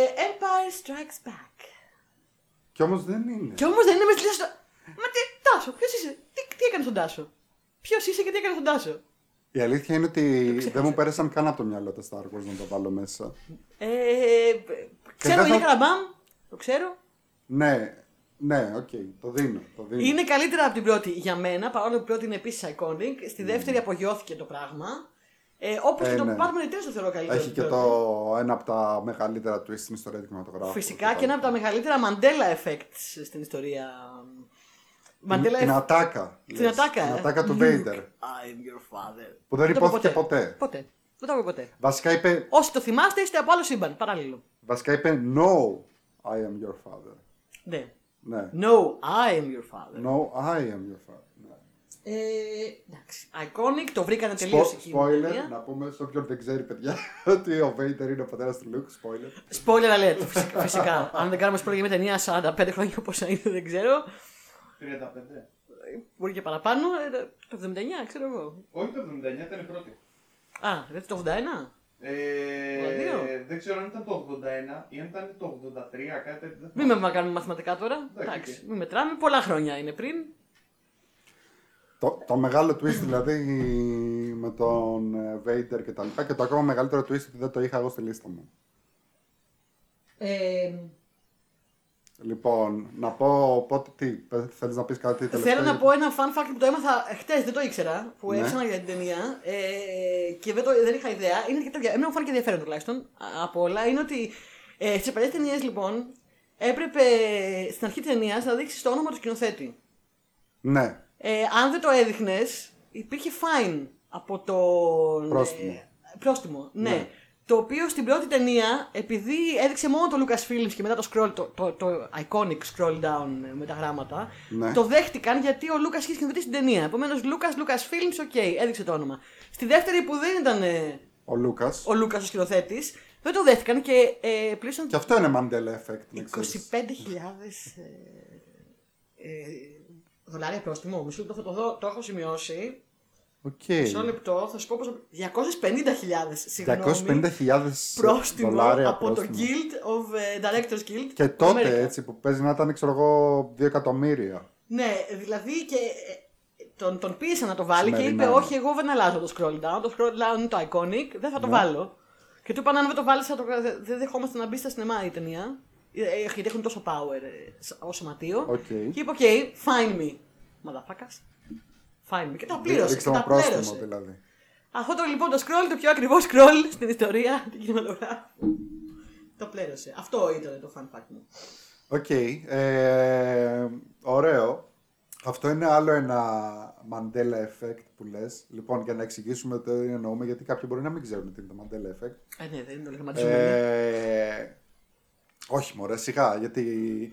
Empire Strikes Back. Κι όμως δεν είναι. Και όμως δεν είναι μες στη λίστα σου. Μα τι, Τάσο, ποιος είσαι; Τι, τι έκανες στον Τάσο; Ποιος είσαι και τι έκανες στον Τάσο; Η αλήθεια είναι ότι ξέχασα. δεν μου πέρασαν καν από το μυαλό τα Star Wars να το βάλω μέσα. Ε, ξέρω, δεν είναι θα- καραμπάμ. Το ξέρω. Ναι, ναι, οκ, το δίνω. Το δίνω. Είναι καλύτερα από την πρώτη για μένα, παρόλο που η πρώτη είναι επίσης iconic. Στη δεύτερη απογειώθηκε το πράγμα. Ε, Όπως Ε, και το ναι. Batman Returns το θεωρώ καλύτερο. Έχει από και την πρώτη. το ένα από τα μεγαλύτερα twist στην ιστορία του κινηματογράφου. Φυσικά και ένα από τα μεγαλύτερα Mandela effects στην ιστορία. Mandela Την effect. ατάκα. Την λες. ατάκα, Την ε. ατάκα του Luke, Vader. I am your father. Που δεν το είπε υπόθηκε ποτέ. Ποτέ. Δεν το είπε ποτέ. Βασικά είπε, Όσοι το θυμάστε, είστε από άλλο σύμπαν. Παράλληλο. βασικά είπε No, I am your father. Ναι. Ναι. No, I am your father. No, I am your father. Ναι. Ε, εντάξει. Iconic, το βρήκανε τελείως Spo- εκεί. η spoiler, ταινία. να πούμε σε όποιον δεν ξέρει, παιδιά, <laughs> ότι ο Vader είναι ο πατέρας του Luke. Spoiler. Spoiler alert, φυσικά. φυσικά. Αν δεν κάνουμε spoiler για μια ταινία 45 χρόνια όπως είναι, δεν ξέρω. 35. Μπορεί και παραπάνω. ε, Το 79, ξέρω εγώ. Όχι το 79, ήταν η πρώτη. Α, δεν το 81. Ε, δύο. δεν ξέρω αν ήταν το 81 ή αν ήταν το 83, κάτι τέτοιο. δεν Μην θυμάμαι. με κάνουμε μαθηματικά τώρα. Εντάξει, Εντάξει, οκ. μην μετράμε. Πολλά χρόνια είναι πριν. Το, το μεγάλο twist δηλαδή με τον ε, Vader και τα λοιπά και το ακόμα μεγαλύτερο twist ότι δεν το είχα εγώ στη λίστα μου. Ε, Λοιπόν, να πω πότε τι, πες- θέλεις να πεις κάτι τελευταίο. θέλω να πω ένα fun fact που το έμαθα χτες, δεν το ήξερα, που Ναι. έψανα για την ταινία ε, και δεν, το, δεν είχα ιδέα. Είναι αρκετά, εμένα μου φάνηκε ενδιαφέρον τουλάχιστον α- από όλα. Είναι ότι ε, στι παλιές ταινίες λοιπόν έπρεπε στην αρχή της ταινίας να δείξεις το όνομα του σκηνοθέτη. Ναι, Ε, αν δεν το έδειχνες, υπήρχε fine από το. Πρόστιμο. Ε, πρόστιμο, ναι. Ναι. Το οποίο στην πρώτη ταινία, επειδή έδειξε μόνο το Lucasfilms και μετά το scroll, το, το, το iconic scroll down με τα γράμματα, Ναι. το δέχτηκαν γιατί ο Lucas είχε σκηνοθετήσει την ταινία. Επομένως, Lucas, Lucasfilms, οκ, έδειξε το όνομα. Στη δεύτερη που δεν ήταν ε, ο Λούκας. ο Lucas ο σκηνοθέτης, δεν το δέχτηκαν και ε, πλήρωσαν Και αυτό είναι Mandela Effect, να 25.000 ξέρεις. ε, ε, δολάρια πρόστιμο. Μισό λεπτό θα το δω, το έχω σημειώσει. Οκ. Μισό λεπτό, θα σου πω πόσο. 250.000 συγγνώμη. 250.000 πρόστιμο δολάρια από το πρόστιμο. Guild of ε, Directors Guild. Και του τότε America. έτσι που παίζει να ήταν, ξέρω εγώ, 2 εκατομμύρια. Ναι, δηλαδή και ε, τον, τον πίεσε να το βάλει και Σημερινά, είπε: ναι. Όχι, εγώ δεν αλλάζω το scroll down. Το scroll down είναι το iconic, δεν θα το Ναι. βάλω. Και του είπαν: Αν δεν το βάλεις, το... δεν δεν δεχόμαστε να μπει στα σινεμά η ταινία. Ε, ε, Γιατί έχουν τόσο power ε, ως σωματείο. Οκ. Και είπε: OK, fine me. Motherfuckers. Fine me. Και τα πλήρωσε. Ρίξτε Και ένα τα πρόστιμο πλήρωσε. δηλαδή. Αυτό το λοιπόν το scroll, το πιο ακριβό scroll <laughs> στην ιστορία του κινηματογράφου. Το πλήρωσε. Αυτό ήταν το fun fact μου. Οκ. ε, ωραίο. Αυτό είναι άλλο ένα Mandela Effect που λες. Λοιπόν, για να εξηγήσουμε τι εννοούμε, γιατί κάποιοι μπορεί να μην ξέρουν τι είναι το Mandela Effect. Ε, ναι, δεν είναι το λεγματιζόμενο. Ε, όχι μωρέ, σιγά, γιατί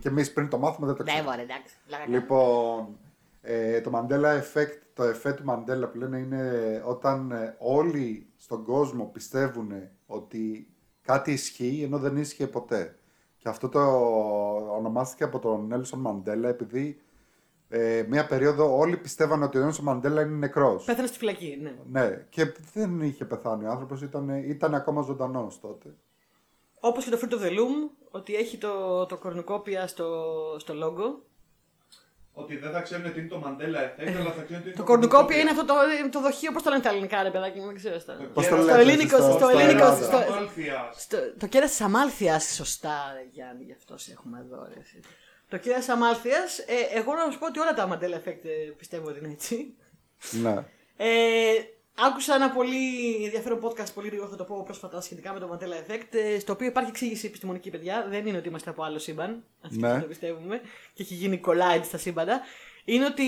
και εμείς πριν το μάθουμε δεν το Ναι, ξέρουμε. μωρέ, εντάξει. πλάκα Λοιπόν, ε, το Mandela Effect, το effect του Mandela που λένε είναι όταν ε, όλοι στον κόσμο πιστεύουν ότι κάτι ισχύει ενώ δεν ίσχυε ποτέ. Και αυτό το ονομάστηκε από τον Nelson Mandela επειδή ε, μία περίοδο όλοι πιστεύαν ότι ο Nelson Mandela είναι νεκρός. Πέθανε στη φυλακή, ναι. Ναι, και δεν είχε πεθάνει ο άνθρωπος, ήταν, ήταν ακόμα ζωντανός τότε. Όπως και το Fruit of the Loom, ότι έχει το, το κορνικόπια στο, στο logo. Ότι δεν θα ξέρουν τι είναι το Mandela Effect, αλλά θα ξέρουν τι είναι Το κορνικόπια είναι αυτό το, το δοχείο, πώς το λένε τα ελληνικά, ρε παιδάκι, μου, δεν ξέρω. Στα... Πώς το κέρας- λέτε, ελληνικό, στο- στο στο ελληνικό, Ελλάδα. στο- Αμάλφιας. Στο, το κέρα τη Αμάλθεια, σωστά, ρε Γιάννη, γι' αυτό σε έχουμε εδώ. Ρε. εσύ. Το κέρα τη Αμάλθεια, ε, εγώ να σου πω ότι όλα τα Mandela Effect ε, πιστεύω ότι είναι έτσι. Ναι. Ε, άκουσα ένα πολύ ενδιαφέρον podcast, πολύ γρήγορα θα το πω πρόσφατα σχετικά με το Mandela Effect, ε, στο οποίο υπάρχει εξήγηση επιστημονική, παιδιά. Δεν είναι ότι είμαστε από άλλο σύμπαν, αυτή Ναι. το πιστεύουμε, και έχει γίνει collide στα σύμπαντα. Είναι ότι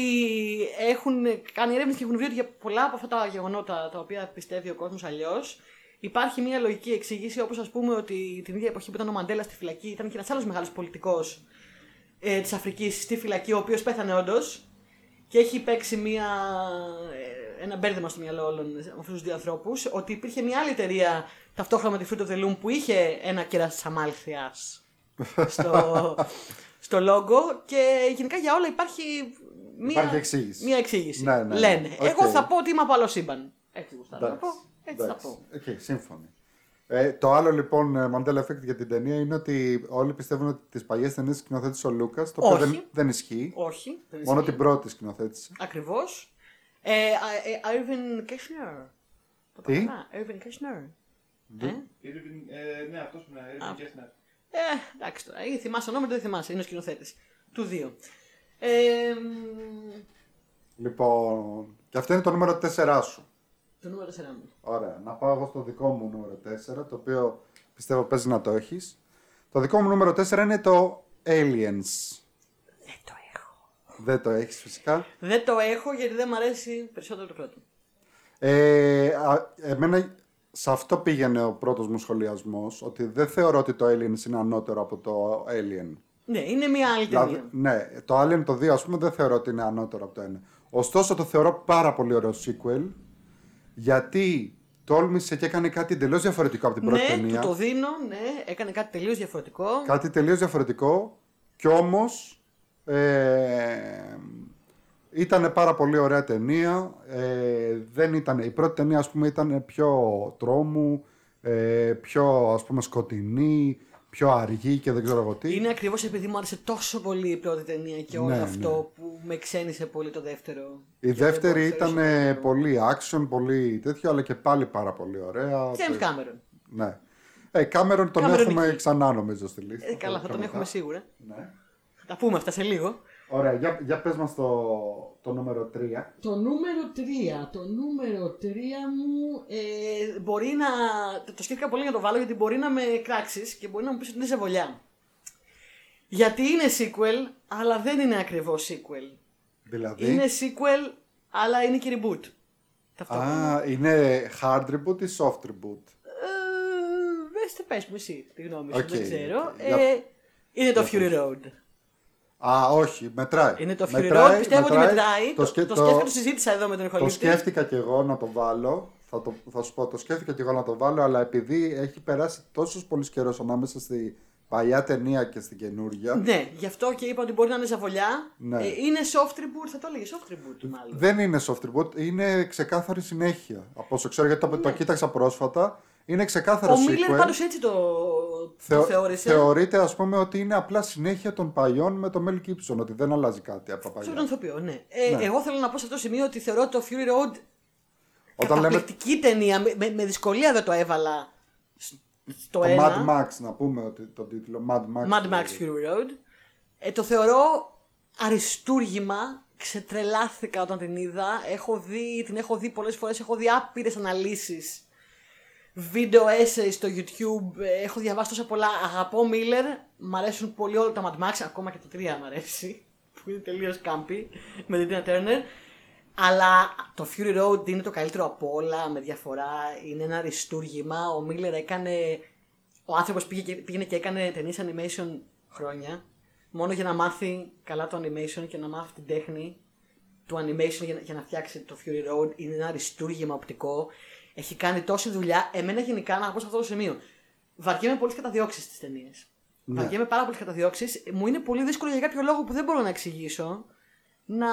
έχουν κάνει έρευνες και έχουν βρει ότι για πολλά από αυτά τα γεγονότα τα οποία πιστεύει ο κόσμος αλλιώς, υπάρχει μια λογική εξήγηση, όπως ας πούμε ότι την ίδια εποχή που ήταν ο Μαντέλα στη φυλακή, ήταν και ένας άλλος μεγάλος πολιτικός ε, της Αφρικής στη φυλακή, ο οποίος πέθανε όντως. Και έχει παίξει μια, ε, ένα μπέρδεμα στο μυαλό όλων με αυτούς τους δύο ανθρώπους. Ότι υπήρχε μια άλλη εταιρεία ταυτόχρονα με τη Fruit of the Loom που είχε ένα κέρας της Αμάλθειας στο, <laughs> στο logo. Και γενικά για όλα υπάρχει μια, Υπάρχει εξήγηση. Μια εξήγηση. Ναι, ναι, ναι. Λένε. Οκ. Εγώ θα πω ότι είμαι από άλλο σύμπαν. Έτσι γουστάρω να πω. Εντάξει, Έτσι θα εντάξει. πω. Οκ, σύμφωνοι. Ε, το άλλο λοιπόν ε, Mandela Effect για την ταινία είναι ότι όλοι πιστεύουν ότι τις παλιές ταινίες σκηνοθέτησε ο Λούκας, το οποίο Όχι. δεν, δεν ισχύει. Όχι. δεν Μόνο ισχύει. την πρώτη σκηνοθέτησε. Ακριβώς. Ε, ε, ε, Irvin Kirchner. Το Τι; είπα καλά. Irvin Kirchner. Ε; Irving, ε, Ναι, αυτός που είναι, Irving Kessner. Ε, εντάξει τώρα. Ή θυμάσαι ονόματα, δεν θυμάσαι. Είναι ο σκηνοθέτης. Του δύο. Ε, μ, Λοιπόν, και αυτό είναι το νούμερο 4 σου. το νούμερο 4 μου. Ωραία. Να πάω εγώ στο δικό μου νούμερο 4, το οποίο πιστεύω παίζει να το έχεις. Το δικό μου νούμερο 4 είναι το Aliens. Δεν το έχω. Δεν το έχεις φυσικά. Δεν το έχω γιατί δεν μου αρέσει περισσότερο το πρώτο. Ε, α, εμένα σε αυτό πήγαινε ο πρώτος μου σχολιασμός, ότι δεν θεωρώ ότι το Aliens είναι ανώτερο από το Alien. Ναι, είναι μια άλλη Δηλαδή, ταινία. ναι, το Alien το 2 ας πούμε δεν θεωρώ ότι είναι ανώτερο από το 1. Ωστόσο το θεωρώ πάρα πολύ ωραίο sequel, γιατί τόλμησε και έκανε κάτι εντελώς διαφορετικό από την πρώτη Ναι, ταινία. του το δίνω, ναι, έκανε κάτι τελείως διαφορετικό. Κάτι τελείως διαφορετικό και όμως ε, ήταν πάρα πολύ ωραία ταινία. Ε, δεν ήταν, η πρώτη ταινία ας πούμε ήταν πιο τρόμου, ε, πιο ας πούμε σκοτεινή, πιο αργή και δεν ξέρω εγώ τι. Είναι ακριβώς επειδή μου άρεσε τόσο πολύ η πρώτη ταινία και όλο Ναι, αυτό που με ξένησε πολύ το δεύτερο. Η Και δεν δεύτερη μπορούσα ήταν να ε, το δω. πολύ action, πολύ τέτοιο, αλλά και πάλι πάρα πολύ ωραία. James Το- Cameron. Ναι. Ε, Κάμερον τον Cameron έχουμε εκεί. ξανά νομίζω στη λίστα. Ε, καλά, θα πιο τον μετά. έχουμε σίγουρα. Ναι. Θα τα πούμε αυτά σε λίγο. Ωραία, για, για πες μας το, το νούμερο 3. Το νούμερο 3. Το νούμερο 3 μου ε, μπορεί να. Το σκέφτηκα πολύ να το βάλω γιατί μπορεί να με κράξεις και μπορεί να μου πεις ότι είναι σε βολιά. Γιατί είναι sequel, αλλά δεν είναι ακριβώς sequel. Δηλαδή; Είναι sequel, αλλά είναι και reboot. Ταυτόχρονα. Α, είναι hard reboot ή soft reboot; Ε, Βέστε, πες μου εσύ τη γνώμη σου, Οκ, δεν ξέρω. οκ. Για- Ε, είναι το για Fury πες. Road. Α, όχι, μετράει. Είναι το Fury Μετράει, Road, πιστεύω ότι μετράει. Το, σκε- το, σκέφτηκα, το συζήτησα εδώ με τον το Ιχολίτη. σκέφτηκα κι εγώ να το βάλω. Θα, το, θα σου πω, το σκέφτηκα κι εγώ να το βάλω, αλλά επειδή έχει περάσει τόσος πολύς καιρός ανάμεσα στη παλιά ταινία και στην καινούργια. Ναι, γι' αυτό και είπα ότι μπορεί να είναι ζαβολιά. Ναι. Ε, είναι soft reboot, θα το έλεγε soft reboot μάλλον. Δεν είναι soft reboot, είναι ξεκάθαρη συνέχεια. Από όσο ξέρω, γιατί το, το κοίταξα πρόσφατα. Είναι ξεκάθαρο Ναι. Ο Μίλλερ sequel. πάντως έτσι το, Θεω- το θεώρησε. Θεωρείται, ας πούμε, ότι είναι απλά συνέχεια των παλιών με το Mel Gibson, ότι δεν αλλάζει κάτι από τα Στον παλιά. ηθοποιό, ναι. Ε, Ναι. Εγώ θέλω να πω σε αυτό το σημείο ότι θεωρώ το Fury Road Όταν λέμε καταπληκτική ταινία. Με, με, με δυσκολία δεν το έβαλα στο το ένα. Mad Max, να πούμε ότι το τίτλο Mad Max. Mad Max Fury Road. Ε, το θεωρώ αριστούργημα. Ξετρελάθηκα όταν την είδα. Έχω δει, την έχω δει πολλές φορές. Έχω δει άπειρες αναλύσεις. Βίντεο essays στο YouTube. Ε, Έχω διαβάσει τόσα πολλά. Αγαπώ Μίλλερ. Μ' αρέσουν πολύ όλα τα Mad Max. Ακόμα και το 3 μ' αρέσει. <laughs> Που είναι τελείως κάμπι. Με την Tina Turner. Αλλά το Fury Road είναι το καλύτερο από όλα με διαφορά. Είναι ένα αριστούργημα. Ο Μίλλερ έκανε. Ο άνθρωπος πήγε και- πήγαινε και έκανε ταινίες animation χρόνια. Μόνο για να μάθει καλά το animation και να μάθει την τέχνη του animation για, να- για να φτιάξει το Fury Road. Είναι ένα αριστούργημα οπτικό. Έχει κάνει τόση δουλειά. Εμένα γενικά να πω σε αυτό το σημείο. Βαριέμαι πολλέ καταδιώξεις στις ταινίες. Ναι. Βαριέμαι πάρα πολλέ καταδιώξεις. Μου είναι πολύ δύσκολο για κάποιο λόγο που δεν μπορώ να εξηγήσω να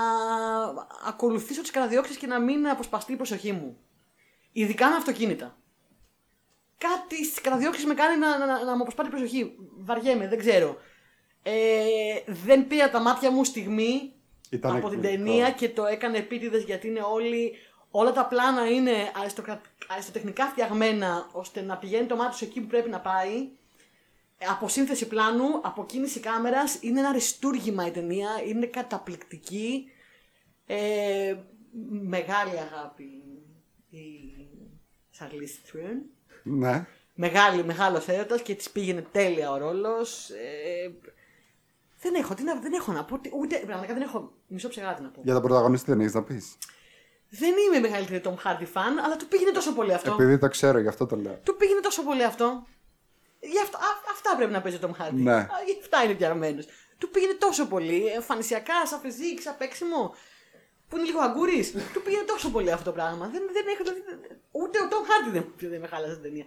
ακολουθήσω τις καταδιώξεις και να μην αποσπαστεί η προσοχή μου. Ειδικά με αυτοκίνητα. Κάτι στις καταδιώξεις με κάνει να, να, να, να μου αποσπάρει η προσοχή. Βαριέμαι, δεν ξέρω. Ε, δεν πήρα τα μάτια μου στιγμή Ήταν από την εκπληκτικό. ταινία και το έκανε επίτηδες γιατί είναι όλοι. Όλα τα πλάνα είναι αριστοκρα- αριστοτεχνικά φτιαγμένα ώστε να πηγαίνει το μάτι σου εκεί που πρέπει να πάει. Ε, Από σύνθεση πλάνου, από κίνηση κάμερας, είναι ένα αριστούργημα η ταινία, είναι καταπληκτική. Ε, μεγάλη αγάπη η Charlize Theron. Ναι. Μεγάλη, μεγάλος έρωτας και της πήγαινε τέλεια ο ρόλος. Ε, δεν έχω, τι να, δεν έχω να πω, τι- ούτε, πραγματικά δεν έχω μισό ψεγάτι να πω. Για τον πρωταγωνιστή δεν έχεις να πεις. Δεν είμαι μεγαλύτερη Tom Hardy fan, αλλά του πήγαινε τόσο πολύ αυτό. Επειδή το ξέρω, γι' αυτό το λέω. Του πήγαινε τόσο πολύ αυτό. Γι' αυτό α, αυτά πρέπει να παίζει ο Tom Hardy. Ναι. Α, γι' αυτά είναι φτιαγμένο. Του πήγαινε τόσο πολύ. Εμφανισιακά, σαν φυσική, σαν παίξιμο. Που είναι λίγο αγκούρης. του πήγαινε τόσο πολύ αυτό το πράγμα. Δεν, δεν έχω, δεν- ούτε ο Tom Hardy δεν, δεν με χάλασε την ταινία.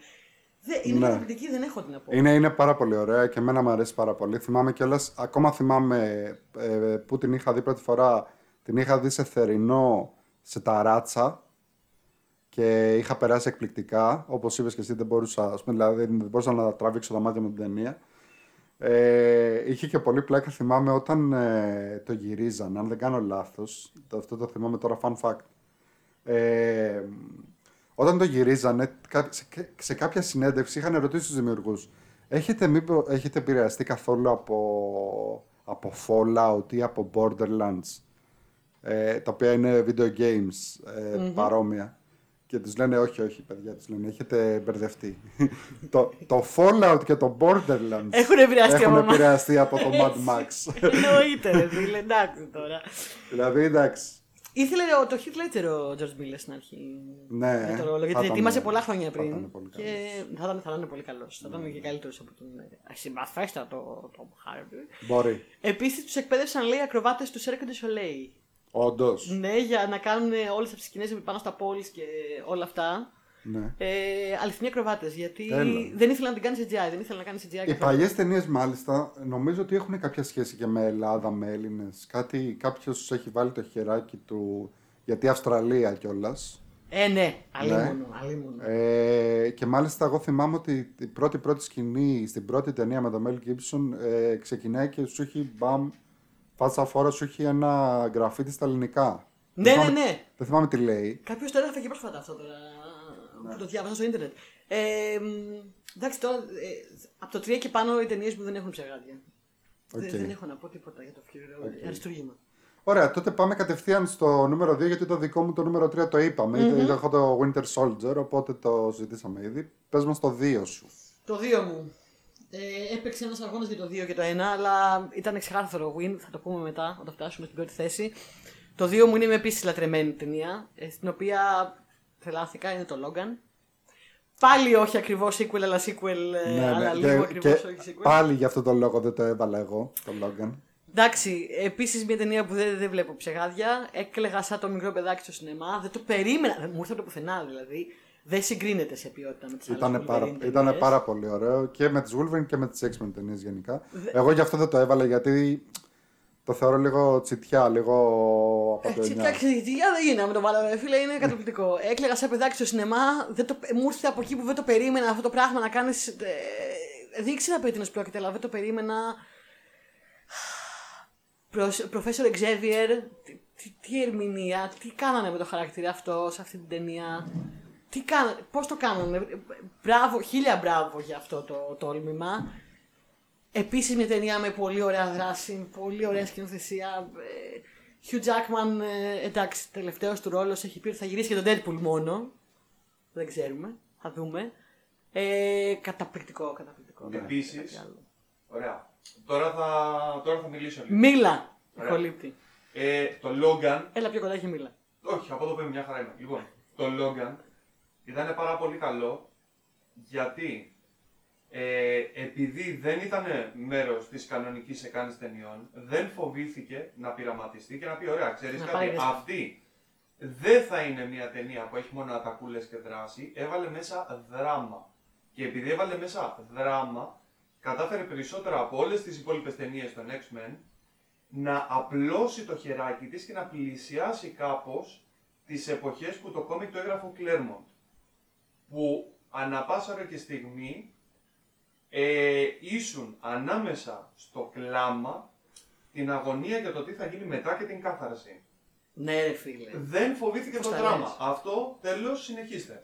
Δεν, είναι Ναι. καταπληκτική, δεν έχω τι να πω. Είναι, είναι πάρα πολύ ωραία και εμένα μου αρέσει πάρα πολύ. Θυμάμαι κιόλας, ακόμα θυμάμαι ε, που την είχα δει πρώτη φορά. Την είχα δει σε θερινό σε ταράτσα και είχα περάσει εκπληκτικά. Όπως είπες και εσύ, δεν μπορούσα, ας πούμε, δηλαδή, δεν μπορούσα να τραβήξω τα μάτια με την ταινία. Ε, είχε και πολύ πλάκα, θυμάμαι, όταν ε, το γυρίζαν, αν δεν κάνω λάθος, το, αυτό το θυμάμαι τώρα, fun fact. Ε, όταν το γυρίζανε, κα- σε, σε κάποια συνέντευξη είχαν ρωτήσει τους δημιουργούς έχετε, μήπως, έχετε επηρεαστεί καθόλου από, από Fallout ή από Borderlands, ε, τα οποία είναι video games ε, παρόμοια. Και τους λένε όχι, όχι παιδιά, τους λένε έχετε μπερδευτεί. το, το Fallout και το Borderlands Έχουν επηρεαστεί έχουν από εμάς. επηρεαστεί από το Mad Max. <laughs> Εννοείται, ρε φίλε, εντάξει τώρα. δηλαδή εντάξει. Ήθελε ο, το Heath Ledger ο George Miller στην αρχή. Ναι, για το ρόλο, θα γιατί ήταν- ετοίμασε πολλά χρόνια θα πριν. ήταν πολύ και θα ήταν, θα ήταν πολύ καλός. Θα ήταν και καλύτερος από τον ε, συμπαθέστατο Tom Hardy. Μπορεί. Επίσης τους εκπαίδευσαν λέει ακροβάτες του Cirque du Soleil. Όντως. Ναι, για να κάνουν όλες αυτέ τις σκηνές πάνω στα πόλεις και όλα αυτά. Ναι. Ε, αληθινοί ακροβάτες. Γιατί Έλα. δεν ήθελα να την κάνει CGI, δεν ήθελα να κάνει CGI. Οι καθόλου. παλιές ταινίες, μάλιστα, νομίζω ότι έχουν κάποια σχέση και με Ελλάδα, με Έλληνες. Κάτι, κάποιος έχει βάλει το χεράκι του. Γιατί Αυστραλία κιόλας. Ε, ναι, αλίμονο. αλίμονο. Ε, και μάλιστα, εγώ θυμάμαι ότι η πρώτη πρώτη σκηνή στην πρώτη ταινία με τον Μέλ Gibson ε, ξεκινάει και σου έχει μπαμ. Φάτσα φόρα σου έχει ένα γραφίτι στα ελληνικά. Ναι, Δεν ναι, θυμάμαι- ναι. Δεν θυμάμαι τι λέει. Κάποιος το έγραφε και πρόσφατα αυτό τώρα. Που το διάβασα στο ίντερνετ. Ε, μ, εντάξει, τώρα ε, από το 3 και πάνω οι ταινίες μου δεν έχουν ψεγάδια. Δεν, Οκ. δεν έχω να πω τίποτα για το Fury Road. Αριστούργημα. Ωραία, τότε πάμε κατευθείαν στο νούμερο 2, γιατί το δικό μου το νούμερο 3 το είπαμε. Mm-hmm. Έχω το Winter Soldier, οπότε το συζητήσαμε ήδη. Πες μας το 2 σου. Το 2 μου. Ε, έπαιξε ένας αγώνας για το 2 και το 1, αλλά ήταν ξεκάθαρο win. Θα το πούμε μετά όταν φτάσουμε στην πρώτη θέση. Το 2 μου είναι με επίσης λατρεμένη ταινία, ε, στην οποία τρελάθηκα, είναι το Logan. Πάλι όχι ακριβώς sequel, αλλά sequel, ε, αλλά λίγο Και, ακριβώς και όχι sequel. πάλι για αυτό το λόγο δεν το έβαλα εγώ, το Logan. Εντάξει, επίσης μια ταινία που δεν, δεν βλέπω ψεγάδια. Έκλεγα σαν το μικρό παιδάκι στο σινεμά. Δεν το περίμενα. Δεν μου ήρθε από το πουθενά δηλαδή. Δεν συγκρίνεται σε ποιότητα με τις άλλες Ήταν πάρα, ήτανε πάρα πολύ ωραίο και με τις Wolverine και με τις X-Men ταινίες γενικά. Εγώ γι' αυτό δεν το έβαλα γιατί το θεωρώ λίγο τσιτιά, λίγο Έτσι, απαταιωνιά. εντάξει, για δεν γίνεται με το βάλω, ρε φίλε, είναι καταπληκτικό. Έκλαιγα σαν παιδάκι στο σινεμά, δεν το, μου ήρθε από εκεί που δεν το περίμενα αυτό το πράγμα να κάνεις. Ε, δεν ήξερα περί τίνο πρόκειται, αλλά δεν το περίμενα. Προφέσορ Xavier, τι, τι, τι ερμηνεία, τι κάνανε με το χαρακτήρα αυτό σε αυτή την ταινία; Τι κάνανε, πώς το κάνανε; Μπράβο, χίλια μπράβο για αυτό το τόλμημα. Επίσης μια ταινία με πολύ ωραία δράση, πολύ ωραία σκηνοθεσία. Ε, Hugh Jackman, ε, εντάξει, τελευταίος του ρόλος έχει πει ότι θα γυρίσει και τον Deadpool μόνο. Δεν ξέρουμε, θα δούμε. Ε, καταπληκτικό, καταπληκτικό. Επίσης, Κάτι άλλο. Ωραία. Τώρα θα, τώρα θα μιλήσω λίγο. Μίλα, Ωραία. κολλήπτη. Ε, το Logan Έλα πιο κοντά και μίλα. Όχι, από εδώ πέρα μια χαρά είμαι. Λοιπόν, το Logan ήταν πάρα πολύ καλό γιατί ε, επειδή δεν ήταν μέρος της κανονικής εκάνης ταινιών, δεν φοβήθηκε να πειραματιστεί και να πει: Ωραία, ξέρεις Να κάτι, πάρει ρίσκο. αυτή δεν θα είναι μια ταινία που έχει μόνο ατακούλες και δράση. Έβαλε μέσα δράμα. Και επειδή έβαλε μέσα δράμα, κατάφερε περισσότερο από όλες τις υπόλοιπες ταινίες των X-Men να απλώσει το χεράκι της και να πλησιάσει κάπως τις εποχές που το κόμικ το έγραφε ο Claremont. Που ανά πάσα ώρα και στιγμή ε, ήσουν ανάμεσα στο κλάμα, την αγωνία για το τι θα γίνει μετά και την κάθαρση. Ναι, ρε φίλε. Δεν φοβήθηκε Πώς το τα δράμα. λες. Αυτό τέλος συνεχίστε.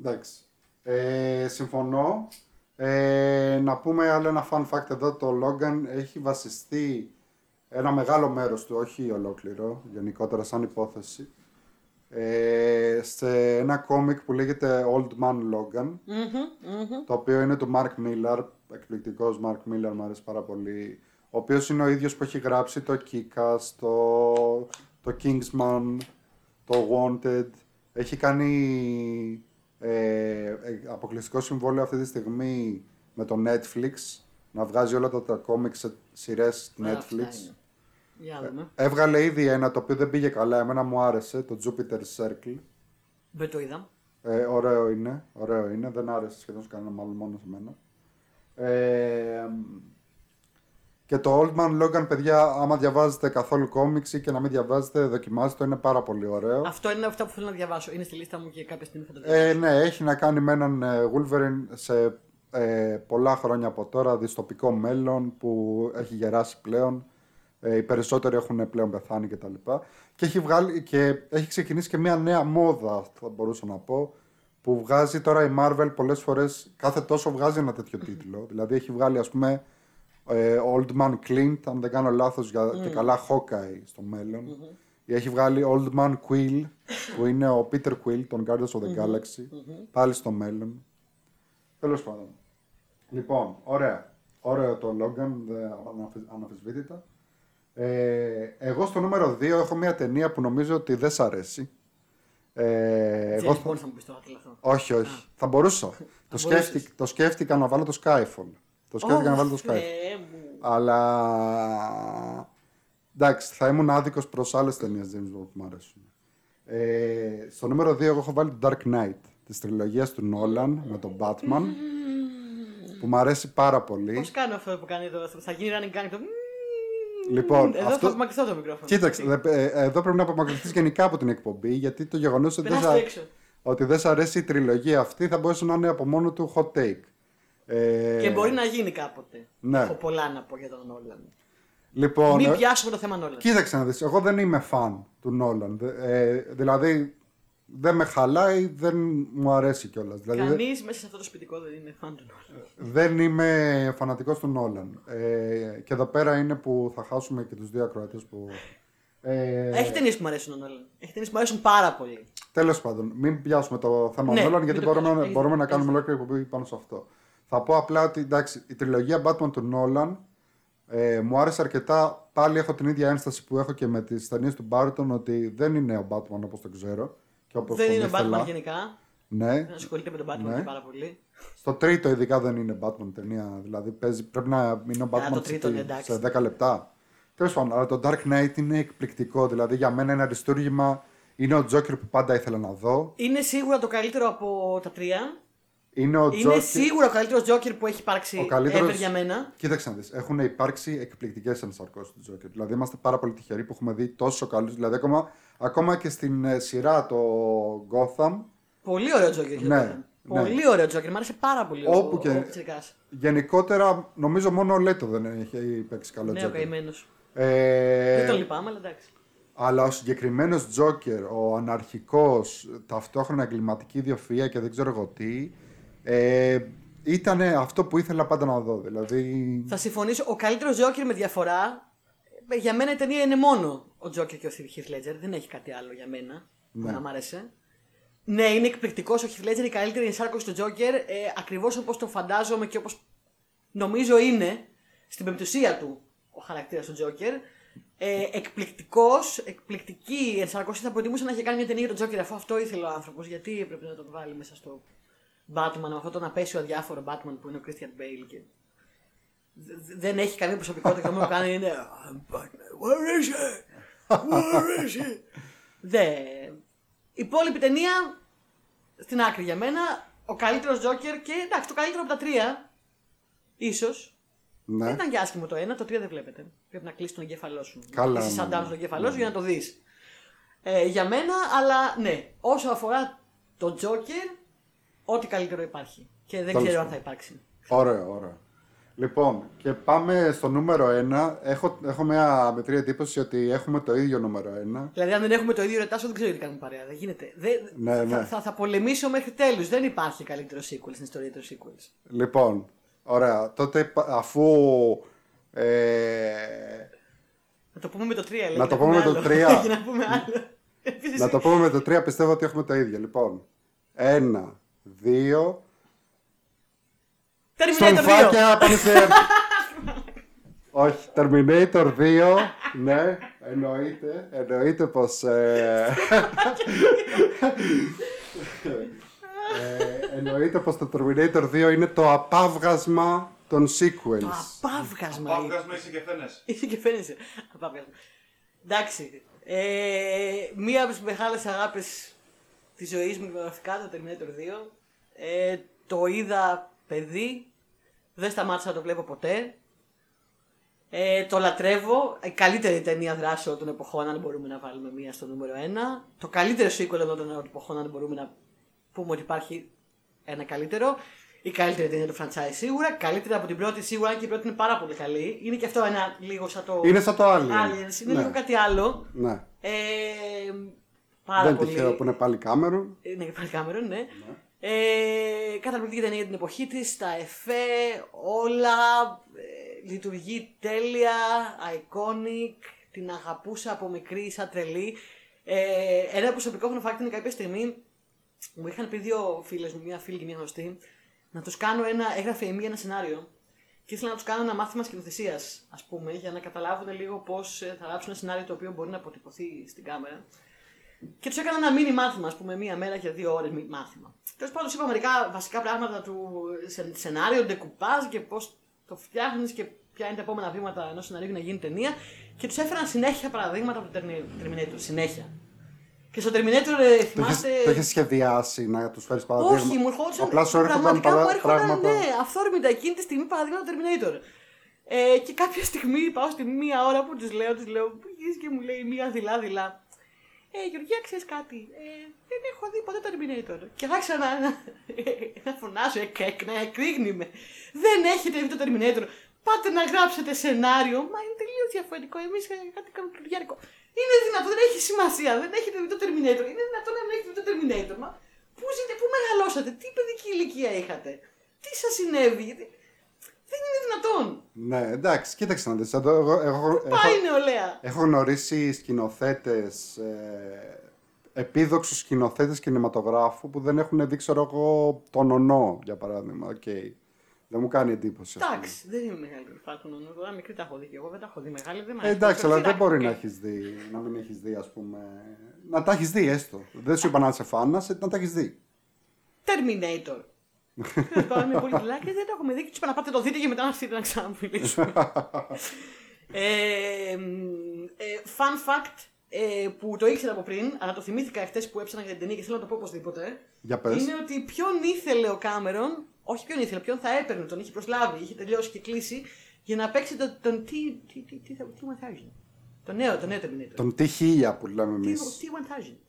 Εντάξει. Ε, συμφωνώ. Ε, να πούμε άλλο ένα fun fact εδώ. Το Logan έχει βασιστεί ένα μεγάλο μέρος του, όχι ολόκληρο, γενικότερα σαν υπόθεση, ε, σε ένα κόμικ που λέγεται Old Man Logan, Μμμ, μμμ. το οποίο είναι του Mark Miller, εκπληκτικός Mark Miller, μου αρέσει πάρα πολύ, ο οποίος είναι ο ίδιος που έχει γράψει το Kikas, το, το Kingsman, το Wanted, έχει κάνει ε, ε, αποκλειστικό συμβόλαιο αυτή τη στιγμή με το Netflix, να βγάζει όλα τα, τα κόμικ σε σειρές Ναι, αυτά Netflix. Είναι. Για δούμε. Έβγαλε ήδη ένα το οποίο δεν πήγε καλά, εμένα μου άρεσε, το Jupiter Circle. Δεν το είδα. Ε, ωραίο είναι, ωραίο είναι, δεν άρεσε σχεδόν σε κανένα μάλλον μόνο σε μένα. Ε, και το Old Man Logan, παιδιά, άμα διαβάζετε καθόλου κόμιξ ή και να μην διαβάζετε, δοκιμάστε το, είναι πάρα πολύ ωραίο. Αυτό είναι αυτό που θέλω να διαβάσω. Είναι στη λίστα μου και κάποια στιγμή θα το διαβάσω. Ε, ναι, έχει να κάνει με έναν ε, Wolverine σε ε, πολλά χρόνια από τώρα, δυστοπικό μέλλον που έχει γεράσει πλέον. Ε, οι περισσότεροι έχουν πλέον πεθάνει κτλ. Και, και, έχει βγάλει, και έχει ξεκινήσει και μια νέα μόδα, θα μπορούσα να πω, που βγάζει τώρα η Marvel πολλές φορές, κάθε τόσο βγάζει ένα τέτοιο τίτλο. δηλαδή έχει βγάλει ας πούμε ε, Old Man Clint, αν δεν κάνω λάθος, για, και καλά Hawkeye στο μέλλον. Ή Έχει βγάλει Old Man Quill, που είναι ο Peter Quill, των Guardians of the Galaxy, πάλι στο μέλλον. Τέλος πάντων. Λοιπόν, ωραία. Ωραίο το Logan, δε- αναφι- αναμφισβήτητα. Ε, εγώ στο νούμερο 2 έχω μια ταινία που νομίζω ότι δεν σ' αρέσει. Ε, εγώ James θα- Bond θα μου πεις τώρα τι λαθώ. όχι, όχι. Θα μπορούσα. το, μπορούσες. σκέφτηκα, το σκέφτηκα να βάλω το Skyfall. Το σκέφτηκα να βάλω το Skyfall. Θεέ μου. Αλλά. Εντάξει, θα ήμουν άδικος προς άλλες ταινίες James Bond που μου αρέσουν. Ε, στο νούμερο 2 εγώ έχω βάλει το Dark Knight τη τριλογία του Nolan με τον Batman. που μου αρέσει πάρα πολύ. Πώς κάνω αυτό που κάνει εδώ, θα γίνει running gang το. Λοιπόν, εδώ αυτό- θα απομακρυνθώ το μικρόφωνο. Κοίταξε, δε- ε, εδώ πρέπει να απομακρυνθείς γενικά από την εκπομπή γιατί το γεγονός ότι, δεν Περάστε σα- έξω. ότι δεν σ' αρέσει η τριλογία αυτή θα μπορούσε να είναι από μόνο του hot take. Ε, Και μπορεί να γίνει κάποτε. ναι. Έχω πολλά να πω για τον Νόλαν. Λοιπόν, Μην ε, πιάσουμε το θέμα Νόλαν. Κοίταξε να δεις, εγώ δεν είμαι φαν του Νόλαν. Ε, δηλαδή, δεν με χαλάει, δεν μου αρέσει κιόλας. Δηλαδή, δεν- Κανείς μέσα σε αυτό το σπιτικό δεν είναι φαν του Νόλαν. δεν είμαι φανατικός του Νόλαν. Ε, και εδώ πέρα είναι που θα χάσουμε και τους δύο ακροατές που... Ε, Έχει ταινίες που μου αρέσουν ο Νόλαν. Έχει ταινίες που μου αρέσουν πάρα πολύ. Τέλος πάντων, μην πιάσουμε το θέμα Ναι, Νόλαν, μην γιατί το μπορούμε, πιάσουμε. μπορούμε να Έχεις- κάνουμε ολόκληρη εκπομπή πάνω σε αυτό. Θα πω απλά ότι εντάξει, η τριλογία Batman του Νόλαν ε, μου άρεσε αρκετά. Πάλι έχω την ίδια ένσταση που έχω και με τις ταινίες του Μπάρτον ότι δεν είναι ο Batman όπως τον ξέρω. Και όπως δεν τον είναι ο ήθελα. Batman γενικά. Ναι. Δεν ασχολείται με τον Batman Ναι. και πάρα πολύ. Στο τρίτο ειδικά δεν είναι Batman ταινία. Δηλαδή παίζει, πρέπει να είναι ο Batman το σε τρίτο, τι- ναι, εντάξει. σε 10 λεπτά. Τέλος πάντων, αλλά το Dark Knight είναι εκπληκτικό. Δηλαδή για μένα είναι αριστούργημα. Είναι ο Τζόκερ που πάντα ήθελα να δω. Είναι σίγουρα το καλύτερο από τα τρία. Είναι ο Είναι Joker- σίγουρα ο καλύτερος Τζόκερ που έχει υπάρξει Ο καλύτερος- ever για μένα. Κοίταξε να δεις. Έχουν υπάρξει εκπληκτικές ενσαρκώσεις του Τζόκερ. Δηλαδή είμαστε πάρα πολύ τυχεροί που έχουμε δει τόσο καλούς. Δηλαδή ακόμα, ακόμα και στην ε, σειρά το Gotham. Πολύ ωραίο Τζόκερ. Ναι, Ναι, ναι. Πολύ ωραίο Τζόκερ. Μ' άρεσε πάρα πολύ ο- Όπου και- ο Πιτσιρικάς. Γενικότερα νομίζω μόνο ο Λέτο δεν έχει παίξει καλό Ναι, ο Τζόκερ. καημένος. Ε, Δεν τον λυπάμαι, αλλά εντάξει. αλλά ο συγκεκριμένος Τζόκερ, ο αναρχικός, ταυτόχρονα εγκληματική ιδιοφυΐα και δεν ξέρω εγώ τι, ε, ήταν αυτό που ήθελα πάντα να δω. Δηλαδή, Θα συμφωνήσω. Ο καλύτερος Τζόκερ με διαφορά. ε, Για μένα η ταινία είναι μόνο ο Τζόκερ και ο Heath Ledger. Δεν έχει κάτι άλλο για μένα που Ναι. να μ' άρεσε. Ναι, είναι εκπληκτικός ο Heath Ledger, η καλύτερη ενσάρκωση του Τζόκερ. Ε, Ακριβώς όπως το φαντάζομαι και όπως νομίζω είναι στην πεμπτουσία του ο χαρακτήρας του Τζόκερ. Ε, εκπληκτικός, εκπληκτική ενσάρκωση. Θα προτιμούσα να είχε κάνει μια ταινία για τον Τζόκερ αφού αυτό ήθελε ο άνθρωπος. Γιατί έπρεπε να τον βάλει μέσα στο Batman με αυτό τον απέσιο αδιάφορο Batman που είναι ο Christian Bale. Και... Δε- Δεν έχει καμία προσωπικότητα και το μόνο που κάνει είναι I'm Batman, where is he? Where is he? Δε. Η υπόλοιπη ταινία στην άκρη για μένα. Ο καλύτερος Τζόκερ και εντάξει, το καλύτερο από τα τρία. Ίσως. ναι. Δεν ήταν και άσχημο το ένα, το τρία δεν βλέπετε. Πρέπει να κλείσει τον εγκέφαλό σου. Καλά, Είσαι ναι, σαν ναι. ναι, στον εγκέφαλό σου για να το δεις. Ε, για μένα, αλλά ναι, όσο αφορά τον Τζόκερ, ό,τι καλύτερο υπάρχει. Και δεν Τέλος ξέρω αν πάντων. θα υπάρξει. Ωραίο, ωραίο. Λοιπόν, και πάμε στο νούμερο 1. Έχω, έχω μια μικρή εντύπωση ότι έχουμε το ίδιο νούμερο 1. Δηλαδή, αν δεν έχουμε το ίδιο ρετάσο, δεν ξέρω τι κάνουμε παρέα. Δεν γίνεται. Δεν, Ναι, θα, ναι. Θα, θα, πολεμήσω μέχρι τέλους. Δεν υπάρχει καλύτερο sequel στην ιστορία των sequels. Λοιπόν, ωραία. Τότε πα- αφού. Ε, Να το πούμε με το 3, λέει. <laughs> Να το πούμε με το τρία. Για να πούμε άλλο. Επίσης, να το πούμε με το 3, πιστεύω ότι έχουμε το ίδιο. Λοιπόν, 1, 2. Στον Terminator 2. φάκια πάμε σε. <laughs> Όχι, Terminator 2. ναι, εννοείται. Εννοείται πως. Ε, <laughs> ε, εννοείται πως το Terminator 2 είναι το απάβγασμα των Το sequels. απάβγασμα. Παύγασμα είσαι και φαίνεσαι. Είσαι και φαίνεσαι. Απάβγασμα. Εντάξει. Ε, μία από τις μεγάλες αγάπη της ζωής μου κινηματογραφικά, το Terminator 2. Ε, το είδα παιδί. Δεν σταμάτησα να το βλέπω ποτέ. Ε, το λατρεύω. Η καλύτερη ταινία δράσεων των εποχών, αν μπορούμε να βάλουμε μία στο νούμερο 1. Το καλύτερο sequel των εποχών, αν μπορούμε να πούμε ότι υπάρχει ένα καλύτερο. Η καλύτερη ταινία του franchise σίγουρα. Καλύτερη από την πρώτη σίγουρα, αν και η πρώτη είναι πάρα πολύ καλή. Είναι και αυτό ένα λίγο σαν το. Είναι σαν το Alien. Aliens. Είναι Ναι. λίγο κάτι άλλο. Ναι. Ε, πάρα Δεν πολύ. τυχαίο που είναι πάλι Κάμερον. Είναι και πάλι Κάμερον, ναι. Ε, καταπληκτική ταινία για την εποχή της, τα εφέ, όλα, ε, λειτουργεί τέλεια, iconic, την αγαπούσα από μικρή σαν τρελή. Ε, ένα προσωπικό fun fact είναι κάποια στιγμή μου είχαν πει δύο φίλες μου, μια φίλη και μια γνωστή, να τους κάνω ένα, έγραφε η μία ένα σενάριο και ήθελα να τους κάνω ένα μάθημα σκηνοθεσίας, ας πούμε, για να καταλάβουν λίγο πώς θα γράψουν ένα σενάριο το οποίο μπορεί να αποτυπωθεί στην κάμερα. Και τους έκανα ένα μίνι μάθημα, ας πούμε, μία μέρα για δύο ώρες μάθημα. Τέλος πάντων, τους είπα μερικά βασικά πράγματα του σε- σενάριο, ντεκουπάζ και πώς το φτιάχνεις και ποια είναι τα επόμενα βήματα ενός σενάριου για να γίνει ταινία. Και τους έφεραν συνέχεια παραδείγματα από το Termi- Terminator. Συνέχεια. Και στο Terminator, ε, Το έχεις, θυμάστε. το έχεις σχεδιάσει να τους φέρεις παραδείγματα; Όχι, μου ερχόντουσαν. Απλά σου έρχονταν πραγματικά μου παρα- έρχονταν, πράγματα. Ναι, αυθόρμητα εκείνη τη στιγμή παραδείγματα Terminator. Ε, και κάποια στιγμή πάω στη μία ώρα που τη λέω, τη λέω, που γυρίζει και μου λέει μία δειλά-δειλά. Ε, Γεωργία, ξέρεις κάτι; Ε, δεν έχω δει ποτέ Terminator. Και άρχισα να, να, <laughs> να φωνάζω, εκ, εκ, να εκρήγνει με. Δεν έχετε δει το Terminator. Πάτε να γράψετε σενάριο. Μα είναι τελείως διαφορετικό. Εμείς κάτι κάνουμε κλουδιάρικο. Είναι δυνατόν, δεν έχει σημασία. Δεν έχετε δει το Terminator. Είναι δυνατόν να μην έχετε δει το Terminator. Μα πού ζείτε, πού μεγαλώσατε, τι παιδική ηλικία είχατε, τι σας συνέβη; Γιατί... Δεν είναι δυνατόν. Ναι, εντάξει, κοίταξε να δεις. Εδώ, εγώ, εγώ, Πάει η έχω, νεολαία; έχω γνωρίσει σκηνοθέτες, ε, επίδοξους σκηνοθέτες κινηματογράφου που δεν έχουν δει, ξέρω εγώ, τον Νονό, για παράδειγμα. Οκ. Δεν μου κάνει εντύπωση. ας πούμε. Εντάξει, δεν είμαι μεγάλη φάτον. Εγώ μικρή τα έχω δει και εγώ δεν τα έχω δει μεγάλη. Δεν μ' Ε, αρέσει. εντάξει, Το αλλά δεν φυλάκι, μπορεί οκ. να έχεις δει, να μην έχεις δει, ας πούμε. Να τα έχεις δει έστω. Δεν σου είπα να είσαι φάνας, ε, να τα έχεις δει. Terminator. Τέλος πάντων, είμαι πολύ κιλά και δεν το έχουμε δει. Και του είπα να πάτε το δείτε και μετά να έρθετε να ξαναμιλήσουμε. ε, μ, ε, fun fact. ε, που το ήξερα από πριν, αλλά το θυμήθηκα εχθέ που έψανα για την ταινία και θέλω να το πω οπωσδήποτε. Για πες. Είναι ότι ποιον ήθελε ο Κάμερον, όχι ποιον ήθελε, ποιον θα έπαιρνε, τον είχε προσλάβει, είχε τελειώσει και κλείσει, για να παίξει τον, τον T, T, T, T, T, T1000. Το νέο, το νέο Terminator. Τον T1000 που λέμε εμεί. T1000. Εμεί τον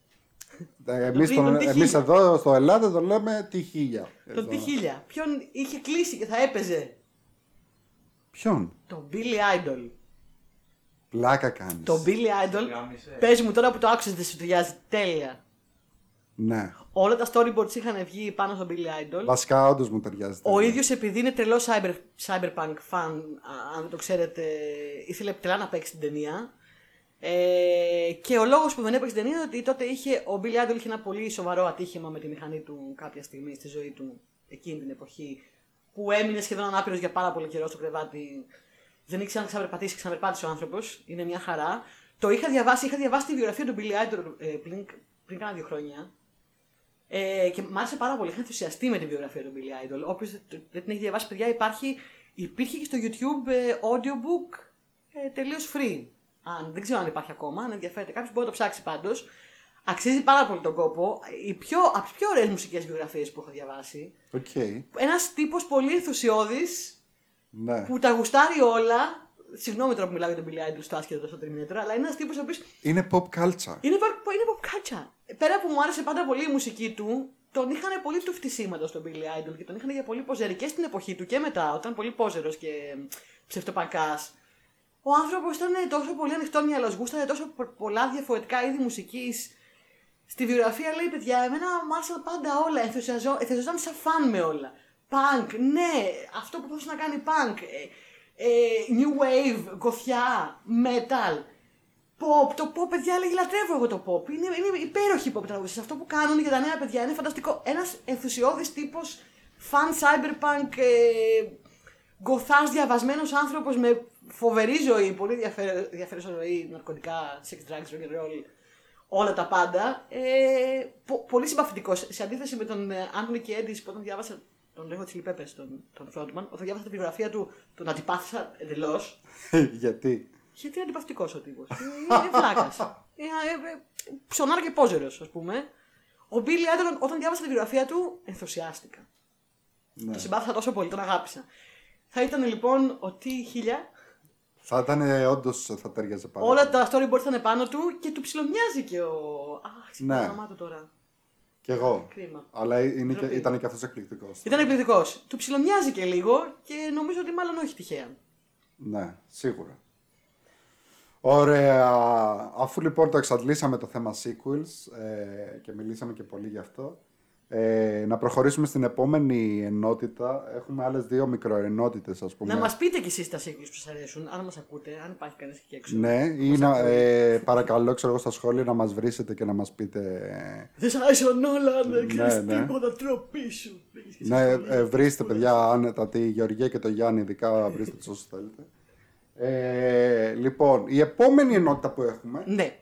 T1000. εμείς εδώ στο Ελλάδα τον λέμε T1000. Τον T1000. Ποιον είχε κλείσει και θα έπαιζε; Ποιον; Τον Billy Idol. Πλάκα κάνεις. Τον Billy Idol. Γάμισε. Πες μου τώρα που το άκουσες δεν σου ταιριάζει τέλεια. Ναι. Όλα τα storyboards είχαν βγει πάνω στον Billy Idol. Βασικά όντως μου ταιριάζει. Ο ίδιος επειδή είναι τρελός cyber, cyberpunk fan, α, αν δεν το ξέρετε, ήθελε τρελά να παίξει την ταινία. Ε, και ο λόγος που δεν έπαιξε την ταινία είναι ότι τότε είχε, ο Billy Idol είχε ένα πολύ σοβαρό ατύχημα με τη μηχανή του κάποια στιγμή στη ζωή του εκείνη την εποχή. Που έμεινε σχεδόν ανάπηρος για πάρα πολύ καιρό στο κρεβάτι. Δεν ήξερε να ξαναπερπατήσει, ξαναπερπάτησε ο άνθρωπος. Είναι μια χαρά. Το είχα διαβάσει, είχα διαβάσει τη βιογραφία του Billy Idol ε, πριν, πριν κάνα δύο χρόνια. Ε, και μ' άρεσε πάρα πολύ. Είχα ενθουσιαστεί με τη βιογραφία του Billy Idol. Όποιος δεν την έχει διαβάσει, παιδιά, υπάρχει, υπήρχε και στο YouTube ε, audiobook ε, τελείως free. Αν, δεν ξέρω αν υπάρχει ακόμα, αν ενδιαφέρεται κάποιος μπορεί να το ψάξει πάντως. Αξίζει πάρα πολύ τον κόπο. Η πιο, από τις πιο ωραίες μουσικές βιογραφίες που έχω διαβάσει. Οκ. Ένας τύπος πολύ ενθουσιώδης Ναι. που τα γουστάρει όλα. Συγγνώμη τώρα που μιλάω για τον Billy Idol στο άσχετο στο Terminator, αλλά είναι ένας τύπος ο οποίος Είναι pop culture. είναι, pop- είναι pop culture. Πέρα που μου άρεσε πάντα πολύ η μουσική του, τον είχαν πολύ του φτισίματο τον Billy Idol και τον είχαν για πολύ ποζερή και στην εποχή του και μετά, όταν πολύ πόζερο και ψευτοπακάς. Ο άνθρωπος ήταν τόσο πολύ ανοιχτό μυαλό, γούσταρε τόσο πο- πολλά διαφορετικά είδη μουσικής. Στη βιογραφία λέει: Παιδιά, εμένα μου άρεσαν πάντα όλα. Ενθουσιαζό- Ενθουσιαζόταν σαν φαν με όλα. Punk, ναι, αυτό που θέλει να κάνει punk. Ε, ε, new wave, γκοφιά, metal. Pop, το pop, παιδιά, λέγει λατρεύω εγώ το pop. Είναι, είναι υπέροχη pop τραγουδιστές. Αυτό που κάνουν για τα νέα παιδιά είναι φανταστικό. Ένας ενθουσιώδης τύπος, fan cyberpunk, ε, γκοθάς διαβασμένος άνθρωπος με φοβερή ζωή, πολύ ενδιαφέρον- ενδιαφέρουσα ζωή, ναρκωτικά, sex, drugs, rock and roll, όλα τα πάντα. Ε, πο- πολύ συμπαθητικός. Σε αντίθεση με τον ε, Anthony Kiedis που όταν διάβασα τον Lego Chili Peppers, τον, τον frontman, όταν διάβασα τη βιογραφία του, τον αντιπάθησα εντελώς. <laughs> Γιατί; Γιατί είναι αντιπαθητικός ο τύπος. Είναι, είναι βλάκας. <laughs> Είναι ε, ε, ψωνάρα και πόζερος, ας πούμε. Ο Billy Idol, όταν διάβασα τη βιογραφία του, ενθουσιάστηκα. Ναι. Το συμπάθησα τόσο πολύ, τον αγάπησα. Θα ήταν λοιπόν ο T1000, Θα ήταν όντως θα ταιριάζει πάρα όλα πολύ. τα storyboards ήταν πάνω του και του ψιλομοιάζει και ο. Αχ, ξυπνάει Ναι. το όνομά του τώρα. Κι εγώ. Κρίμα. Αλλά είναι και, Ντροπή. ήταν και αυτός εκπληκτικός. Ήταν εκπληκτικός. Του ψιλομοιάζει και λίγο και νομίζω ότι μάλλον όχι τυχαία. Ναι, σίγουρα. Ωραία. Αφού λοιπόν το εξαντλήσαμε το θέμα sequels ε, και μιλήσαμε και πολύ γι' αυτό, ε, να προχωρήσουμε στην επόμενη ενότητα. Έχουμε άλλες δύο μικροενότητες, ας πούμε. Να μας πείτε κι εσείς τα sequels που σας αρέσουν, αν μας ακούτε, αν υπάρχει κανείς εκεί έξω. Ναι, ή να, ε, παρακαλώ, ξέρω εγώ, στα σχόλια να μας βρίσετε και να μας πείτε... ε, Δεν σ' άρεσε ο Νόλαν, δεν Ναι, ξέρεις ναι. τίποτα, τροπή σου. Δεν έχεις και Ναι, σχόλια. ε, βρίστε παιδιά άνετα τη Γεωργία και το Γιάννη, ειδικά βρίστε τους όσους θέλετε. Ε, λοιπόν, η επόμενη ενότητα που έχουμε Ναι.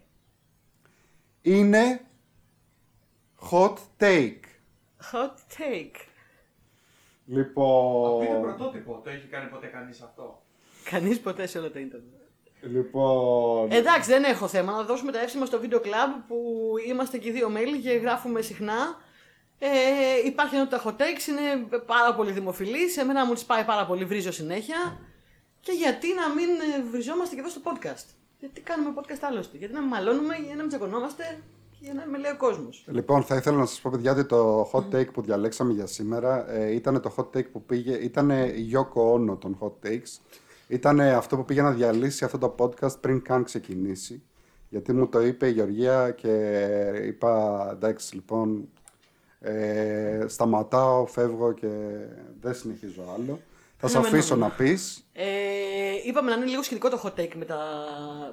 είναι hot take. Hot take. Αυτό είναι Λοιπόν, πρωτότυπο. Το έχει κάνει ποτέ κανείς αυτό; Κανείς ποτέ σε όλο το ίντερνετ. λοιπόν, Εντάξει, δεν έχω θέμα. Να δώσουμε τα εύσημα στο βίντεο club που είμαστε και οι δύο μέλη και γράφουμε συχνά. Ε, υπάρχει ένα hot takes, είναι πάρα πολύ δημοφιλής. Εμένα μου τη πάει πάρα πολύ, βρίζω συνέχεια. Και γιατί να μην ε, βριζόμαστε και εδώ στο podcast; Γιατί κάνουμε podcast άλλωστε; Γιατί να μην μαλώνουμε, για να μην τσακωνόμαστε; και για να με λέει ο κόσμος. λοιπόν, θα ήθελα να σας πω παιδιά ότι το hot take που διαλέξαμε για σήμερα ε, ήταν το hot take που πήγε, ήταν η Yoko Ono των hot takes. Ήταν αυτό που πήγε να διαλύσει αυτό το podcast πριν καν ξεκινήσει. Γιατί μου το είπε η Γεωργία και είπα εντάξει λοιπόν ε, σταματάω, φεύγω και δεν συνεχίζω άλλο. Θα σε Αναμενόμενο. αφήσω να πεις. Ε, είπαμε να είναι λίγο σχετικό το hot take με τα,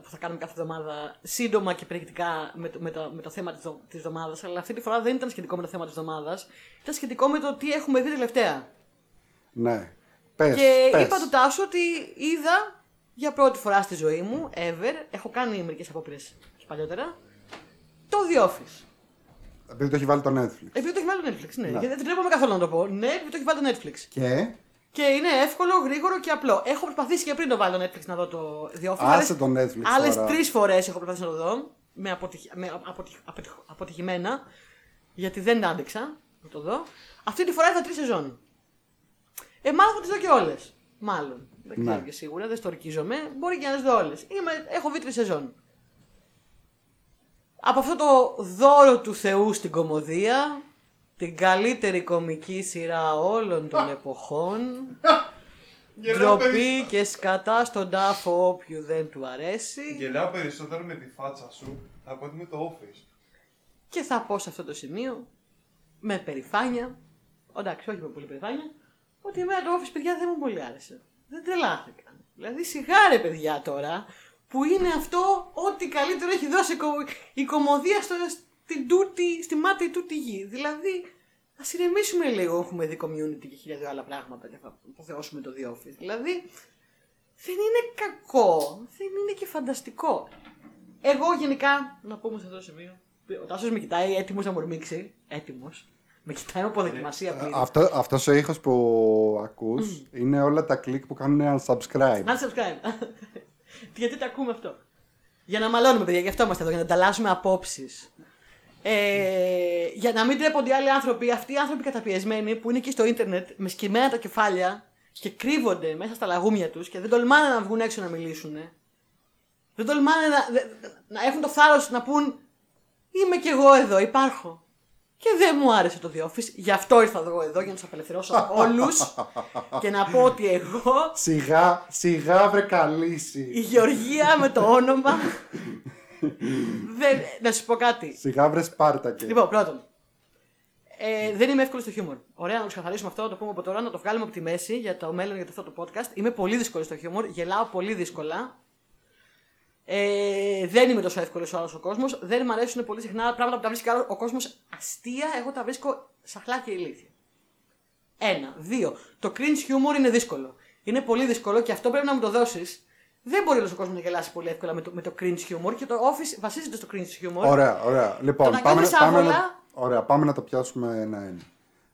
που θα κάνουμε κάθε εβδομάδα, σύντομα και περιεκτικά με το, με το, με το θέμα της, δο- της εβδομάδας, αλλά αυτή τη φορά δεν ήταν σχετικό με το θέμα της εβδομάδας, ήταν σχετικό με το τι έχουμε δει τελευταία. Ναι. Πες, και πες. είπα του Τάσου ότι είδα για πρώτη φορά στη ζωή μου, ever, έχω κάνει μερικές απόπειρες και παλιότερα, το The Office. Επειδή το έχει βάλει το Netflix. Επειδή το έχει βάλει το Netflix, ναι. Ναι. Γιατί δεν τρέπομαι καθόλου να το πω. Ναι, επειδή το έχει βάλει το Netflix. Και; Και είναι εύκολο, γρήγορο και απλό. Έχω προσπαθήσει και πριν το βάλω Netflix να δω το The Office. άσε το Netflix Άλλες τώρα. τρεις φορές έχω προσπαθήσει να το δω. με, αποτυχ... με αποτυχ... αποτυχ- αποτυχημένα, γιατί δεν άντεξα να το δω. Αυτή τη φορά είδα τρεις σεζόν. Ε, μάλλον θα τις δω και όλες. Μάλλον. Δεν ξέρω Ναι. και σίγουρα, δεν στο ορκίζομαι. Μπορεί και να τις δω όλες. Έχω δει τρεις σεζόν. Από αυτό το δώρο του Θεού στην κομμωδία, την καλύτερη κομική σειρά όλων των <laughs> εποχών, Γελάω, ντροπή περι- και σκατά στον τάφο όποιου δεν του αρέσει. Γελάω περισσότερο με τη φάτσα σου από ότι με το office. Και θα πω σε αυτό το σημείο, με περηφάνεια, εντάξει, όχι με πολύ περηφάνεια, ότι εμένα το office, παιδιά, δεν μου πολύ άρεσε. Δεν τρελάθηκα. Δηλαδή, σιγά ρε παιδιά τώρα, που είναι αυτό ό,τι καλύτερο έχει δώσει κο- η κομμωδία στο, στην τούτη, στη μάτη τούτη γη. Δηλαδή, ας ηρεμήσουμε λίγο. Έχουμε δει community και χίλια δύο άλλα πράγματα και θα αποθεώσουμε το The Office. Δηλαδή, δεν είναι κακό. Δεν είναι και φανταστικό. Εγώ γενικά, να πούμε σε αυτό το σημείο, ο Τάσος με κοιτάει έτοιμος να μου ορμήξει. Έτοιμος. Με κοιτάει με αποδοκιμασία πλήρη. Αυτό, αυτός ο ήχος που ακούς είναι όλα τα κλικ που κάνουν unsubscribe. Να <laughs> subscribe. Γιατί τα ακούμε αυτό; Για να μαλώνουμε, παιδιά, γι' αυτό είμαστε εδώ, για να ανταλλάσσουμε απόψεις. Ε, για να μην τρέπονται οι άλλοι άνθρωποι, αυτοί οι άνθρωποι καταπιεσμένοι που είναι εκεί στο ίντερνετ με σκυμμένα τα κεφάλια και κρύβονται μέσα στα λαγούμια τους και δεν τολμάνε να βγουν έξω να μιλήσουν. Δεν τολμάνε να, δε- να έχουν το θάρρος να πούν Είμαι κι εγώ εδώ, υπάρχω. Και δεν μου άρεσε το The Office, γι' αυτό ήρθα εγώ εδώ για να τους απελευθερώσω όλους και να πω ότι εγώ Σιγά, σιγά βρε καλύση. η Γεωργία με το όνομα. Δεν, να σου πω κάτι. Σιγά βρες Σπάρτακε. Λοιπόν, πρώτον. Ε, δεν είμαι εύκολος στο χιούμορ. Ωραία, να το ξεκαθαρίσουμε αυτό, να το πούμε από τώρα, να το βγάλουμε από τη μέση για το μέλλον για αυτό το podcast. Είμαι πολύ δύσκολο στο χιούμορ, γελάω πολύ δύσκολα. Ε, δεν είμαι τόσο εύκολος άλλος ο κόσμος. Δεν μου αρέσουν πολύ συχνά πράγματα που τα βρίσκει άλλο ο κόσμος αστεία. Εγώ τα βρίσκω σαχλά και ηλίθια. Ένα. Δύο. Το cringe humor είναι δύσκολο. Είναι πολύ δύσκολο και αυτό πρέπει να μου το δώσεις. Δεν μπορεί όλος ο κόσμος να γελάσει πολύ εύκολα με το, με το cringe humor και το office βασίζεται στο cringe humor. Ωραία, ωραία. Λοιπόν, Το να πάμε, νιώθεις πάμε, άβολα. να, ωραία, πάμε να το πιάσουμε ένα-ένα.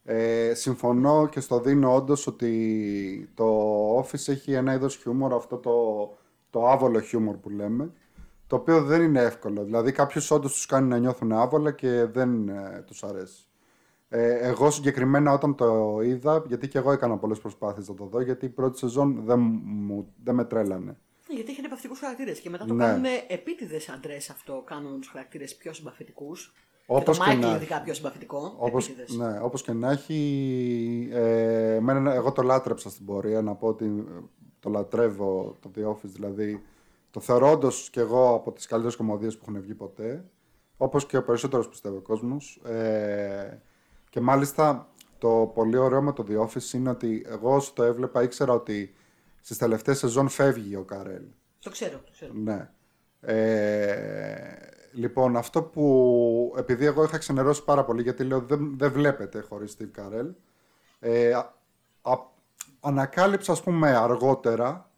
Ε, συμφωνώ και στο δίνω όντως ότι το Office έχει ένα είδος χιούμορ, αυτό το, το άβολο χιούμορ που λέμε, το οποίο δεν είναι εύκολο. Δηλαδή, κάποιου όντως τους κάνει να νιώθουν άβολα και δεν ε, τους αρέσει. Ε, εγώ συγκεκριμένα όταν το είδα, γιατί και εγώ έκανα πολλές προσπάθειες να το δω, γιατί η πρώτη σεζόν δεν, μου, δεν με τρέλανε. Ναι, γιατί έχει αντιπαθητικού χαρακτήρες και μετά το Ναι. κάνουν επίτηδες αντρές αυτό. Κάνουν τους χαρακτήρες πιο συμπαθητικούς. Όπως και και το Μάικλ να ειδικά πιο συμπαθητικό. Όπως, επίτηδες. ναι, όπως και να έχει, ε, εμένα, εγώ το λάτρεψα στην πορεία, να πω ότι ε, το λατρεύω το The Office, δηλαδή το θεωρώ όντως και εγώ από τις καλύτερες κομμωδίες που έχουν βγει ποτέ, όπως και ο περισσότερος πιστεύω κόσμος. Ε, και μάλιστα το πολύ ωραίο με το The Office είναι ότι εγώ όσο το έβλεπα ήξερα ότι στις τελευταίες σεζόν φεύγει ο Καρέλ. Το ξέρω, το ξέρω. Ναι. Ε, λοιπόν, αυτό που. Επειδή εγώ είχα ξενερώσει πάρα πολύ, γιατί λέω δεν, δεν βλέπετε χωρίς Steve Carell. Ε, α- α- ανακάλυψα, ας πούμε, αργότερα,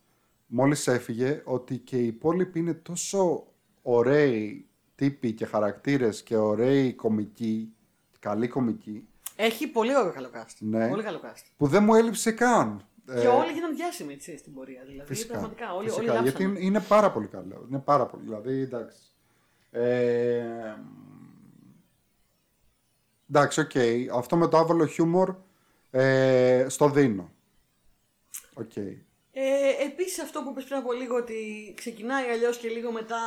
μόλις έφυγε, ότι και οι υπόλοιποι είναι τόσο ωραίοι τύποι και χαρακτήρες και ωραίοι κομικοί, καλοί κομικοί, Έχει πολύ ωραίο καλό cast. Ναι. Πολύ καλό cast. που δεν μου έλειψε καν. Και Ε, όλοι γίναν διάσημοι έτσι, στην πορεία. Δηλαδή, Φυσικά. πραγματικά όλοι, φυσικά, όλοι γιατί λάψανε. είναι, είναι πάρα πολύ καλό. Είναι πάρα πολύ. Δηλαδή, εντάξει. Ε, εντάξει, οκ. Αυτό με το άβολο χιούμορ ε, στο δίνω. Οκ. Ε, Επίσης αυτό που είπες πριν από λίγο ότι ξεκινάει αλλιώς και λίγο μετά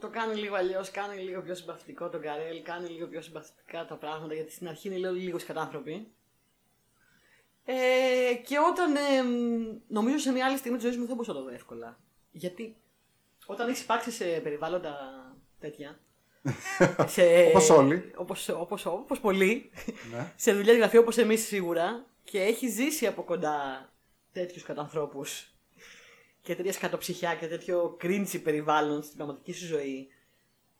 το κάνει λίγο αλλιώς, κάνει λίγο πιο συμπαθητικό τον Καρέλ, κάνει λίγο πιο συμπαθητικά τα πράγματα γιατί στην αρχή είναι λίγο, λίγο σκατάνθρωποι. Ε, και όταν ε, μ, νομίζω σε μια άλλη στιγμή της ζωής μου δεν μπορούσα να το δω εύκολα. Γιατί όταν έχεις υπάρξει σε περιβάλλοντα τέτοια. <laughs> σε, Όπως όλοι. Όπως, όπως, όπως πολλοί. Ναι. σε δουλειά γραφείου όπως εμείς σίγουρα. Και έχεις ζήσει από κοντά τέτοιους κατανθρώπους και τέτοια σκατοψυχιά και τέτοιο κρίντζι περιβάλλον στην πραγματική σου ζωή.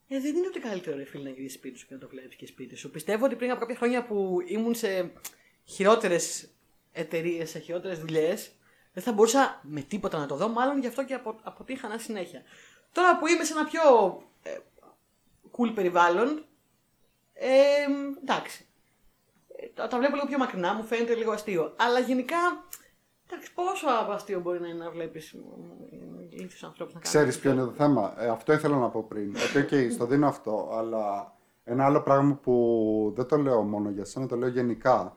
Ε, δεν είναι ούτε καλύτερο ρε φίλε να γυρίσεις σπίτι σου και να το βλέπει και σπίτι σου. Πιστεύω ότι πριν από κάποια χρόνια που ήμουν σε χειρότερες εταιρείες, σε χειρότερε δουλειές, δεν θα μπορούσα με τίποτα να το δω, μάλλον γι' αυτό και απο, αποτύχανα συνέχεια. Τώρα που είμαι σε ένα πιο ε, cool περιβάλλον, ε, εντάξει. Ε, τα, τα βλέπω λίγο πιο μακρινά, μου φαίνεται λίγο αστείο. Αλλά γενικά, εντάξει, πόσο αστείο μπορεί να είναι να βλέπεις λύνει του ανθρώπους να κάνουν. Ξέρεις ποιο είναι το θέμα; Ε, αυτό ήθελα να πω πριν. Ότι, οκ, στο δίνω αυτό, αλλά ένα άλλο πράγμα που δεν το λέω μόνο για σένα, το λέω γενικά.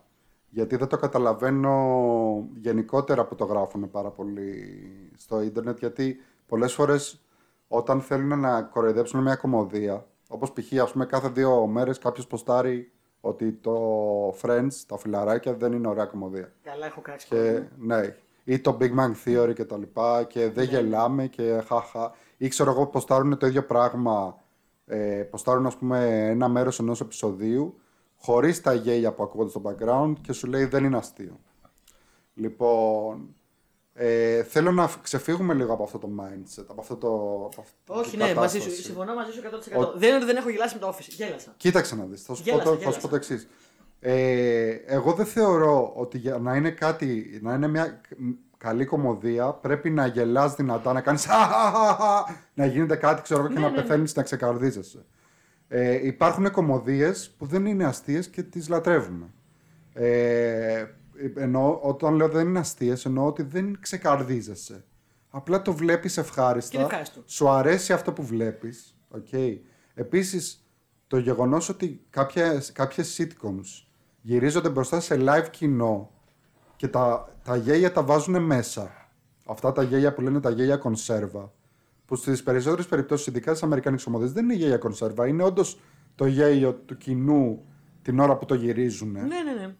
Γιατί δεν το καταλαβαίνω γενικότερα που το γράφουν πάρα πολύ στο ίντερνετ. Γιατί πολλές φορές όταν θέλουν να κοροϊδέψουν μια κομμωδία, όπως π.χ. ας πούμε κάθε δύο μέρες κάποιος ποστάρει ότι το Friends, τα φιλαράκια δεν είναι ωραία κομμωδία. Καλά, έχω κράξει. Και, ναι, ή το Big Bang Theory και τα λοιπά και δεν γελάμε και χαχα. Ή ξέρω εγώ ποστάρουν το ίδιο πράγμα, ε, ποστάρουν ας πούμε ένα μέρος ενός επεισοδίου χωρίς τα γέλια που ακούγονται στο background και σου λέει δεν είναι αστείο. Λοιπόν, ε, θέλω να ξεφύγουμε λίγο από αυτό το mindset, από αυτό το. Από αυτή την Όχι, ναι, μαζί σου. κατάσταση. Συμφωνώ μαζί σου 100%. Δεν είναι ότι δεν έχω γελάσει με το office. Γέλασα. Κοίταξε να δεις, θα σου, πω, Γέλασα, το, θα σου γέλασα. πω το εξής. Ε, εγώ δεν θεωρώ ότι για να είναι κάτι, να είναι μια καλή κομμωδία πρέπει να γελάς δυνατά, να κάνεις <laughs> «Χαχαχαχα», να γίνεται κάτι ξέρω εγώ και Ναι, να ναι, ναι. πεθαίνεις να ξεκαρδίζεσαι. Ε, υπάρχουν κομμωδίες που δεν είναι αστείες και τις λατρεύουμε. Ε, εννοώ, όταν λέω δεν είναι αστείες, εννοώ ότι δεν ξεκαρδίζεσαι. Απλά το βλέπεις ευχάριστα. Και είναι ευχάριστο. Σου αρέσει αυτό που βλέπεις. Okay. Επίσης, το γεγονός ότι κάποιες, κάποιες sitcoms γυρίζονται μπροστά σε live κοινό και τα, τα γέλια τα βάζουν μέσα. Αυτά τα γέλια που λένε τα γέλια κονσέρβα. Που στις περισσότερες περιπτώσεις, ειδικά στις αμερικάνικες ομάδες, δεν είναι γέλια κονσέρβα. Είναι όντως το γέλιο του κοινού την ώρα που το γυρίζουν. Ναι, ναι, ναι.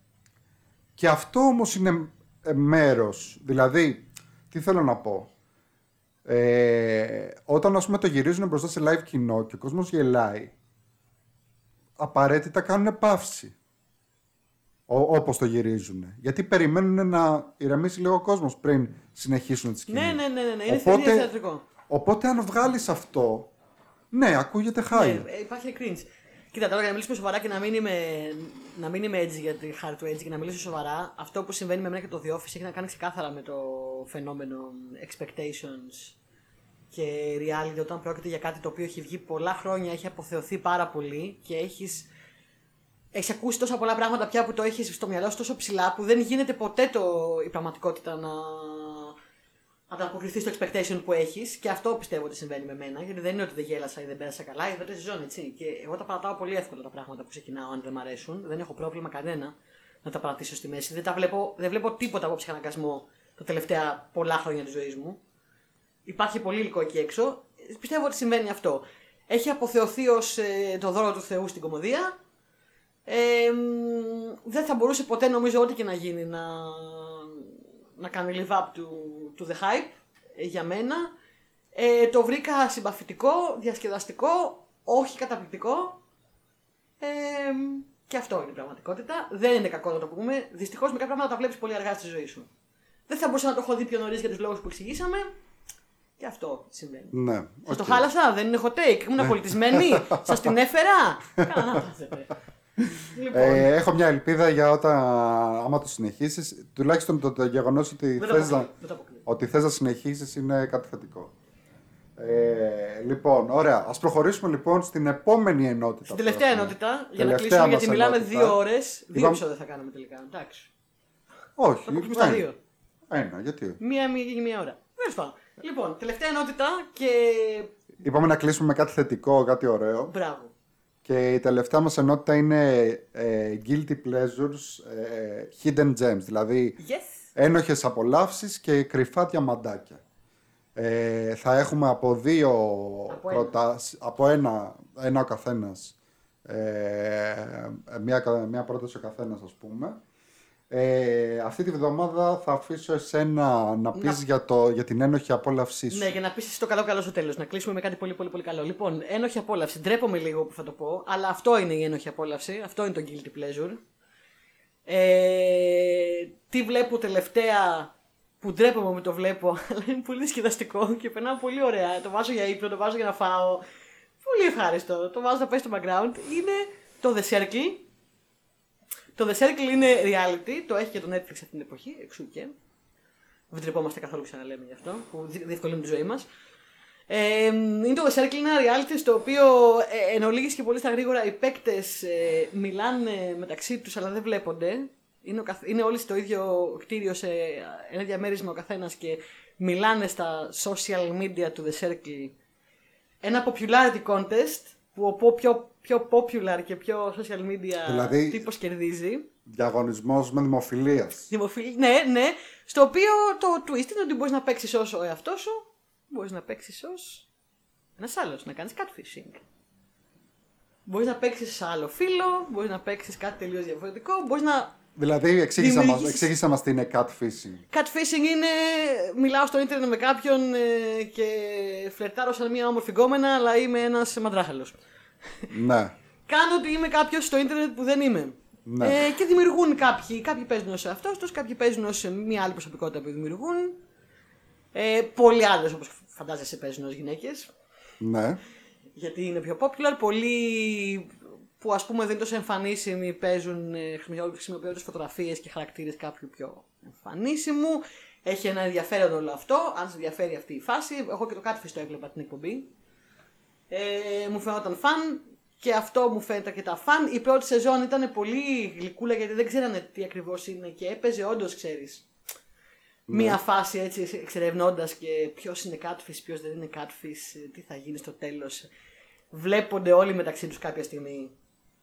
Και αυτό όμως είναι ε, μέρος. Δηλαδή, τι θέλω να πω. Ε, όταν ας πούμε το γυρίζουν μπροστά σε live κοινό και ο κόσμος γελάει, απαραίτητα κάνουν παύση. Ό, όπως το γυρίζουν. Γιατί περιμένουν να ηρεμήσει λίγο ο κόσμος πριν συνεχίσουν τη σκηνή. Ναι, ναι, ναι, ναι, ναι. Είναι Οπότε- Οπότε... θεατρικό. Οπότε αν βγάλεις αυτό, ναι, ακούγεται χάρη. Ναι, ε, υπάρχει cringe. Κοίτα, τώρα για να μιλήσουμε σοβαρά και να μην είμαι, να μην είμαι έτσι για τη χάρη του έτσι και να μιλήσω σοβαρά, αυτό που συμβαίνει με μένα και το The Office έχει να κάνει ξεκάθαρα με το φαινόμενο expectations και reality όταν πρόκειται για κάτι το οποίο έχει βγει πολλά χρόνια, έχει αποθεωθεί πάρα πολύ και έχεις, έχεις ακούσει τόσα πολλά πράγματα πια που το έχεις στο μυαλό σου τόσο ψηλά που δεν γίνεται ποτέ το, η πραγματικότητα να ανταποκριθείς στο expectation που έχεις και αυτό πιστεύω ότι συμβαίνει με μένα. Γιατί δεν είναι ότι δεν γέλασα ή δεν πέρασα καλά, η δεύτερη σεζόν, έτσι. Και εγώ τα παρατάω πολύ εύκολα τα πράγματα που ξεκινάω, αν δεν μ' αρέσουν. Δεν έχω πρόβλημα κανένα να τα παρατήσω στη μέση. Δεν, τα βλέπω, δεν βλέπω τίποτα από ψυχαναγκασμό τα τελευταία πολλά χρόνια της ζωής μου. Υπάρχει πολύ υλικό εκεί έξω. Πιστεύω ότι συμβαίνει αυτό. Έχει αποθεωθεί ως το δώρο του Θεού στην κομμωδία. Ε, μ, δεν θα μπορούσε ποτέ νομίζω ό,τι και να γίνει να, να κάνει live up to, to the hype ε, για μένα. Ε, το βρήκα συμπαθητικό, διασκεδαστικό, όχι καταπληκτικό. Ε, και αυτό είναι η πραγματικότητα. Δεν είναι κακό να το πούμε. Δυστυχώς μερικά πράγματα τα βλέπεις πολύ αργά στη ζωή σου. Δεν θα μπορούσα να το έχω δει πιο νωρίς για τους λόγους που εξηγήσαμε. Και αυτό συμβαίνει. Ναι, Σας το οκ. χάλασα, δεν είναι hot take. Ήμουν πολιτισμένη. <laughs> Σας την έφερα. Καλά να πάθετε. Λοιπόν, Ε, έχω μια ελπίδα για όταν, άμα το συνεχίσεις, τουλάχιστον το, το γεγονός ότι δεν το θες να, αποκλείω, δεν το αποκλείω. ότι θες να συνεχίσεις είναι κάτι θετικό. Ε, λοιπόν, ωραία. Ας προχωρήσουμε λοιπόν στην επόμενη ενότητα. Στην που τελευταία έχουμε. ενότητα, για να Τελευταία κλείσουμε, γιατί μας μιλάμε ενότητα. δύο ώρες. Δύο Είπαμε- επεισόδια θα κάνουμε τελικά. Εντάξει. Όχι, Θα πούμε στα ένα. δύο. Ένα, γιατί. Μία, μία, μία ώρα. Τέλος πάντων. Λοιπόν, τελευταία ενότητα και. Είπαμε να κλείσουμε με κάτι θετικό, κάτι ωραίο. Μπράβο. Και η τελευταία μας ενότητα είναι ε, Guilty Pleasures ε, Hidden Gems. Δηλαδή Yes. ένοχες απολαύσεις και κρυφά διαμαντάκια. Ε, θα έχουμε από δύο Από ένα. προτάσεις, από ένα, ένα ο καθένας, ε, μια, κα- μια πρόταση ο καθένας ας πούμε. Ε, αυτή τη βδομάδα θα αφήσω εσένα να πεις για, το, για την ένοχη απόλαυσή σου. Ναι, για να πεις το καλό καλό στο τέλος. Να κλείσουμε με κάτι πολύ πολύ πολύ καλό. Λοιπόν, ένοχη απόλαυση. Ντρέπομαι λίγο που θα το πω, αλλά αυτό είναι η ένοχη απόλαυση. Αυτό είναι το guilty pleasure. Ε, τι βλέπω τελευταία που ντρέπομαι που το βλέπω, <laughs> αλλά είναι πολύ διασκεδαστικό και περνάω πολύ ωραία. Το βάζω για ύπνο, το βάζω για να φάω. Πολύ ευχάριστο. Το βάζω να πάει στο background. Είναι το The Circle. Το The Circle είναι reality, το έχει και το Netflix αυτή την εποχή, εξού και. Δεν τρεπόμαστε καθόλου ξαναλέμε γι' αυτό, που δυ- διευκολύνει τη ζωή μας. Ε, είναι το The Circle, είναι ένα reality στο οποίο ε, εν ολίγης και πολύ στα γρήγορα οι παίκτες ε, μιλάνε μεταξύ τους αλλά δεν βλέπονται. είναι, ο καθ- είναι όλοι στο ίδιο κτίριο σε ένα διαμέρισμα ο καθένας και μιλάνε στα social media του The Circle. Ένα popularity contest που ο πο- πιο, πιο popular και πιο social media Δηλαδή- τύπος κερδίζει. Διαγωνισμός με δημοφιλία. Δημοφιλ... Ναι, ναι. Στο οποίο το twist είναι ότι μπορείς να παίξεις ω ο εαυτός σου, μπορείς να παίξεις ως ένας άλλος, να κάνεις catfishing. Μπορείς να παίξεις άλλο φίλο, μπορείς να παίξεις κάτι τελείως διαφορετικό, μπορείς να. Δηλαδή, εξήγησα μας, Δημιουργήσεις- εξήγησα μας τι είναι catfishing. Catfishing είναι. Μιλάω στο ίντερνετ με κάποιον ε, και φλερτάρω σαν μια όμορφη γκόμενα, αλλά είμαι ένας μαντράχαλος. Ναι. Κάνω ότι είμαι κάποιος στο ίντερνετ που δεν είμαι. Ναι. Ε, και δημιουργούν κάποιοι. Κάποιοι παίζουν ως εαυτός του, κάποιοι παίζουν ως μια άλλη προσωπικότητα που δημιουργούν. Ε, πολλοί άντρε όπως φαντάζεσαι παίζουν ως γυναίκες. Ναι. Γιατί είναι πιο popular. Πολλοί που ας πούμε δεν είναι τόσο εμφανίσιμοι παίζουν, ε, χρησιμοποιώντας φωτογραφίες και χαρακτήρες κάποιου πιο εμφανίσιμου. Έχει ένα ενδιαφέρον όλο αυτό. Αν σε ενδιαφέρει αυτή η φάση, εγώ και το Catfish το έβλεπα την εκπομπή. Ε, μου φαινόταν φαν και αυτό μου φαίνεται και τα φαν. Η πρώτη σεζόν ήταν πολύ γλυκούλα γιατί δεν ξέρανε τι ακριβώς είναι και έπαιζε όντως, ξέρεις. Μία φάση έτσι εξερευνώντας και ποιος είναι catfish, ποιος δεν είναι catfish, ε, τι θα γίνει στο τέλος. Βλέπονται όλοι μεταξύ τους κάποια στιγμή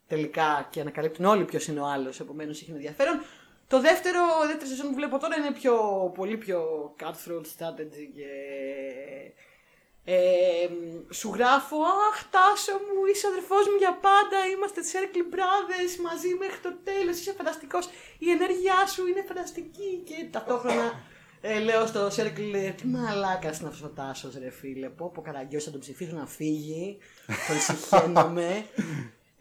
τελικά και ανακαλύπτουν όλοι ποιος είναι ο άλλος. Επομένως έχει ενδιαφέρον. Το δεύτερο, η δεύτερη σεζόν που βλέπω τώρα είναι πιο, πολύ πιο cutthroat strategy και ε, σου γράφω Αχ Τάσο μου είσαι ο αδερφός μου για πάντα Είμαστε Circle Brothers μαζί μέχρι το τέλος Είσαι φανταστικός Η ενέργειά σου είναι φανταστική Και ταυτόχρονα ε, λέω στο Circle ε, Τι μαλάκας είναι αυτός ο Τάσος ρε φίλε Πω πω καραγκιός θα τον ψηφίσω να φύγει Τον <laughs> συχαίνομαι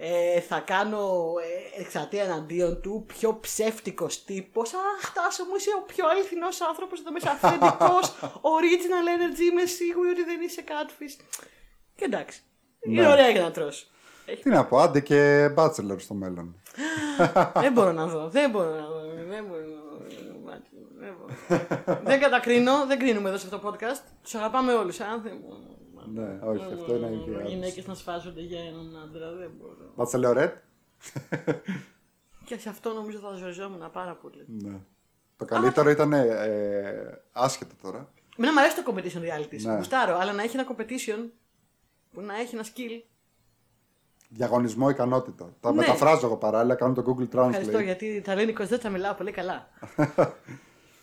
ε, θα κάνω ε, εξατία εναντίον του, πιο ψεύτικος τύπος. Αχ, Τάσο μου, είσαι ο πιο αληθινός άνθρωπος εδώ μέσα, αυθεντικός, <laughs> original energy, είμαι σίγουρη ότι δεν είσαι catfish. Και εντάξει, είναι Ναι. ωραία για να τρως. Έχει- Τι να πω, άντε και bachelor στο μέλλον. <laughs> δεν μπορώ να δω, δεν μπορώ να δω, δεν μπορώ να δω. Δεν, μπορώ. δεν κατακρίνω, δεν κρίνουμε εδώ σε αυτό το podcast. Τους αγαπάμε όλους, αν δεν μπορώ. Ναι, όχι, αυτό είναι η Οι γυναίκες να σφάζονται για έναν άντρα, δεν μπορώ. Bachelorette. Και σε αυτό νομίζω θα ζοριζόμουν πάρα πολύ. Ναι. Το καλύτερο ήταν ε, άσχετο τώρα. Εμένα μου αρέσει το competition reality. Ναι. Γουστάρω, αλλά να έχει ένα competition που να έχει ένα skill. Διαγωνισμό ικανότητα. Τα Ναι. μεταφράζω εγώ παράλληλα, κάνω το Google Ευχαριστώ Translate. γιατί τα ελληνικό δεν τα μιλάω πολύ καλά.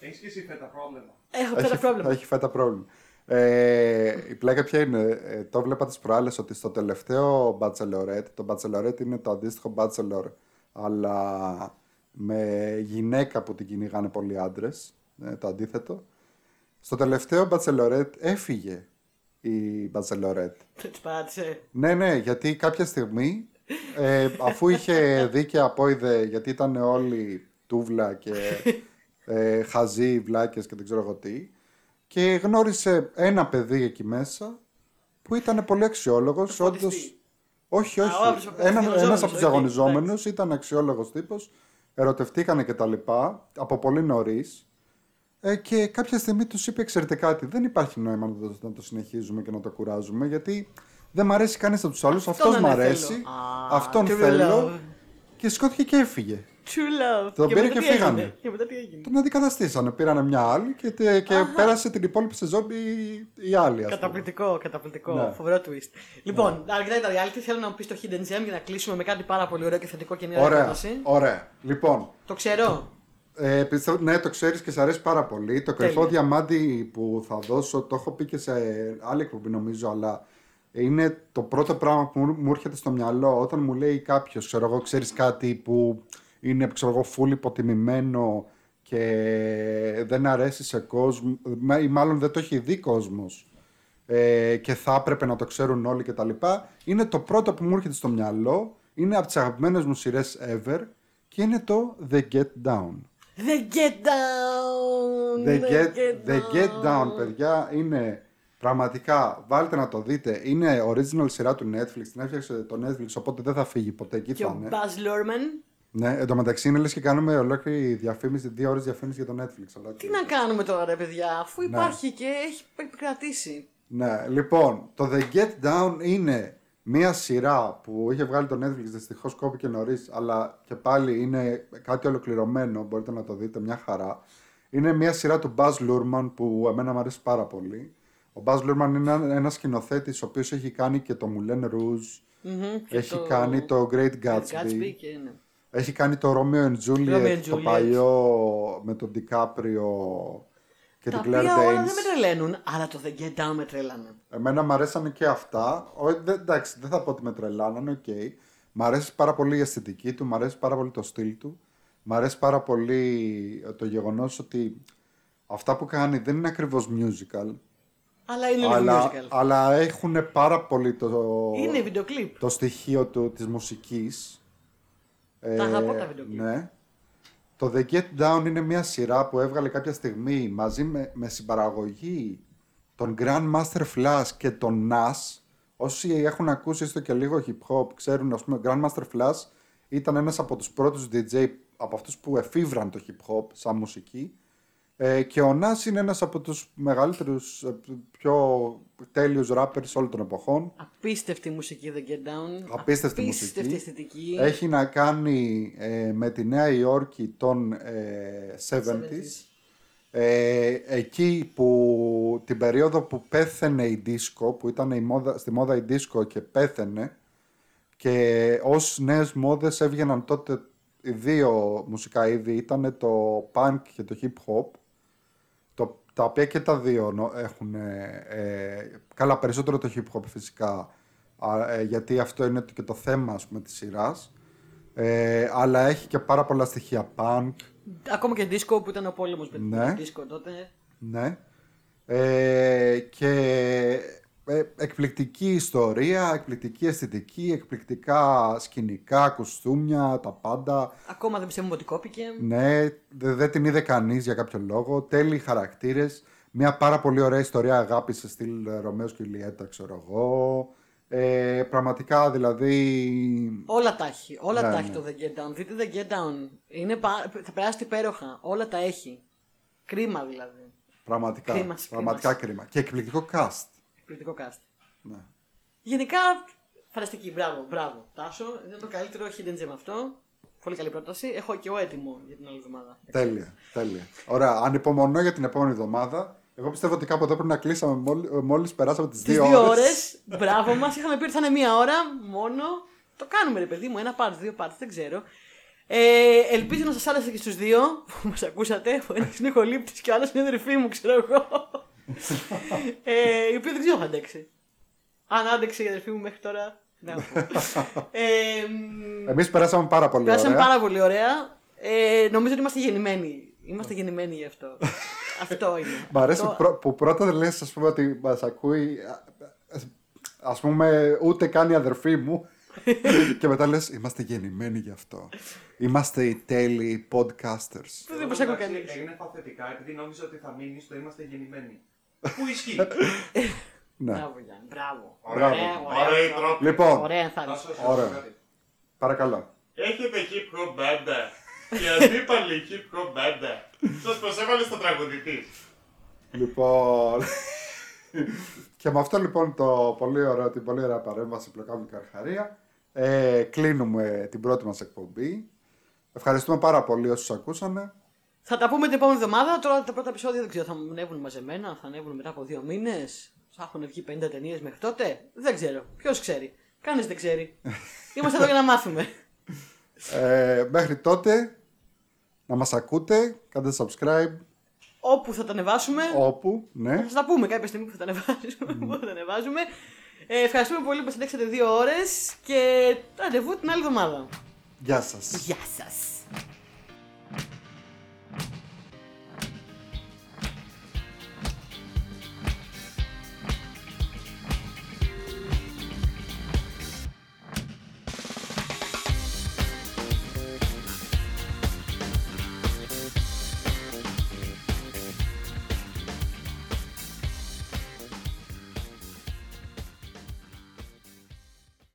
Έχεις και εσύ φέτα πρόβλημα. Έχω πέρα Έχει, πρόβλημα. έχει φέτα πρόβλημα. Ε, η πλάκα ποια είναι, ε, το βλέπα τις προάλλες ότι στο τελευταίο Bachelorette, το Bachelorette είναι το αντίστοιχο Bachelor, αλλά με γυναίκα που την κυνηγάνε πολλοί άντρες, το αντίθετο. Στο τελευταίο Bachelorette έφυγε η Bachelorette. <laughs> Τα παράτησε. Ναι, ναι, γιατί κάποια στιγμή, ε, αφού είχε <laughs> δει και απόειδε, γιατί ήταν όλοι τούβλα και ε, χαζοί, βλάκες και δεν ξέρω εγώ τι, και γνώρισε ένα παιδί εκεί μέσα που ήταν πολύ αξιόλογος, Φωτιστή. όντως... Όχι, Α, όχι. ο άλλος ο Ένα, διαγωνιζόμενος, ένας από τους οκ, διαγωνιζόμενους ήταν αξιόλογος τύπος, ερωτευτήκανε και τα λοιπά, από πολύ νωρίς. Ε, και κάποια στιγμή τους είπε ξέρετε κάτι, δεν υπάρχει νόημα να το, να το συνεχίζουμε και να το κουράζουμε, γιατί δεν μ' αρέσει κανείς από τους άλλους, Αυτόν αυτός μ' δεν θέλω. αρέσει, Α, αυτόν true θέλω love. και σηκώθηκε και έφυγε. True love. Τον πήρε μετά και τι φύγανε. έγινε; Και μετά τι έγινε; Τον αντικαταστήσανε, πήρανε μια άλλη και, τε- και πέρασε την υπόλοιπη σεζόν η, η άλλη. ας πούμε. Καταπληκτικό, καταπληκτικό. Ναι. Φοβερό twist. Λοιπόν, αρκετά τα reality. Θέλω να μου πεις το hidden gem για να κλείσουμε με κάτι πάρα πολύ ωραίο και θετικό και μια Ωραία, ερώτηση. ωραία. Λοιπόν, Το ξέρω. Ε, πιστεύω, ναι, το ξέρεις και σε αρέσει πάρα πολύ. Το κρυφό Τέλεια. διαμάντι που θα δώσω, το έχω πει και σε άλλη εκπομπή νομίζω, αλλά είναι το πρώτο πράγμα που μου, μου έρχεται στο μυαλό όταν μου λέει κάποιος, ξέρω εγώ, ξέρεις κάτι που είναι, ξέρω εγώ, φουλ υποτιμημένο και δεν αρέσει σε κόσμο, μα- ή μάλλον δεν το έχει δει κόσμος ε, και θα έπρεπε να το ξέρουν όλοι και τα λοιπά, είναι το πρώτο που μου έρχεται στο μυαλό, είναι από τις αγαπημένες μου σειρές ever και είναι το The Get Down. The get down. The Get, The Get Down, παιδιά, είναι πραγματικά, βάλτε να το δείτε, είναι original σειρά του Netflix, την έφτιαξε το Netflix, οπότε δεν θα φύγει ποτέ, εκεί Και θα ο είναι. Buzz Lurman. Ναι, εν τω μεταξύ είναι λες και κάνουμε ολόκληρη διαφήμιση, δύο ώρες διαφήμιση για το Netflix. Τι ολόκληρη. να κάνουμε τώρα, ρε παιδιά, αφού Ναι. υπάρχει και έχει επικρατήσει. Ναι, λοιπόν, το The Get Down είναι Μία σειρά που είχε βγάλει το Netflix, δυστυχώς κόπηκε νωρίς, αλλά και πάλι είναι κάτι ολοκληρωμένο. Μπορείτε να το δείτε, μια χαρά. Είναι μια σειρά του Buzz Lurman που εμένα μου αρέσει πάρα πολύ. Ο Buzz Lurman είναι ένα σκηνοθέτης ο οποίος έχει κάνει και το Moulin Rouge, Μμμ, και έχει το κάνει το Great Gatsby, Gatsby και ναι. Έχει κάνει το Romeo and Juliet, Romeo and το Juliet. παλιό με τον DiCaprio και Τα την Claire οποία όλα δεν Danes. με τρελαίνουν, αλλά το The Get Down με τρέλανε. Εμένα μου αρέσανε και αυτά. Ο, δε, εντάξει, δεν θα πω ότι με τρελάνανε, οκ. Μ' αρέσει πάρα πολύ η αισθητική του, μ' αρέσει πάρα πολύ το στυλ του. Μ' αρέσει πάρα πολύ το γεγονός ότι αυτά που κάνει δεν είναι ακριβώς musical. Αλλά είναι λίγο αλλά, musical. αλλά έχουν πάρα πολύ το, Είναι βίντεο κλιπ. το στοιχείο του, της μουσικής. Τα αγαπώ τα βίντεο κλιπ. Ναι. Το The Get Down είναι μια σειρά που έβγαλε κάποια στιγμή μαζί με, με συμπαραγωγή τον Grandmaster Flash και τον Nas. Όσοι έχουν ακούσει έστω και λίγο hip hop ξέρουν, ας πούμε, Grandmaster Flash ήταν ένας από τους πρώτους DJ από αυτούς που εφήβραν το hip hop σαν μουσική. Ε, και ο Nas είναι ένας από τους μεγαλύτερους, ε, πιο τέλειους rappers όλων των εποχών. Απίστευτη μουσική The Get Down. Απίστευτη Απίστευτη μουσική. αισθητική. Έχει να κάνει ε, με τη Νέα Υόρκη των ε, 70s. Ε, εκεί που την περίοδο που πέθαινε η disco, που ήταν η μόδα, στη μόδα η disco και πέθαινε και ως νέες μόδες έβγαιναν τότε οι δύο μουσικά είδη, ήταν το punk και το hip hop, το, τα οποία και τα δύο νο- έχουν, ε, ε, καλά περισσότερο το hip hop φυσικά, α, ε, γιατί αυτό είναι και το θέμα ας πούμε της σειράς, ε, αλλά έχει και πάρα πολλά στοιχεία punk, Ακόμα και disco που ήταν ο πόλεμος με Ναι. το disco τότε. Ναι. Ε, και ε, εκπληκτική ιστορία, εκπληκτική αισθητική, εκπληκτικά σκηνικά, κοστούμια, τα πάντα. Ακόμα δεν πιστεύουμε ότι κόπηκε. Ναι, δε- δεν την είδε κανείς για κάποιο λόγο. Τέλειοι χαρακτήρες. Μια πάρα πολύ ωραία ιστορία αγάπης σε στυλ ε, Ρωμαίος και Ηλιέτα, ξέρω εγώ. Ε, πραγματικά δηλαδή... Όλα τα έχει. Όλα Ναι, τα έχει ναι. το The Get Down. Δείτε The Get Down. Είναι πα... Θα περάσετε υπέροχα. Όλα τα έχει. Κρίμα δηλαδή. Πραγματικά, Κρίμα, πραγματικά κρίμα. κρίμα. Και εκπληκτικό cast. Εκπληκτικό cast. Ναι. Γενικά, φανταστική. Μπράβο, μπράβο. Τάσο, είναι το καλύτερο hidden gem αυτό. Πολύ καλή πρόταση. Έχω και εγώ έτοιμο για την άλλη εβδομάδα. Τέλεια, τέλεια. Ωραία, ανυπομονώ για την επόμενη εβδομάδα. Εγώ πιστεύω ότι κάπου εδώ πρέπει να κλείσαμε μόλι μόλις περάσαμε τις Τις δύο, δύο ώρες. ώρες, μπράβο μας. Είχαμε πει ότι θα είναι μία ώρα μόνο. Το κάνουμε, ρε παιδί μου. Ένα part, δύο parts, δεν ξέρω. Ε, ελπίζω να σας άρεσε και στους δύο που μας ακούσατε. Ο ένα είναι χολύπτη και ο άλλος είναι αδερφή μου, ξέρω εγώ. Ε, η οποία δεν ξέρω αν θα αντέξει. Αν άντεξε η αδερφή μου μέχρι τώρα. δεν θα πω. ε, μ, Εμείς περάσαμε πάρα πολύ Περάσαμε ωραία. πάρα πολύ ωραία. Ε, νομίζω ότι είμαστε γεννημένοι. Είμαστε γεννημένοι γι' αυτό. αυτό είναι. Μ' αρέσει Αυτό- πρω- που πρώτα λες ας πούμε ότι μας ακούει α- α- ας πούμε ούτε καν η αδερφή μου <laughs> και μετά λες είμαστε γεννημένοι γι' αυτό. Είμαστε οι τέλειοι podcasters. Δεν προσέχω Εντάξει, κανείς. Έγινε παθητικά επειδή νόμιζα ότι θα μείνεις στο είμαστε γεννημένοι. Πού ισχύει; <laughs> Ναι. Μπράβο, Γιάννη. Μπράβο. Μπράβο. Ωραία, Ωραία η ωραία. τρόπη. Λοιπόν, Ωραία Να ενθάρρυνση. σου Ωραία. πω κάτι. παρακαλώ. Έχετε hip hop μπάντα και αντίπαλη hip hop μπάντα. Σας προσέβαλε στο τραγουδητή. Λοιπόν. <laughs> και με αυτό λοιπόν το πολύ ωραίο, την πολύ ωραία παρέμβαση πλοκάμου και αρχαρία ε, κλείνουμε την πρώτη μας εκπομπή. Ευχαριστούμε πάρα πολύ όσους ακούσανε. Θα τα πούμε την επόμενη εβδομάδα. Τώρα τα πρώτα επεισόδια δεν ξέρω, θα ανέβουν μαζεμένα, θα ανέβουν μετά από δύο μήνες. Θα έχουν βγει 50 ταινίες μέχρι τότε. Δεν ξέρω. Ποιος ξέρει. Κανείς δεν ξέρει. <laughs> Είμαστε εδώ για να μάθουμε. Ε, μέχρι τότε να μας ακούτε, κάντε subscribe Όπου θα τα ανεβάσουμε. όπου, ναι. Θα σας τα πούμε κάποια στιγμή που θα τα ανεβάζουμε. που θα τα ανεβάζουμε. Ε, ευχαριστούμε πολύ που συντέξατε δύο ώρες και ραντεβού την άλλη εβδομάδα. Γεια σας. Γεια σας.